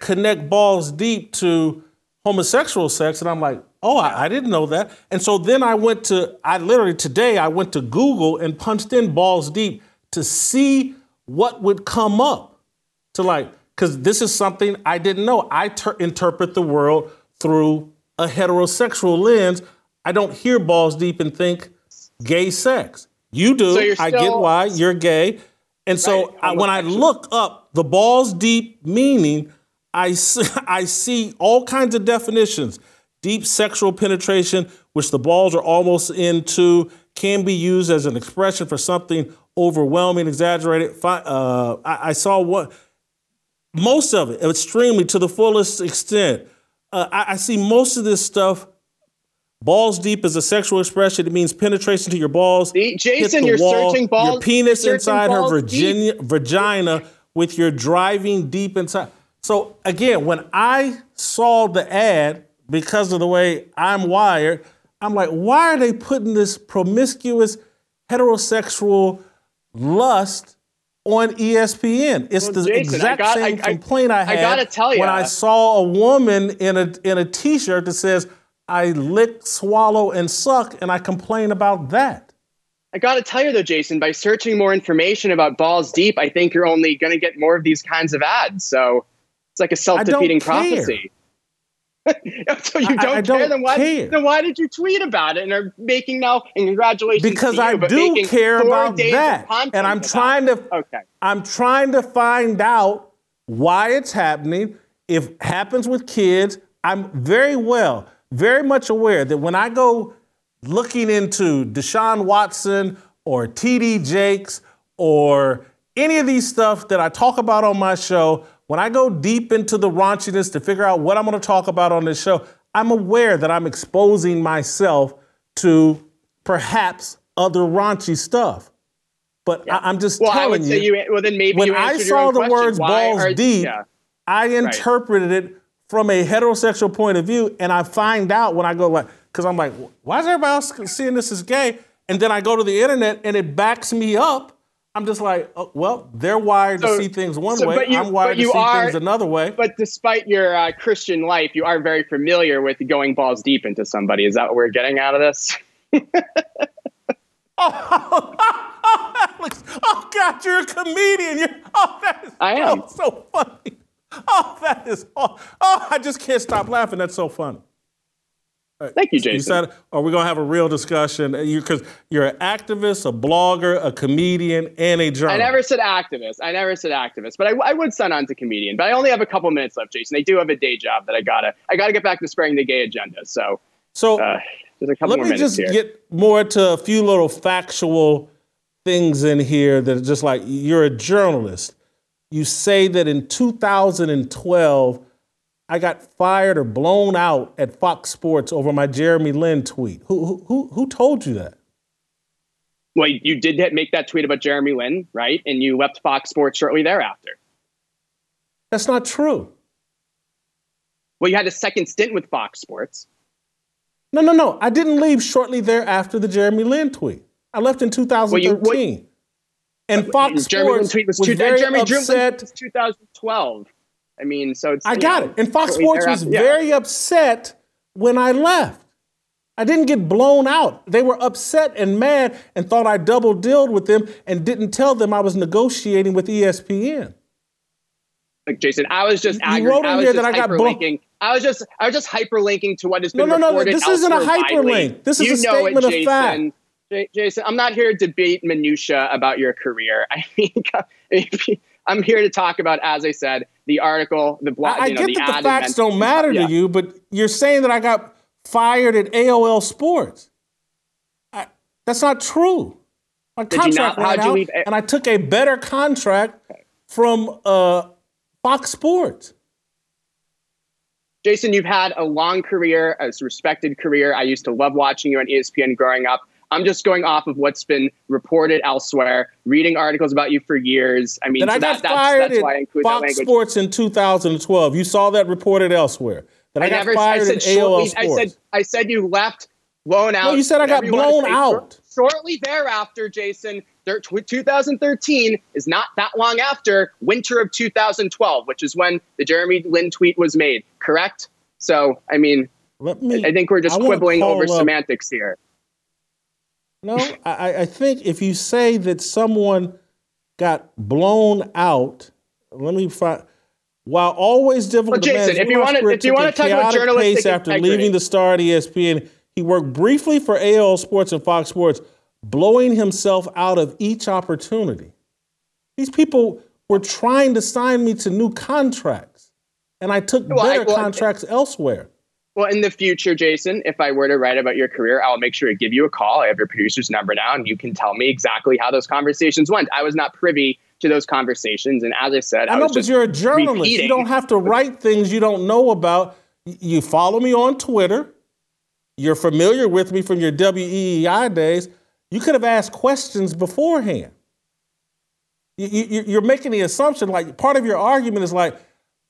connect balls deep to homosexual sex, and I'm like, oh, I, I didn't know that. And so then I went to, I literally today I went to Google and punched in balls deep to see what would come up. To like, because this is something I didn't know. I ter- interpret the world through a heterosexual lens. I don't hear balls deep and think gay sex. You do. So I get why you're gay. And so I, when I look up the balls deep meaning, I see, I see all kinds of definitions. Deep sexual penetration, which the balls are almost into, can be used as an expression for something overwhelming, exaggerated. Uh, I, I saw what most of it extremely to the fullest extent. Uh, I, I see most of this stuff. Balls deep is a sexual expression. It means penetration to your balls. Jason, you're wall, searching balls- Your penis inside her Virginia, vagina with your driving deep inside. So again, when I saw the ad, because of the way I'm wired, I'm like, why are they putting this promiscuous heterosexual lust on ESPN? It's Well, the Jason, exact got- same I- I- complaint I I had gotta tell when. I saw a woman in a in a t-shirt that says I lick, swallow, and suck, and I complain about that. I got to tell you though, Jason, by searching more information about balls deep, I think you're only going to get more of these kinds of ads. So like a self-defeating care. prophecy. so you don't, I care, don't then why? care. Then why did you tweet about it and are making now? And congratulations, Because you, I do care about that, and I'm trying it. to. Okay. I'm trying to find out why it's happening. If it happens with kids, I'm very well, very much aware that when I go looking into Deshaun Watson or TD Jakes or any of these stuff that I talk about on my show, when I go deep into the raunchiness to figure out what I'm going to talk about on this show, I'm aware that I'm exposing myself to perhaps other raunchy stuff. But I, am just Well, I telling you. you. Well, then maybe when you I saw the question. words balls are- deep, yeah. I interpreted it from a heterosexual point of view, and I find out when I go like, because I'm like, why is everybody else seeing this as gay? And then I go to the internet and it backs me up. I'm just like, oh, well, they're wired So- to see things one so- way. you- I'm wired to see are- things another way. But despite your uh, Christian life, you are very familiar with going balls deep into somebody. Is that what we're getting out of this? oh, oh, Alex, oh God, you're a comedian. You're, oh, that is I am. so, so funny. Oh, that is, oh, oh, I just can't stop laughing. That's so funny. Thank you, Jason. You said, are we going to have a real discussion? Because you, are an activist, a blogger, a comedian, and a journalist. I never said activist. I never said activist, but I, I would sign on to comedian. But I only have a couple minutes left, Jason. I do have a day job that I gotta I gotta get back to spreading the gay agenda. So, so uh, there's a couple let me just here. get more to a few little factual things in here that are just like you're a journalist. You say that in 2012 I got fired or blown out at Fox Sports over my Jeremy Lin tweet. Who who who told you that? Well, you did make that tweet about Jeremy Lin, right? And you left Fox Sports shortly thereafter. That's not true. Well, you had a second stint with Fox Sports. No, no, no. I didn't leave shortly thereafter the Jeremy Lin tweet. I left in 2013. and Fox Jeremy Lin Sports tweet was, was two, very Jeremy upset. was 2012. I mean, so it's I got know, it. And Fox Sports was yeah. very upset when I left. I didn't get blown out. They were upset and mad and thought I double dealed with them and didn't tell them I was negotiating with ESPN. Like Jason, I was just You wrote in I was here just that I got blown-. I was just I was just hyperlinking to what has been no, no, reported. this isn't a widely. hyperlink. This is you a statement it, of fact. J- Jason, I'm not here to debate minutia about your career. I mean, I'm here to talk about, as I said, the article, the blog. I, I you know, get that the facts don't matter Yeah. to you, but you're saying that I got fired at AOL Sports. I, that's not true. My Did contract not- ran out, leave and I took a better contract from uh, Fox Sports. Jason, you've had a long career, a respected career. I used to love watching you on ESPN growing up. I'm just going off of what's been reported elsewhere, reading articles about you for years. I mean, That so I got that, that's, fired that's why I at include that Fox. Sports in 2012. You saw that reported elsewhere. That I, got never, fired I said at shortly, AOL I Sports. said I said you left, blown out. No, you said I got whatever you wanna blown out. Shortly thereafter, Jason, thir- 2013 is not that long after winter of 2012, which is when the Jeremy Lin tweet was made. Correct? So, I mean, me- I think we're just I quibbling over up- semantics here. No, I, I think if you say that someone got blown out, let me find. While always difficult Well, to Jason, if you wanna- Spirit if you wanna a talk about journalistic pace after integrity. leaving the star at ESPN, he worked briefly for AOL Sports and Fox Sports, blowing himself out of each opportunity. These people were trying to sign me to new contracts, and I took Well, I- better well, contracts elsewhere. Well, in the future, Jason, if I were to write about your career, I'll make sure to give you a call. I have your producer's number now, and you can tell me exactly how those conversations went. I was not privy to those conversations, and as I said, I, I know, but you're a journalist. repeating. You don't have to write things you don't know about. You follow me on Twitter. You're familiar with me from your WEEI days. You could have asked questions beforehand. You, you, you're making the assumption, like part of your argument is like,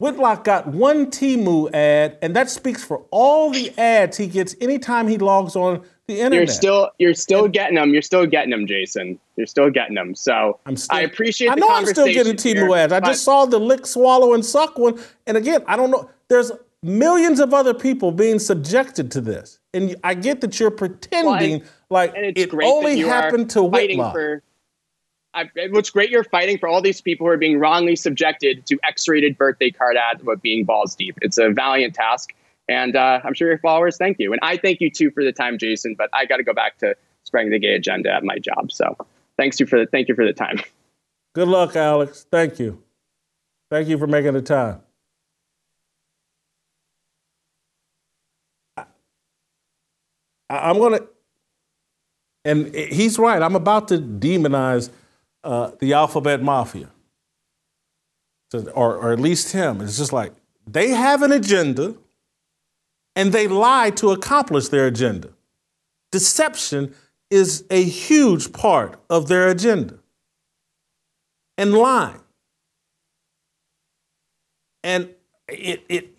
Whitlock got one Temu ad, and that speaks for all the ads he gets anytime he logs on the internet. You're still you're still getting them. You're still getting them, Jason. You're still getting them. So I'm appreciate. I the know I'm still getting Temu here, ads. I just saw the lick, swallow, and suck one. And again, I don't know. There's millions of other people being subjected to this, and I get that you're pretending like and it's it great only happened to Whitlock. For, I, it's great you're fighting for all these people who are being wrongly subjected to X-rated birthday card ads about being balls deep. It's a valiant task, and uh, I'm sure your followers thank you, and I thank you too for the time, Jason. But I got to go back to spreading the gay agenda at my job. So thanks you for the thank you for the time. Good luck, Alex. Thank you. Thank you for making the time. I, I'm gonna, and he's right. I'm about to demonize uh, the alphabet mafia, or, or at least him. It's just like they have an agenda, and they lie to accomplish their agenda. Deception is a huge part of their agenda and lying. And it it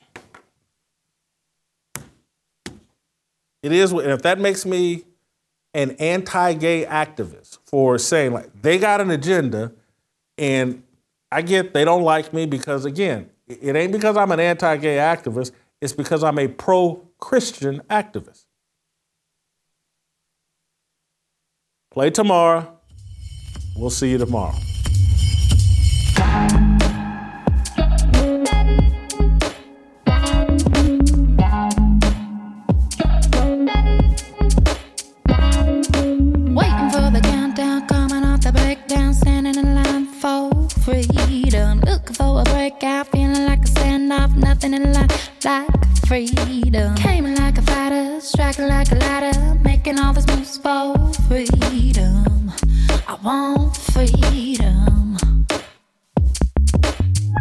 it is and if that makes me an anti-gay activist for saying like they got an agenda and I get they don't like me because again, it ain't because I'm an anti-gay activist, it's because I'm a pro-Christian activist. Play tomorrow. We'll see you tomorrow. Looking for a breakout, feeling like a standoff, nothing in life like freedom. Came like a fighter, striking like a ladder, making all these moves for freedom. I want freedom.